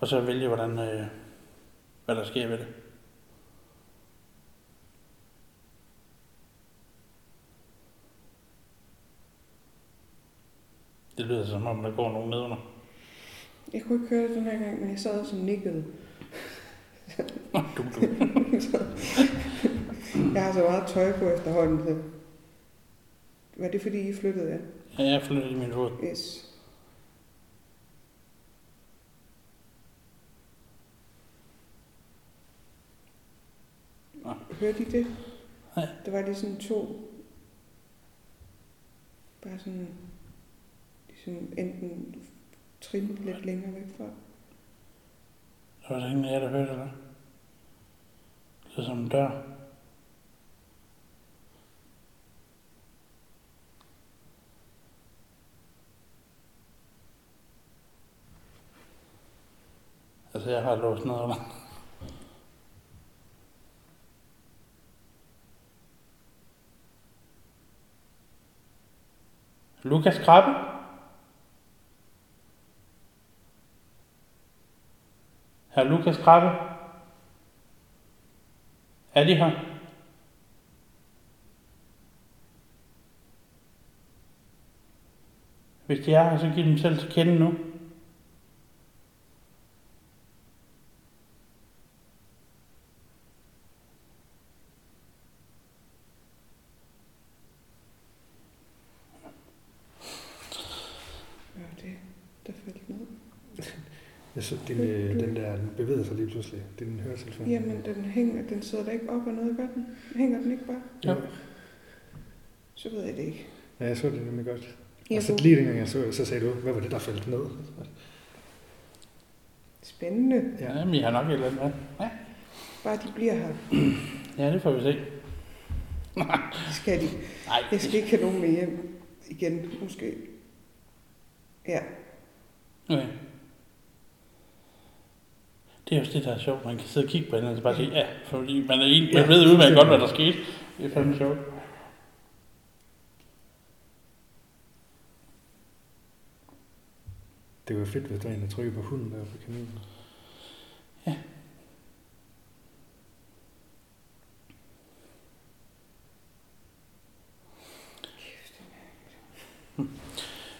og så vælge, hvordan, øh, hvad der sker ved det. Det lyder som om, der går nogen nedenunder. Jeg kunne ikke høre det den her gang, men jeg sad som nikkede. Du, du. Jeg har så meget tøj på efterhånden, så... Var det fordi, I flyttede jer? Ja, jeg flyttede i min fod. Yes. Nå. Hørte I det? Nej. Der var lige sådan to... Bare sådan... Ligesom enten trin lidt længere væk fra. Der var der ingen af jer, der hørte det. Det lød som en dør. Så jeg har låst noget under. Lukas Krabbe? Herr Lukas Krabbe? Er de her? Hvis de er her, så giv dem selv til kende nu. Ja, det der faldt ned. Jeg så, din, øh, den der den bevæger sig lige pludselig. Det er din høretelefon. Jamen, den hænger, den sidder der ikke op og noget, gør den? Hænger den ikke bare? Jo. Så ved jeg det ikke. Ja, jeg så det nemlig godt. Jeg og så lige dengang jeg så så sagde du, hvad var det, der faldt ned? Spændende. Ja. Ja, men I har nok et eller andet. Ja, Bare de bliver her. ja det får vi se. Det skal de. Nej, Jeg skal ikke have nogen med hjem igen, måske. Ja, Okay det er jo det, der er sjovt. Man kan sidde og kigge på hinanden og bare sige, ja, fordi man, er en, man ja, ved udmærket godt, hvad der skete. Det er fandme sjovt. Det var fedt, hvis der var en, der trykkede på hunden der på kaninen. Ja.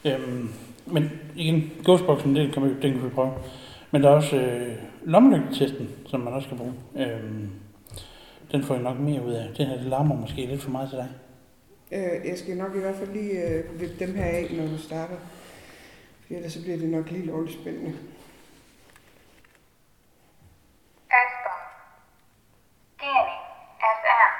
Øhm, men igen, ghostboxen, den kan, vi, den kan vi prøve. Men der er også øh, lommelygtetesten, som man også kan bruge. Øhm, den får jeg nok mere ud af. Den her, det larmer måske lidt for meget til dig. Øh, jeg skal nok i hvert fald lige øh, vippe dem her af, når du starter. For ellers så bliver det nok lige lovligt spændende. Asper. Scanning. FM.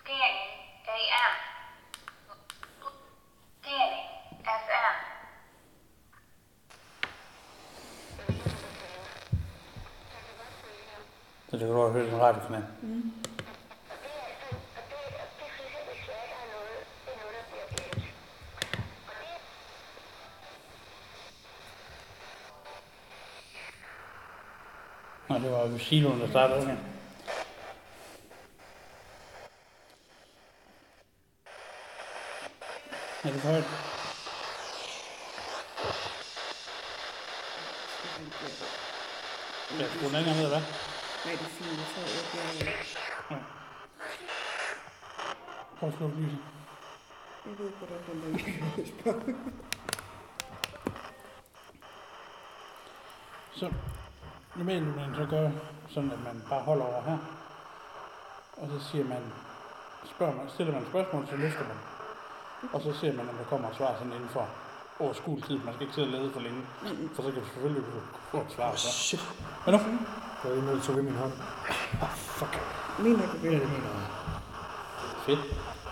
Scanning. AM. Scanning. FM. Så det kan du også høre den radiokanal. Det jo siloen, startede. Okay. Er det højt? Jeg skrue den længere ned, hvad? Nej, det er fint. Jeg tror, jeg bliver... Prøv at slukke lyset. Jeg ved ikke, hvordan der spørger. Så normalt man så gør sådan, at man bare holder over her. Og så siger man, spørger man, stiller man et spørgsmål, så løfter man. Og så ser man, om der kommer et svar sådan inden for overskuelig tid. Man skal ikke sidde og lede for længe, for så kan du selvfølgelig få et svar. Så. Shit. Hvad nu? Det var endnu, du tog i min hånd. Ah, fuck. Mener du Ja, det? det mener jeg. Fedt.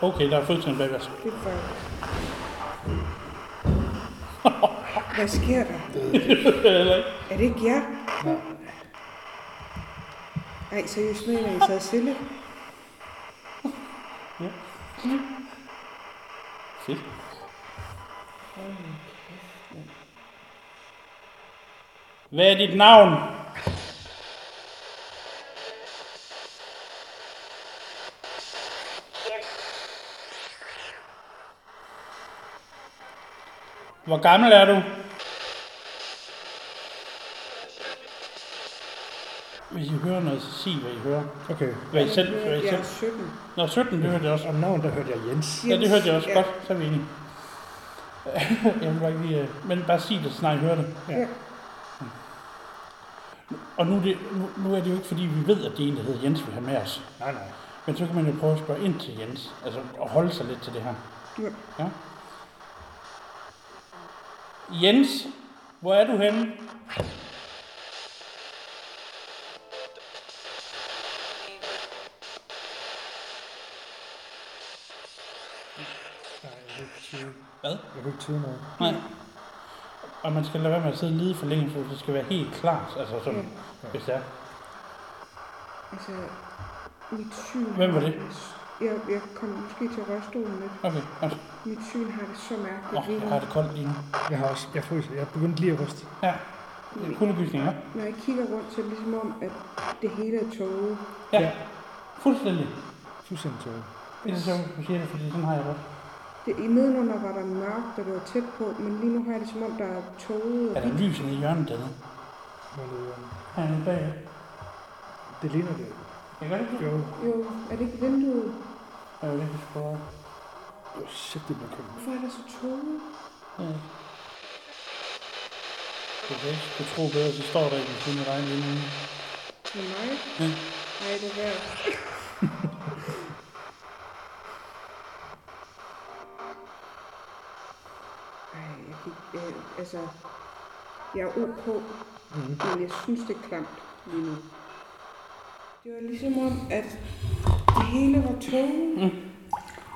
Okay, der er fødselsdagen bagværs. Det er for... Hvad sker der? Ikke? Er det ikke jer? Ej, seriøst mener I taget stille? Fedt. Hvad er dit navn? Hvor gammel er du? Hvis I hører noget, så sig, hvad I hører. Okay. Hvad I selv, hvad I Jeg er selv. 17. Nå, 17, det hørte jeg også. Og navn, der hørte jeg Jens. Ja, det hørte jeg også Ja. godt. Så er vi enige. jeg vil bare ikke lige... øh, Men bare sig det, så snart I hører det. Ja. Og nu er, det, nu, nu er det jo ikke, fordi vi ved, at det er en, der hedder Jens, vi har med os. Nej, nej. Men så kan man jo prøve at spørge ind til Jens. Altså at holde sig lidt til det her. Ja. ja. Jens, hvor er du henne? Tyde. Hvad? Jeg kan ikke tyde noget. Nej. Og man skal lade være med at sidde lige for længe, for det skal være helt klart. Altså sådan, hvis det er. Altså, mit syn... Hvem var det? Jeg, jeg kom måske til at røre stolen lidt. Okay, altså. Mit syn har det så mærkeligt Åh, lige jeg har det koldt lige nu. Jeg har også, jeg fryser. Jeg er begyndt lige at ryste. Ja, det er kuldegysninger. Når jeg kigger rundt, så er det ligesom om, at det hele er tåget. Ja, Ja. fuldstændig. Fuldstændig tåget. Det er så, du siger det, fordi sådan har jeg det. Det, I nedenunder var der mørkt, og det var tæt på, men lige nu har jeg det som om, der er tåget. Er der lys i hjørnet dernede? Hvor er det, Hernede bag. Det ligner det. Jeg gør det ikke. Jo. Jo, er det ikke vinduet? Jeg vil ikke spørge. Oh, shit, det bliver koldt. Hvorfor er der så tåget? Ja. Du kan ikke kunne tro bedre, så står der ikke en time regn lige nu. Med mig? Ja. Nej, det er værd. Ej, jeg kan ikke, øh, altså, jeg er ok, Mhm. men jeg synes, det er klamt lige nu. Det var ligesom om, at det hele var tåget. Mm.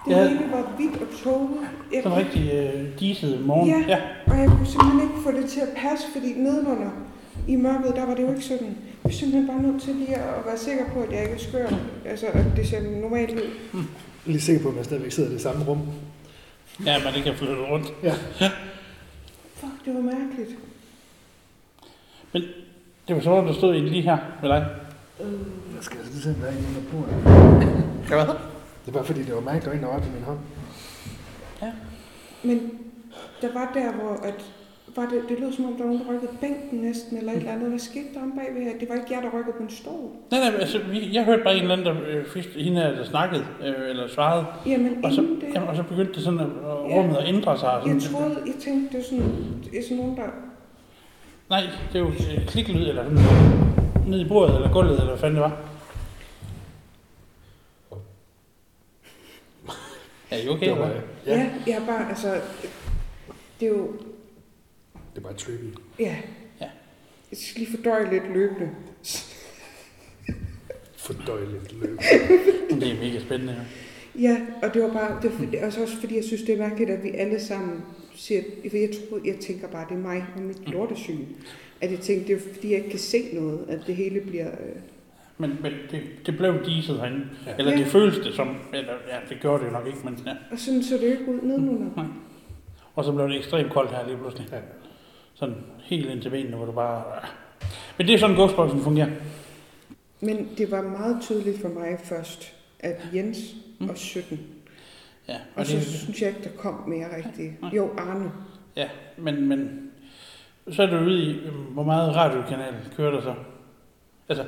Det Ja. hele var hvidt og tåget. Jeg Sådan en rigtig øh, diset morgen. Ja. ja. Og jeg kunne simpelthen ikke få det til at passe, fordi nedenunder i mørket, der var det jo ikke sådan. Jeg er simpelthen bare nødt til lige at være sikker på, at jeg ikke er skør. Altså, at det ser normalt ud. Er lige sikker på, at man stadigvæk sidder i det samme rum. Ja, man ikke kan flytte rundt. Ja. Fuck, det var mærkeligt. Men det var sådan, der stod en lige her med dig. Jeg skal altså lige se, om der er en under bordet. Ja, hvad? Det er bare fordi, det var mærkeligt, at der var en, der var i min hånd. Men der var der, hvor at var det, det lød som om, der var nogen, der rykkede bænken næsten, eller et eller andet. Hvad skete der om bagved? Det var ikke jer, der rykkede på en stol. Nej, nej, altså, jeg hørte bare en eller anden, der øh, hende her, der snakkede, øh, eller svarede, Jamen, og så, det, jamen, og så begyndte det sådan, at Ja. rummet at ændre sig. Og sådan, jeg troede, jeg tænkte, det er sådan, det er sådan nogen, der... Nej, det er jo øh, kliklyd, eller sådan, ned i bordet, eller gulvet, eller hvad fanden det var. Er I okay, Det var. Ja, Ja, jeg er bare, altså... Det er jo... det er bare trippy. Ja. Ja. Jeg skal lige fordøje lidt løbende. Fordøjeligt løb. Det er mega spændende, ja. Ja, og det var bare, det var, altså også fordi jeg synes, det er mærkeligt, at vi alle sammen siger, for jeg, tror, jeg tænker bare, det er mig og mit lortesyn. At jeg tænkte, det er fordi, jeg ikke kan se noget, at det hele bliver... Øh, Men, men det, det blev diset herinde. Ja. Eller Ja. det føles det som, eller ja, det gjorde det jo nok ikke, men ja. og sådan så det jo ikke ud nedenunder. Og så blev det ekstremt koldt her lige pludselig. Ja. Sådan helt ind til benene, hvor du bare... Men det er sådan, ghostboxen fungerer. Men det var meget tydeligt for mig først, at Jens Mm. og 17. Ja, Og så det, synes jeg ikke, der kom mere rigtigt. Jo, Arne. ja men, men så er du ude i, øhm, hvor meget radiokanal kører der så? Altså,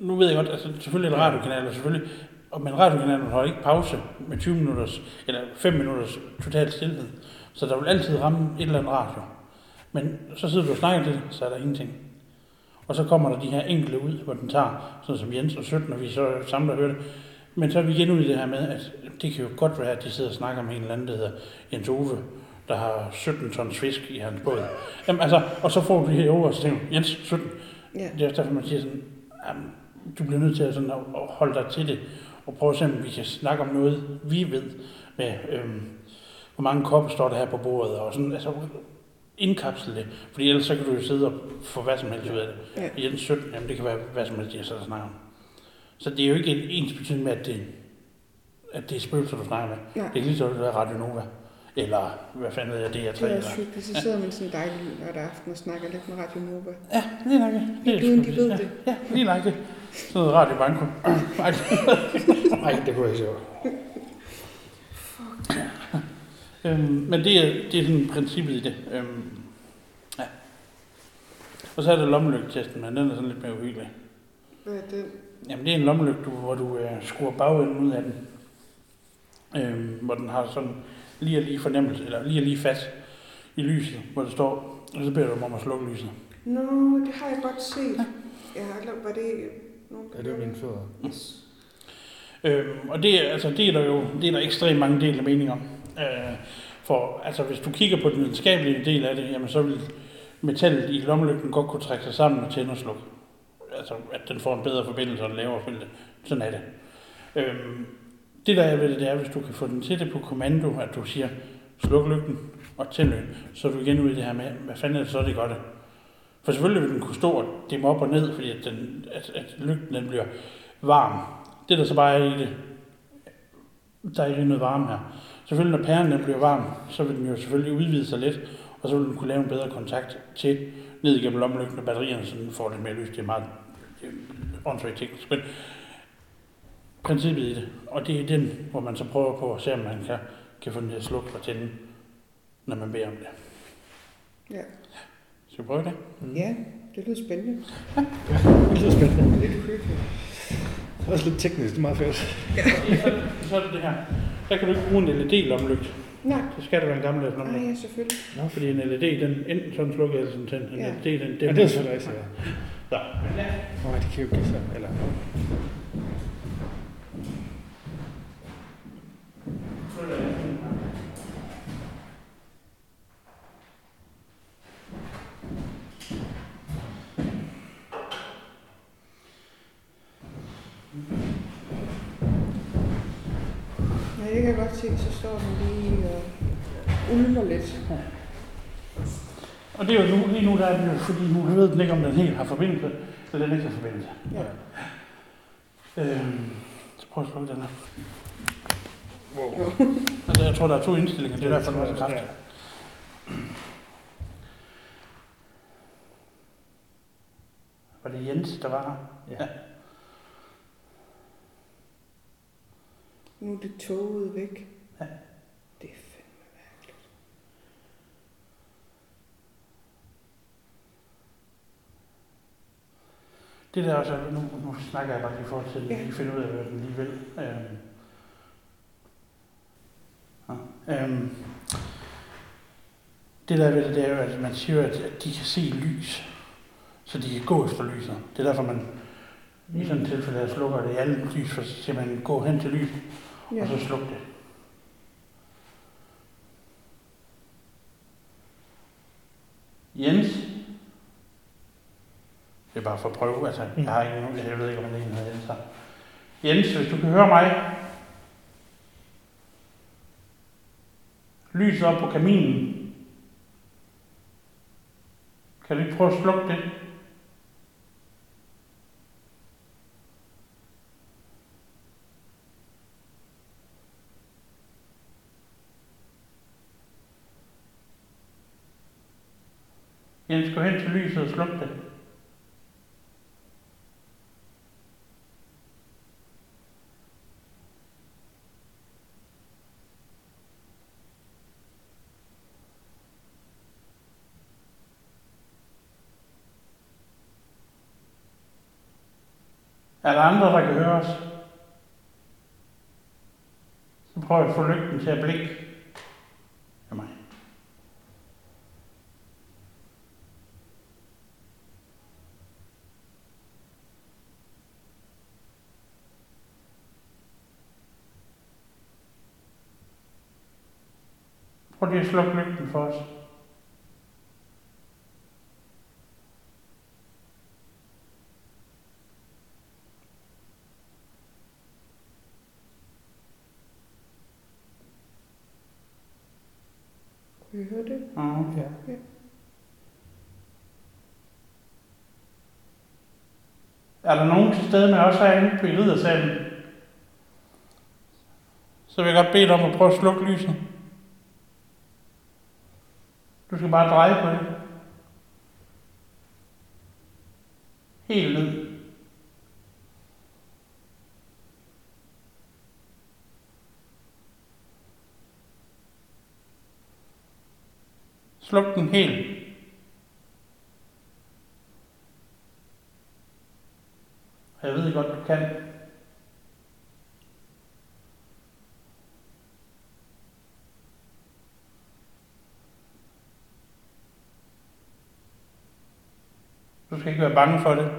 nu ved jeg godt, altså selvfølgelig er der radiokanaler, selvfølgelig, og men radiokanalen har ikke pause med 20 minutters, eller 5 minutters total stillhed. Så der vil altid ramme et eller andet radio. Men så sidder du og snakker til det, så er der ingenting. Og så kommer der de her enkelte ud, hvor den tager, sådan som Jens og 17, og vi så samler og hører det. Men så er vi igen ude i det her med, at det kan jo godt være, at de sidder og snakker med en eller anden, der hedder Jens Ove, der har 17 tons fisk i hans båd. Jamen altså, og så får du de her over, og så tænker du, Jens, 17. Ja. Det er derfor, man siger sådan, jamen, du bliver nødt til at, sådan, at holde dig til det, og prøve at se, om vi kan snakke om noget, vi ved, med øhm, hvor mange kopper står der her på bordet, og sådan, altså indkapsle det, fordi ellers så kan du jo sidde og få hvad som helst ud af det. Ja. Jens 17, jamen det kan være hvad som helst, jeg og snakker om. Så det er jo ikke en ens betydning med, at det, at det er spøgelser, du snakker med. Nej. Det kan lige så være Radio Nova, eller hvad fanden ved jeg, det er Det tre er eller... også hyggeligt. Så sidder man sådan dejlig lørdag aften og snakker lidt med Radio Nova. Ja, lige nok det. Det er Uden de ved ja, det. Ja, lige nok det. Sådan noget Radio Banco. Nej, det kunne jeg ikke sjovt. Øhm, men det er, det er sådan princippet i det. Øhm, ja. Og så er der lommelygtesten, men den er sådan lidt mere uhyggelig. Hvad er det? Jamen det er en lommelygte, hvor du øh, skruer bagenden ud af den. Øhm, hvor den har sådan lige og lige fornemmelse, eller lige og lige fast i lyset, hvor det står, og så beder du om at slukke lyset. Nå, det har jeg godt set. Jeg har glemt, var det nogen, Ja, det var mine fødder. Yes. Øhm, og det, er- altså, det er der jo det er der ekstremt mange delte meninger om. Øh, for altså, hvis du kigger på den videnskabelige del af det, jamen, så vil metallet i lommelygten godt kunne trække sig sammen og tænde og slukke. Altså, at den får en bedre forbindelse og en lavere forbindelse. Sådan er det. Øh, det der er ved det, det er, hvis du kan få den til det på kommando, at du siger, sluk lygten og tænd lygten, så er du igen ude i det her med, hvad fanden er det så, det gør det. For selvfølgelig vil den kunne stå og dimme op og ned, fordi at, den, at, at lygten den bliver varm. Det der så bare er i det, der er ikke noget varme her. Selvfølgelig når pæren den bliver varm, så vil den jo selvfølgelig udvide sig lidt, og så vil den kunne lave en bedre kontakt til ned igennem lommelygten og batterierne, så den får lidt mere lys. Det er meget det åndssvagt teknisk, men princippet i det. Og det er den, hvor man så prøver på at se, om man kan, kan få den til at slukke og tænde, når man beder om det. Ja. Skal vi prøve det? ja, det lyder spændende. Det lyder spændende. Lidt. Det er også lidt teknisk, det er meget fedt. Så er det det her. Der kan du ikke bruge en LED-lommelygte. Nej, Så skal det være en gammel nej, lommelygte. ja, selvfølgelig. Nå, fordi en LED, den enten sådan slukker eller sådan tænder. En Ja. LED, den Ja, det er selvfølgelig rigtigt, ja. Nå, det kan jo give sig, eller... Ja, det kan jeg godt se, så står den lige og ulmer lidt. Og det er jo nu, lige nu, der er det jo, fordi nu ved den ikke, om den helt har forbindelse, eller den ikke har forbindelse. Ja. Øhm, så prøv at slukke den her. Wow. Altså, jeg tror, der er to indstillinger, det er derfor, den er så kraftig. Var det Jens, der var her? Ja. Nu er det toget væk. Ja. Det er fandme mærkeligt. Det der også, nu, nu snakker jeg bare lige for til, at ja. finde ud af, hvad den lige vil. Øhm. Ja. Øhm. Det der ved det, det er jo, at man siger, at, at de kan se lys, så de kan gå efter lyset. Det er derfor, man i sådan et tilfælde, der slukker det alle lys, for så siger man, gå hen til lyset Ja. og så sluk det. Jens? Det er bare for at prøve, altså, jeg har ikke nogen, jeg ved ikke, om det er en, Jens her. Jens, hvis du kan høre mig. Lyset op på kaminen. Kan du ikke prøve at slukke det? Jeg gå hen til lyset og slukke det. Er der andre, der kan høre os? Så prøv at få lygten til at blikke. af mig. Prøv lige at slukke lygten for os. Kunne I høre det? Mhm. Ja. Er der nogen til stede med os herinde på i riddersalen? Så vil jeg godt bede dig om at prøve at slukke lyset. Du skal bare dreje på det. Helt ned. Sluk den helt. Og Jeg ved godt, du kan. Du skal ikke være bange for det.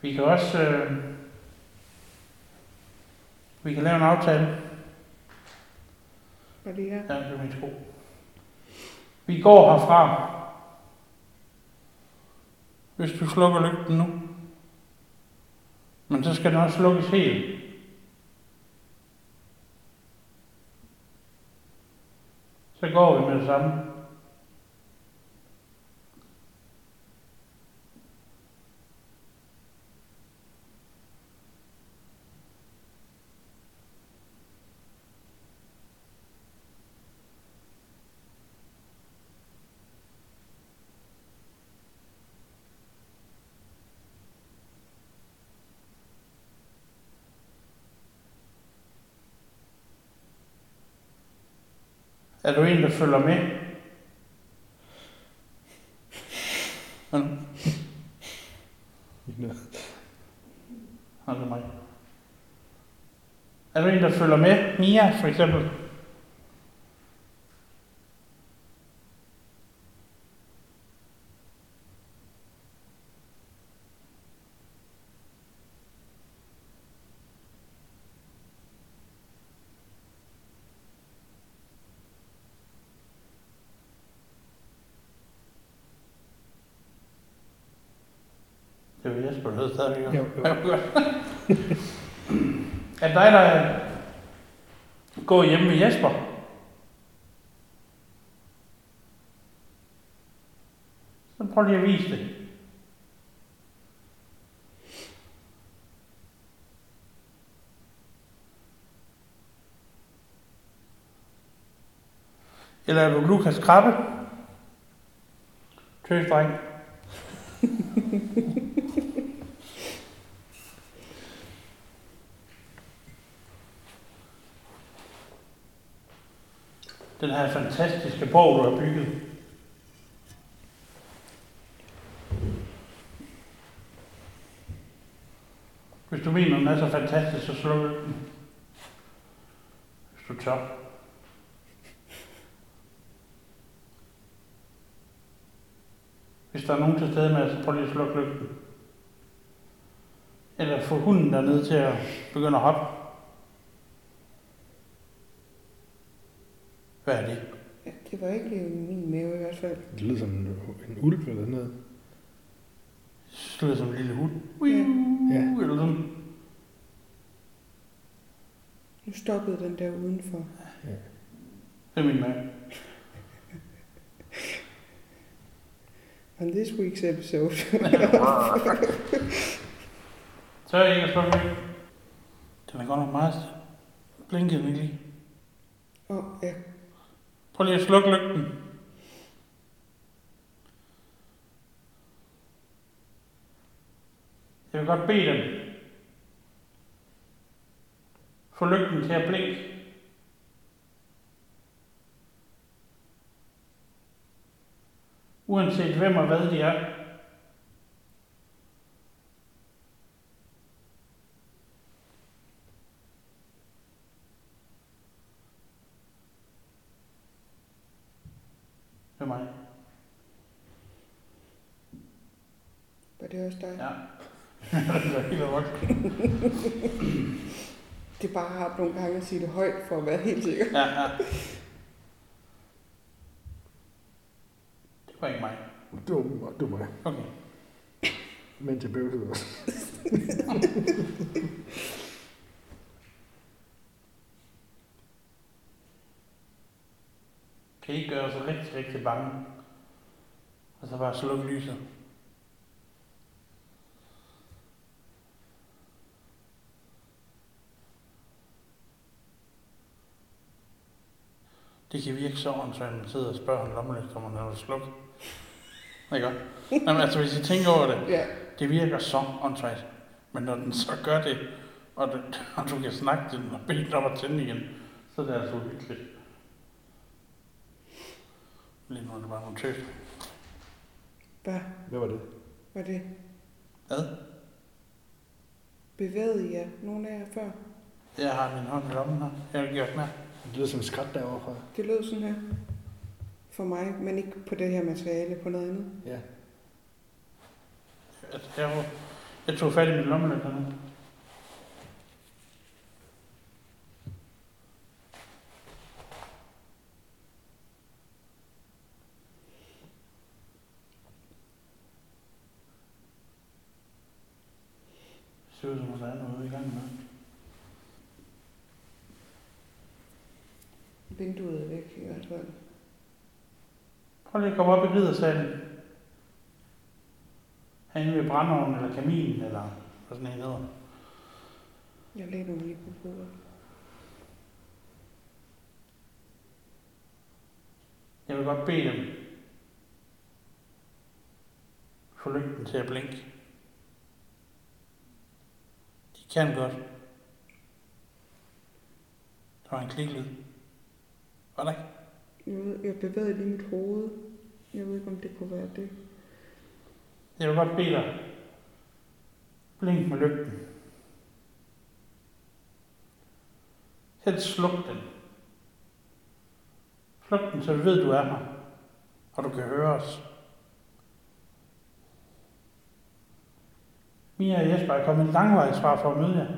Vi kan også øh, vi kan lave en aftale for det her? Ja, det er min sko. Vi går herfra. Hvis du slukker lygten nu. Men så skal den også slukkes helt. Så går vi med det samme. Er du en, der følger med? Hvad nu? Mig. Er du en, der følger med? Mia, for eksempel. Det hed stadigvæk. Jo, jo. Er dig, der går hjemme med Jesper? Så prøv lige at vise det. Eller er du Lukas Krabbe? Tøsdreng. Den her fantastiske borg, du har bygget. Hvis du mener, den er så fantastisk, så slå den. Hvis du tør. Hvis der er nogen til stede med, så prøv lige at slukke lygten. Eller få hunden dernede til at begynde at hoppe. Hvad er det? Ja, det var ikke min mave i hvert fald. Det lyder som en, en ulv eller sådan noget. Det lyder som en lille hund. Ja. Eller sådan. Nu stoppede den der udenfor. Det er min mand. On this week's episode. Så er jeg ikke at slukke lygten. Den er godt nok meget blinket ikke lige. Åh, oh, ja. Prøv lige at slukke lygten. Jeg vil godt bede dem. Få lygten til at blinke. Uanset hvem og hvad de er mig. Var det også dig? Ja. det er helt voksen. Det er bare har nogle gange at sige det højt, for at være helt sikker. Ja, ja. Det var ikke mig. Det var, det var mig. Okay. Men til bøvlet også. Kan I ikke gøre sig rigtig, rigtig bange? Og så bare slukke lyset. Det kan virke så åndssvagt, at man sidder og spørger en lommelygte, om man er slukket. Ikke godt? Jamen, altså, hvis I tænker over det, Ja, det virker så åndssvagt. Men når den så gør det, og, det, og du kan snakke til den og bede den om at tænde igen, så er det altså uhyggeligt. Lige nu er det bare nogle tøs. hvad Hvad var det? var det? Hvad? Bevægede I jer, nogle af jer før? Jeg har min hånd i lommen her. Jeg har gjort med. Det lyder som en skrat derovre fra. Det lød sådan her. For mig, men ikke på det her materiale, på noget andet. Ja. Jeg, jeg, jeg tog fat i min lommelygte nu. Det ser ud som, om der er noget i gang med. Vinduet er væk i hvert fald. Prøv lige at komme op i riddersalen. Herinde ved brændeovnen eller kaminen, eller hvad sådan en hedder. Jeg lægger mig lige på bordet. Jeg vil godt bede dem. Få lygten til at blinke. De kan godt. Der var en kliklyd. Var der ikke? Jeg, ved, jeg bevægede lige mit hoved. Jeg ved ikke, om det kunne være det. Jeg vil godt bede dig. Blink med lygten. Helst sluk den. Sluk den, så vi ved, du er her. Og du kan høre os. Mia og Jesper er kommet langvejs fra for at møde jer.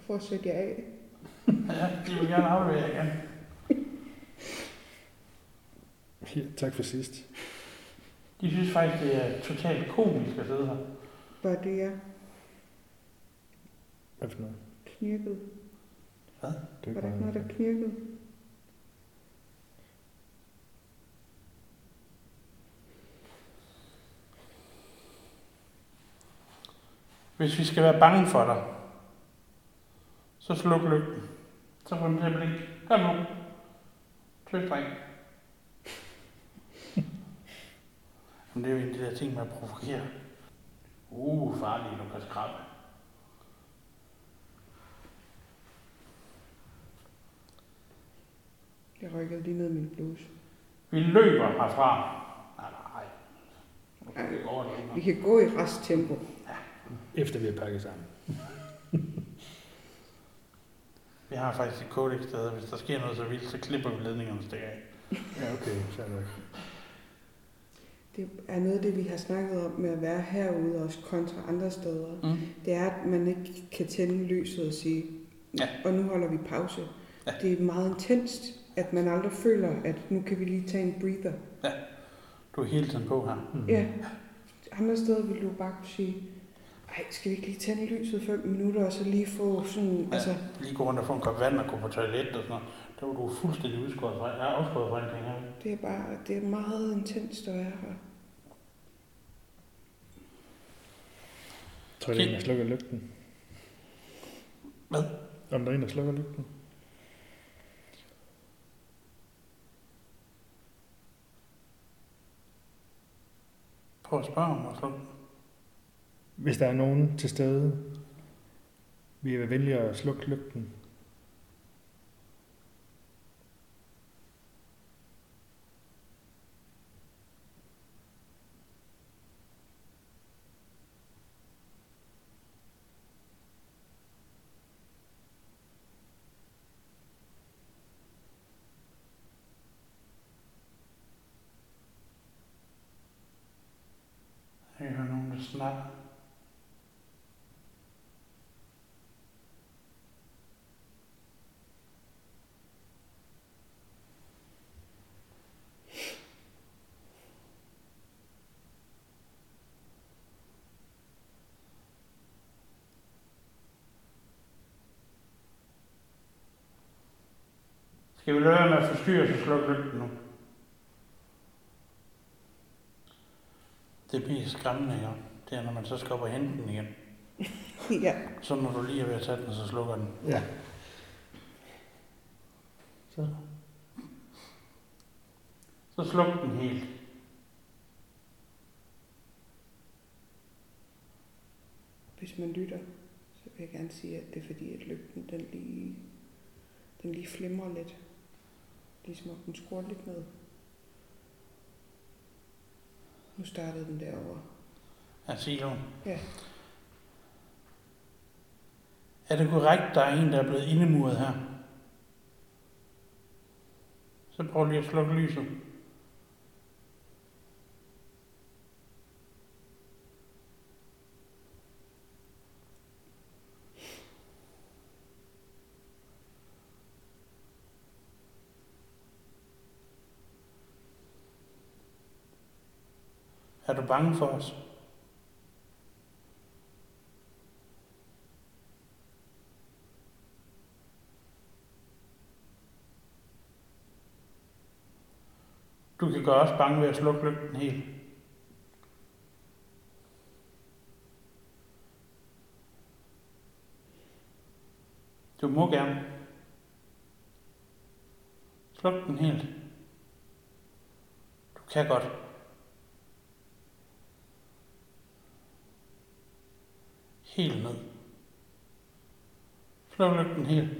For at sætte jer af. Ja, de vil gerne aflevere igen. ja. Tak for sidst. De synes faktisk, det er totalt komisk at sidde her. Var det jeg Hvad for noget? knirkede? Det er Var der ikke noget, der knirkede? Hvis vi skal være bange for dig, så sluk lygten. Så får den til at blinke. Kom nu. Tøsdreng. Men det er jo en af de der ting med at provokere. Uh, farlig, du kan skrabe. Jeg rykkede lige ned min bluse. Vi løber herfra. Nej, nej. Kan vi. Vi kan gå i resttempo. Efter vi har pakket sammen. Vi har faktisk et kodex sted. Hvis der sker noget så vildt, så klipper vi ledningerne stikker af. Ja, okay. Så er det. Det er noget af det, vi har snakket om med at være herude, også kontra andre steder. Mm. Det er, at man ikke kan tænde lyset og sige, Ja. og nu holder vi pause. Ja. Det er meget intenst, at man aldrig føler, at nu kan vi lige tage en breather. Du er hele tiden på her. Mm. Ja. Andre steder vil du bare kunne sige, ej, skal vi ikke lige tænde lyset fem minutter, og så lige få sådan, Ja. altså, Lige gå rundt og få en kop vand og gå på toilet og sådan noget. Der var du fuldstændig udskåret fra. Jeg er afskåret fra alting her. det er bare, det er meget intenst at være her. Tror jeg, der er en, der slukker lygten. Hvad? Om der er en, der slukker lygten. Prøv at spørge om slå den. Hvis der er nogen til stede, vi er venlige at slukke lygten. Er hører nogen, der snakker. Skal vi lade være med at forstyrre os og slukke lygten nu? Det mest skræmmende, ikke? det er, når man så skal op og hente den igen. ja, Så når du lige er ved at tage den, så slukker den. Ja. Så, så sluk den helt. hvis man lytter, så vil jeg gerne sige, at det er fordi, at lygten den lige, den lige flimrer lidt. Ligesom om den skruer lidt ned. Nu startede den derovre. af siloen. Ja. Er det korrekt, der er en, der er blevet indemuret her? Så prøv lige at slukke lyset. Er du bange for os? Du kan gøre os bange ved at slukke lygten helt. Du må gerne. Sluk den helt. Du kan godt. Helt ned. Sluk lygten helt.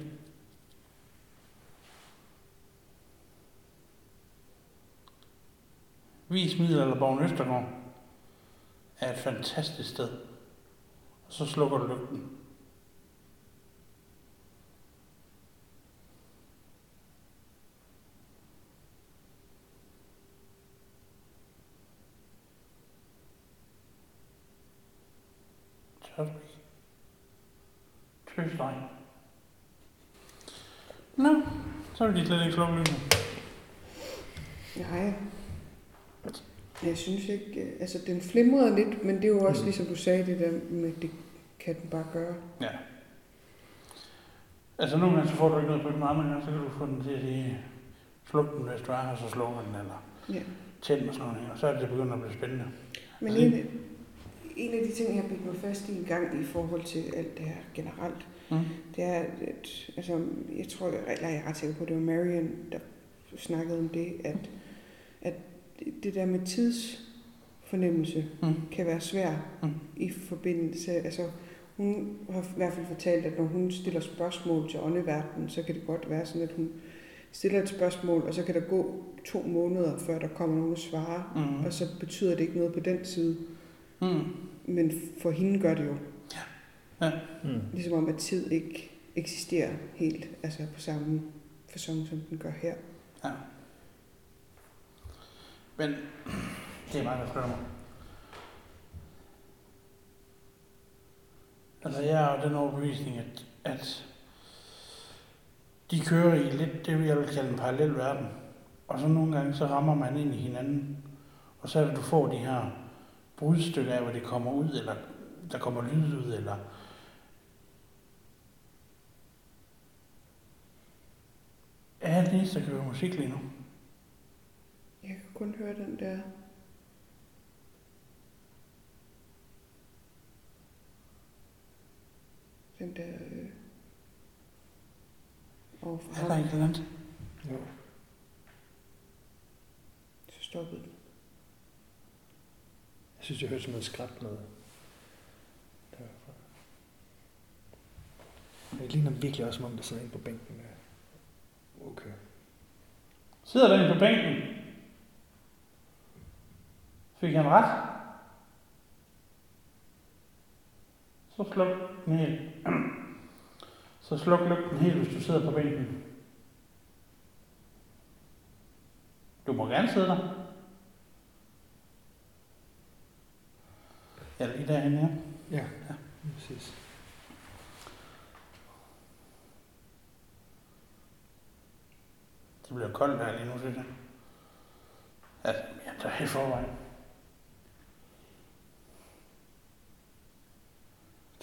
Vis Middelalderborgen Østergaard er et fantastisk sted. Og så slukker du lygten. Ikke? Tøs dig. Nå, så vil de slet ikke slukke lygten. Nej. Jeg synes ikke, øh, altså den flimrede lidt, men det er jo også, Mm. ligesom du sagde, det der med, det kan den bare gøre. Ja. Altså nogle gange så får du ikke noget på den andre gange, så kan du få den til at sige, sluk den, hvis du er her, så slukker den, eller Ja. tænd og sådan noget, og så er det, begynder at blive spændende. Men Altså, en, en af de ting, jeg bidt mig fast i en gang i forhold til alt det her generelt, Mm. det er, at altså, jeg tror, eller jeg er ret sikker på, at det var Marion, der snakkede om det, at, at det der med tidsfornemmelse Mm. kan være svært Mm. i forbindelse, altså hun har i hvert fald fortalt, at når hun stiller spørgsmål til åndeverdenen, så kan det godt være sådan, at hun stiller et spørgsmål, og så kan der gå to måneder, før der kommer nogen og svarer, Mm. og så betyder det ikke noget på den side. Mm. Men for hende gør det jo. Mm. Ligesom om, at tid ikke eksisterer helt, altså på samme fasong, som den gør her. Ja. Men det er mig, der flytter mig. Altså, jeg er jo den overbevisning, at, at de kører i lidt det, jeg vil kalde en parallel verden. Og så nogle gange, så rammer man ind i hinanden. Og så er det, du får de her brudstykker af, hvor det kommer ud, eller der kommer lyd ud, eller Er den eneste, der kan høre musik lige nu? Jeg kan kun høre den der... Den der... Øh, overfor Er der ikke andet? Jo. Så stoppede den. Synes, jeg hørte sådan noget skræt noget. Derfra. Det ligner virkelig også, som om der sidder en på bænken. Der. Okay. Sidder der en på bænken? Fik han ret? Så sluk den helt. Så sluk lygten helt, hvis du sidder på bænken. Du må gerne sidde der. Ja, lige derhen, ja. Ja, ja. præcis. Det bliver koldt her lige nu, synes jeg. Altså, ja, der er i forvejen.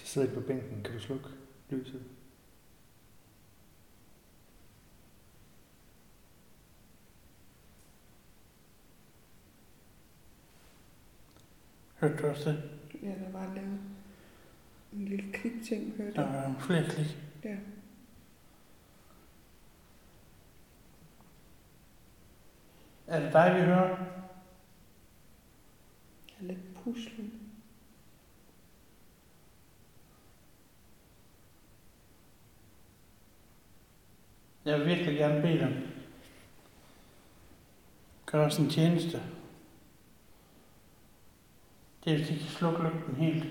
De sidder ikke på bænken. Kan du slukke lyset? Hørte du også det? Ja, der var lavet en lille klik-ting, hørte Der jeg. var flere klik. Ja. Er det dig, vi hører? Jeg er lidt puslen. Jeg vil virkelig gerne bede dem. Gør os en tjeneste. Det er, hvis de kan slukke lygten helt.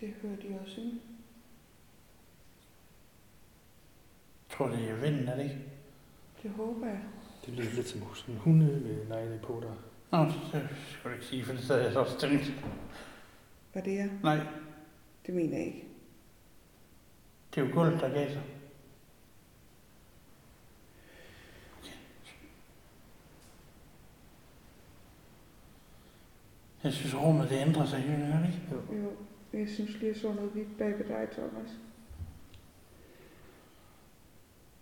Det hørte de også? Jeg tror, det er vinden, er det ikke? Det håber jeg. Det lyder lidt som sådan en hunde med negle på der. Nå, det skulle du ikke sige, for det sad jeg så også tænkt. Var det jeg? Nej, Det mener jeg ikke. det er jo gulvet, der gav sig. Jeg synes, rummet det ændrer sig, gør det ikke? Jo. Jo, jeg synes lige, jeg så noget hvidt bag ved dig, Thomas.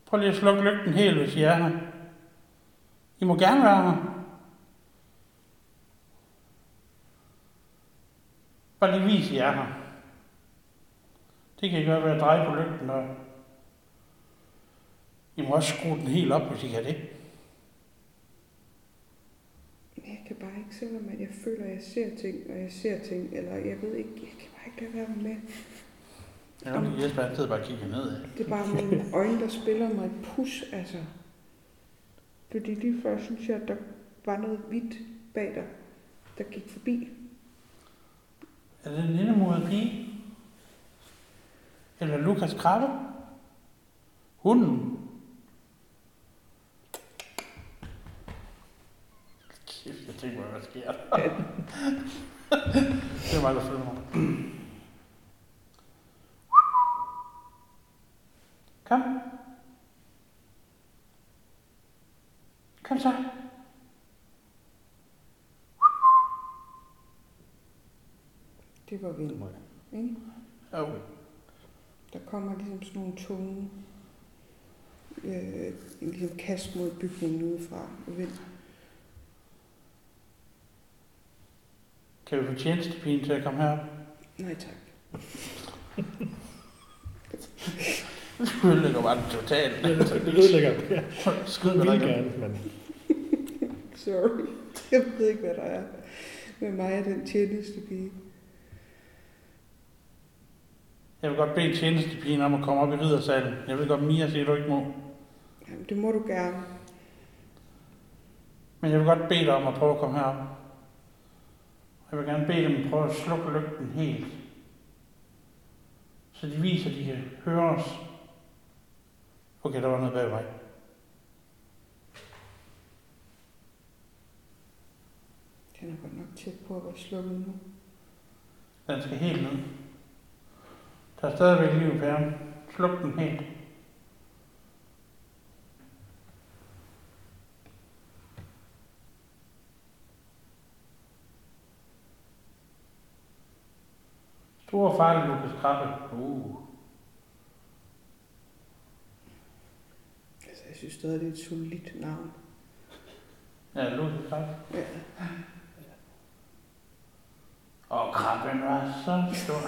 Prøv lige at slukke lygten helt, hvis I er her. I må gerne være her. Bare lige vis, I er her. Det kan I gøre ved at dreje på lygten, og I må også skrue den helt op, hvis I kan det. Jeg kan bare ikke, selvom at jeg føler, at jeg ser ting, og jeg ser ting, eller jeg ved ikke, jeg kan bare ikke lade være med. Godt lide, Jesper, han sidder bare og kigger ned. Det er bare mine øjne, der spiller mig et pus, altså. Fordi lige før synes jeg, at der var noget hvidt bag dig, der gik forbi. Er det en indemodet pige? Eller Lukas Krabbe? Hunden? Jeg tænker mig, hvad sker der? det er mig, der følger mig. Kom. Kom så. Det var vind, ikke? Jo. Der kommer ligesom sådan nogle tunge, øh, ligesom kast mod bygningen udefra. Vind. Kan vi få tjenestepigen til at komme herop? Nej tak. Det ødelægger bare den totalt. Det ødelægger ja. Skrid med dig. gerne, men Sorry. Jeg ved ikke, hvad der er med mig og den tjenestepige. Jeg vil godt bede tjenestepigen om at komme op i riddersalen. Jeg ved godt, Mia siger, du ikke må. Jamen, det må du gerne. Men jeg vil godt bede dig om at prøve at komme herop. Jeg vil gerne bede dem prøve at slukke lygten helt. Så de viser, at de kan høre os. Okay, der var noget bag mig. Den er godt nok tæt på at være slukket nu. Den skal helt ned. Der er stadigvæk liv pæren. Sluk den helt. Store farlige Lukas Krabbe. Uh. Altså, jeg synes stadig, det er et solidt navn. Ja, Lukas Krabbe. Ja. Og krabben var så stor.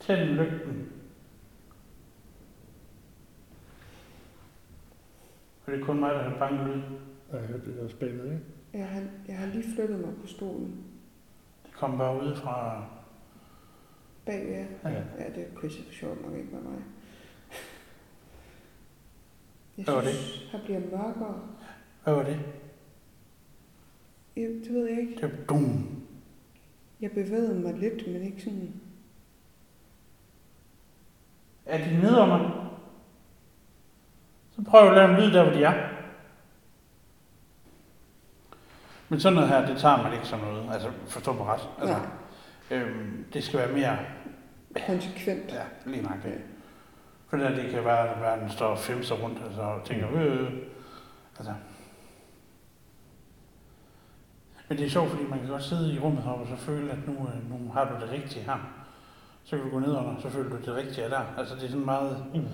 Tænd lygten. Og det er kun mig, der har banket ud. jeg har hørt det også bagved, ikke? Jeg har, jeg har lige flyttet mig på stolen Det kom bare ud fra... bagved jer. Ja. Ja, det kunne så sjovt nok ikke være mig. Jeg Hvad var synes, her bliver mørkere. Hvad var det? Ja, det ved jeg ikke. Det var dum. Jeg bevægede mig lidt, men ikke sådan... Er de nede under? Så prøv at lave en lyd der, hvor de er. Men sådan noget her, det tager man ikke som noget. Altså, forstå mig ret. Altså, Nej, øhm, det skal være mere... konsekvent. Ja, lige nok det. For det, der, det kan være, at verden står og femser rundt, altså, og tænker, øh, øh. altså. Men det er sjovt, fordi man kan godt sidde i rummet heroppe og så føle, at nu, øh, nu har du det rigtige her. Så kan du gå ned under, så føler du det rigtige er der. Altså det er sådan meget, Mm.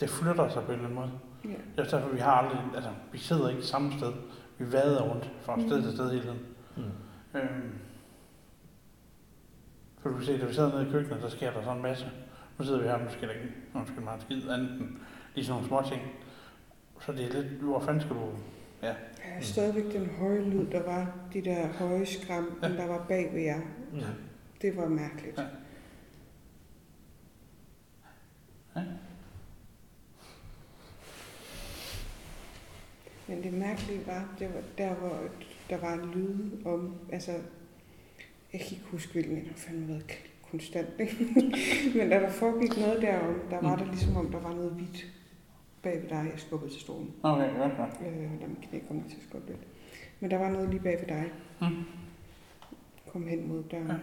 Det flytter sig på en eller anden måde. Ja. Det er derfor, vi har aldrig, altså vi sidder ikke samme sted. Vi vader rundt fra sted til sted hele tiden. Mm. Øhm. For du kan se, da vi sidder nede i køkkenet, der sker der sådan en masse. Nu sidder vi her, nu skal der ikke, nu skal meget skid andet end lige sådan nogle små ting. Så det er lidt, hvor fanden skal du, ja. Jeg har stadigvæk den høje lyd, der var de der høje skram, Ja. der var bag ved jer. Mm. Det var mærkeligt. Ja. Ja. Men det mærkelige var, det var der, hvor der var en lyd om, altså, jeg kan ikke huske, hvilken, det har fandme været konstant, ikke? Men da der foregik noget derom, der var det ligesom om, der var noget hvidt bag ved dig, jeg skubbede til stolen. Okay, godt, godt. Øh, lad mig knække om til at skubbe lidt. Men der var noget lige bag ved dig. Mm. Kom hen mod døren. Ja.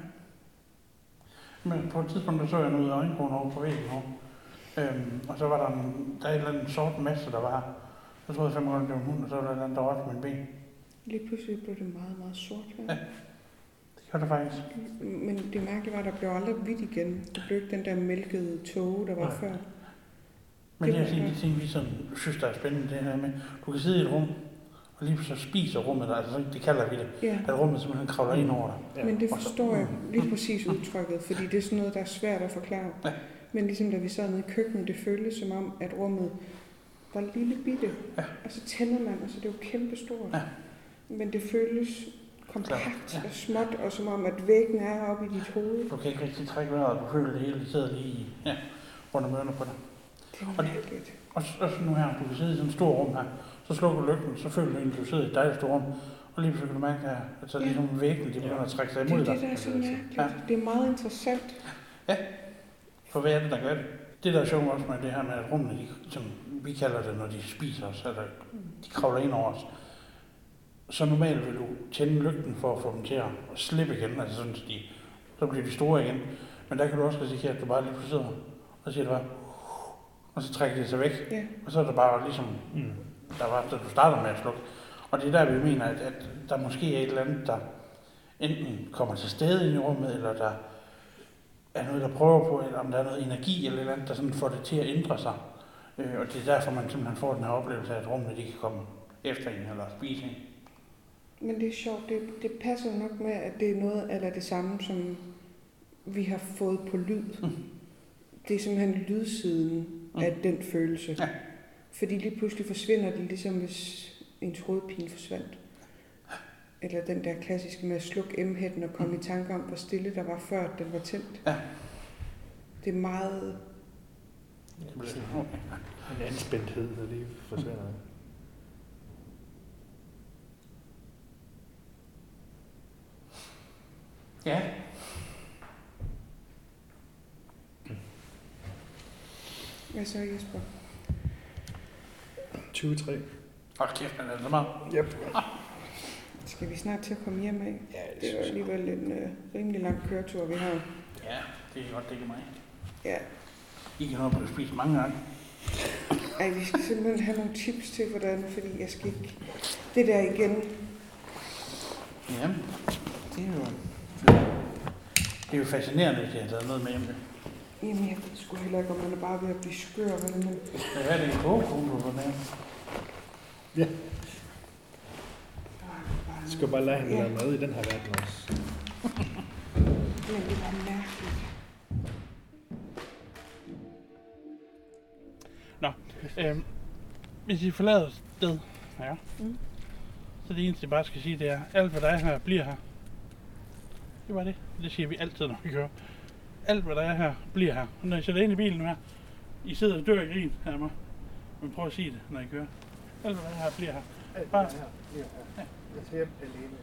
Men på et tidspunkt, der så jeg noget i øjenkrogen over på væggen over. Øhm, og så var der en, der er en eller anden sort masse, der var. Så troede jeg fem gange, det var en hund, og så var der en eller anden, der rørte min ben. Lige pludselig blev det meget, meget sort her. Ja. Det gør det faktisk. Men det mærkelige var, at der blev aldrig hvidt igen. Det blev ikke den der mælkede tåge, der var Nej. før. Men Det det er sådan de ting, vi sådan, synes, der er spændende, det her med, du kan sidde i et rum, og lige så spiser rummet dig, altså det kalder vi det, Ja, at rummet simpelthen kravler ind over dig. Ja. men det Og så- forstår jeg lige præcis udtrykket, fordi det er sådan noget, der er svært at forklare. Ja. Men ligesom da vi sad nede i køkkenet, det føltes som om, at rummet var lille bitte. Ja. Og så tænder man, og så det er jo kæmpestort. Ja. Men det føles kompakt Ja. og småt, og som om, at væggen er oppe i dit hoved. Du kan ikke rigtig trække vejret, du føler det hele, det sidder lige i- ja, rundt om ørerne på dig. Det er Og- mærkeligt. Og så, og så nu her, du kan sidde i sådan et stort rum her, så slukker du lygten, så føler du egentlig, at du sidder i et dejligt stort rum, og lige pludselig kan du mærke, at så Ja. ligesom væggen, de begynder at trække sig Det er imod det, dig. der er så Ja. mærkeligt. Det er meget interessant. For hvad er det, der gør det? Det, der er sjovt også med det her med, at rummene, de, som vi kalder det, når de spiser os, eller de kravler ind over os, så normalt vil du tænde lygten for at få dem til at slippe igen, altså sådan, så, de, så bliver de store igen. Men der kan du også risikere, at du bare lige pludselig sidder, og så siger bare, og så trækker de sig væk, Ja. og så er der bare ligesom Mm. der var, da du startede med at slukke. Og det er der, vi mener, at, at der måske er et eller andet, der enten kommer til stede ind i rummet, eller der er noget, der prøver på, eller om der er noget energi eller et eller andet, der sådan får det til at ændre sig. Øh, og det er derfor, man simpelthen får den her oplevelse af, at rummene de kan komme efter en eller spise en. Men det er sjovt, det, det passer nok med, at det er noget eller det samme, som vi har fået på lyd. Mm. Det er simpelthen lydsiden Mm. af den følelse. Ja. Fordi lige pludselig forsvinder det, ligesom hvis ens hovedpine forsvandt. Eller den der klassiske med at slukke emhætten og komme i tanke om, hvor stille der var før, at den var tændt. Ja. Det er meget... Det bliver sådan. En anspændthed, der lige forsvinder. Ja, 'Hvad så, Jesper? 23. hold kæft, men er det så meget? Yep. Skal vi snart til at komme hjem af? Ja, Det er jo alligevel en øh, rimelig lang køretur, vi har. Ja, det er godt, det kan mig. Ja. I kan nå at spise mange gange. Ej, vi skal simpelthen have nogle tips til, hvordan, fordi jeg skal ikke... Det der igen, Jamen, det er jo... Det er jo fascinerende, at jeg har taget noget med hjem. jamen jeg ved sgu heller ikke, om man er bare ved at blive skør, vel, men Hvad er det en kogekone, du har med? Ja, er du skal bare lade hende Ja. lave mad i den her verden også. Men det var mærkeligt. Øhm, hvis I forlader et sted, ja, Mm. så det eneste, jeg bare skal sige, det er, alt hvad der er her, bliver her. Det var det. Det siger vi altid, når vi kører. Alt hvad der er her, bliver her. Og når I sætter ind i bilen nu her, I sidder og dør i grin af mig. Men prøv at sige det, når I kører. Alt hvad der er her, bliver her. Bare, Jeg tager hjem alene.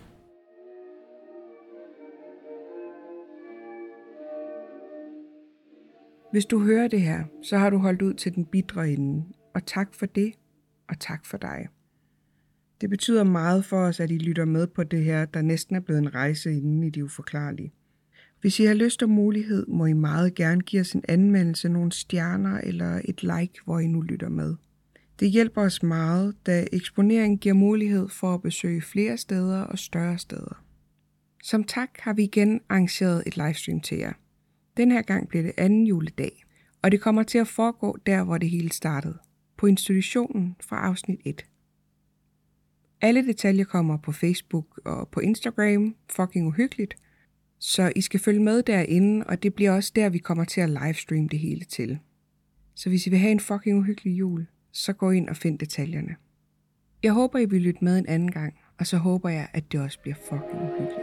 Hvis du hører det her, så har du holdt ud til den bidre ende, og tak for det, og tak for dig. Det betyder meget for os, at I lytter med på det her, der næsten er blevet en rejse inden i det uforklarlige. Hvis I har lyst og mulighed, må I meget gerne give os en anmeldelse, nogle stjerner eller et like, hvor I nu lytter med. Det hjælper os meget, da eksponering giver mulighed for at besøge flere steder og større steder. Som tak har vi igen arrangeret et livestream til jer. Den her gang bliver det anden juledag, og det kommer til at foregå der, hvor det hele startede. På institutionen fra afsnit 1. Alle detaljer kommer på Facebook og på Instagram, fucking uhyggeligt, så I skal følge med derinde, og det bliver også der, vi kommer til at livestream det hele til. Så hvis I vil have en fucking uhyggelig jul, så gå ind og find detaljerne. Jeg håber, I vil lytte med en anden gang, og så håber jeg, at det også bliver fucking uhyggeligt.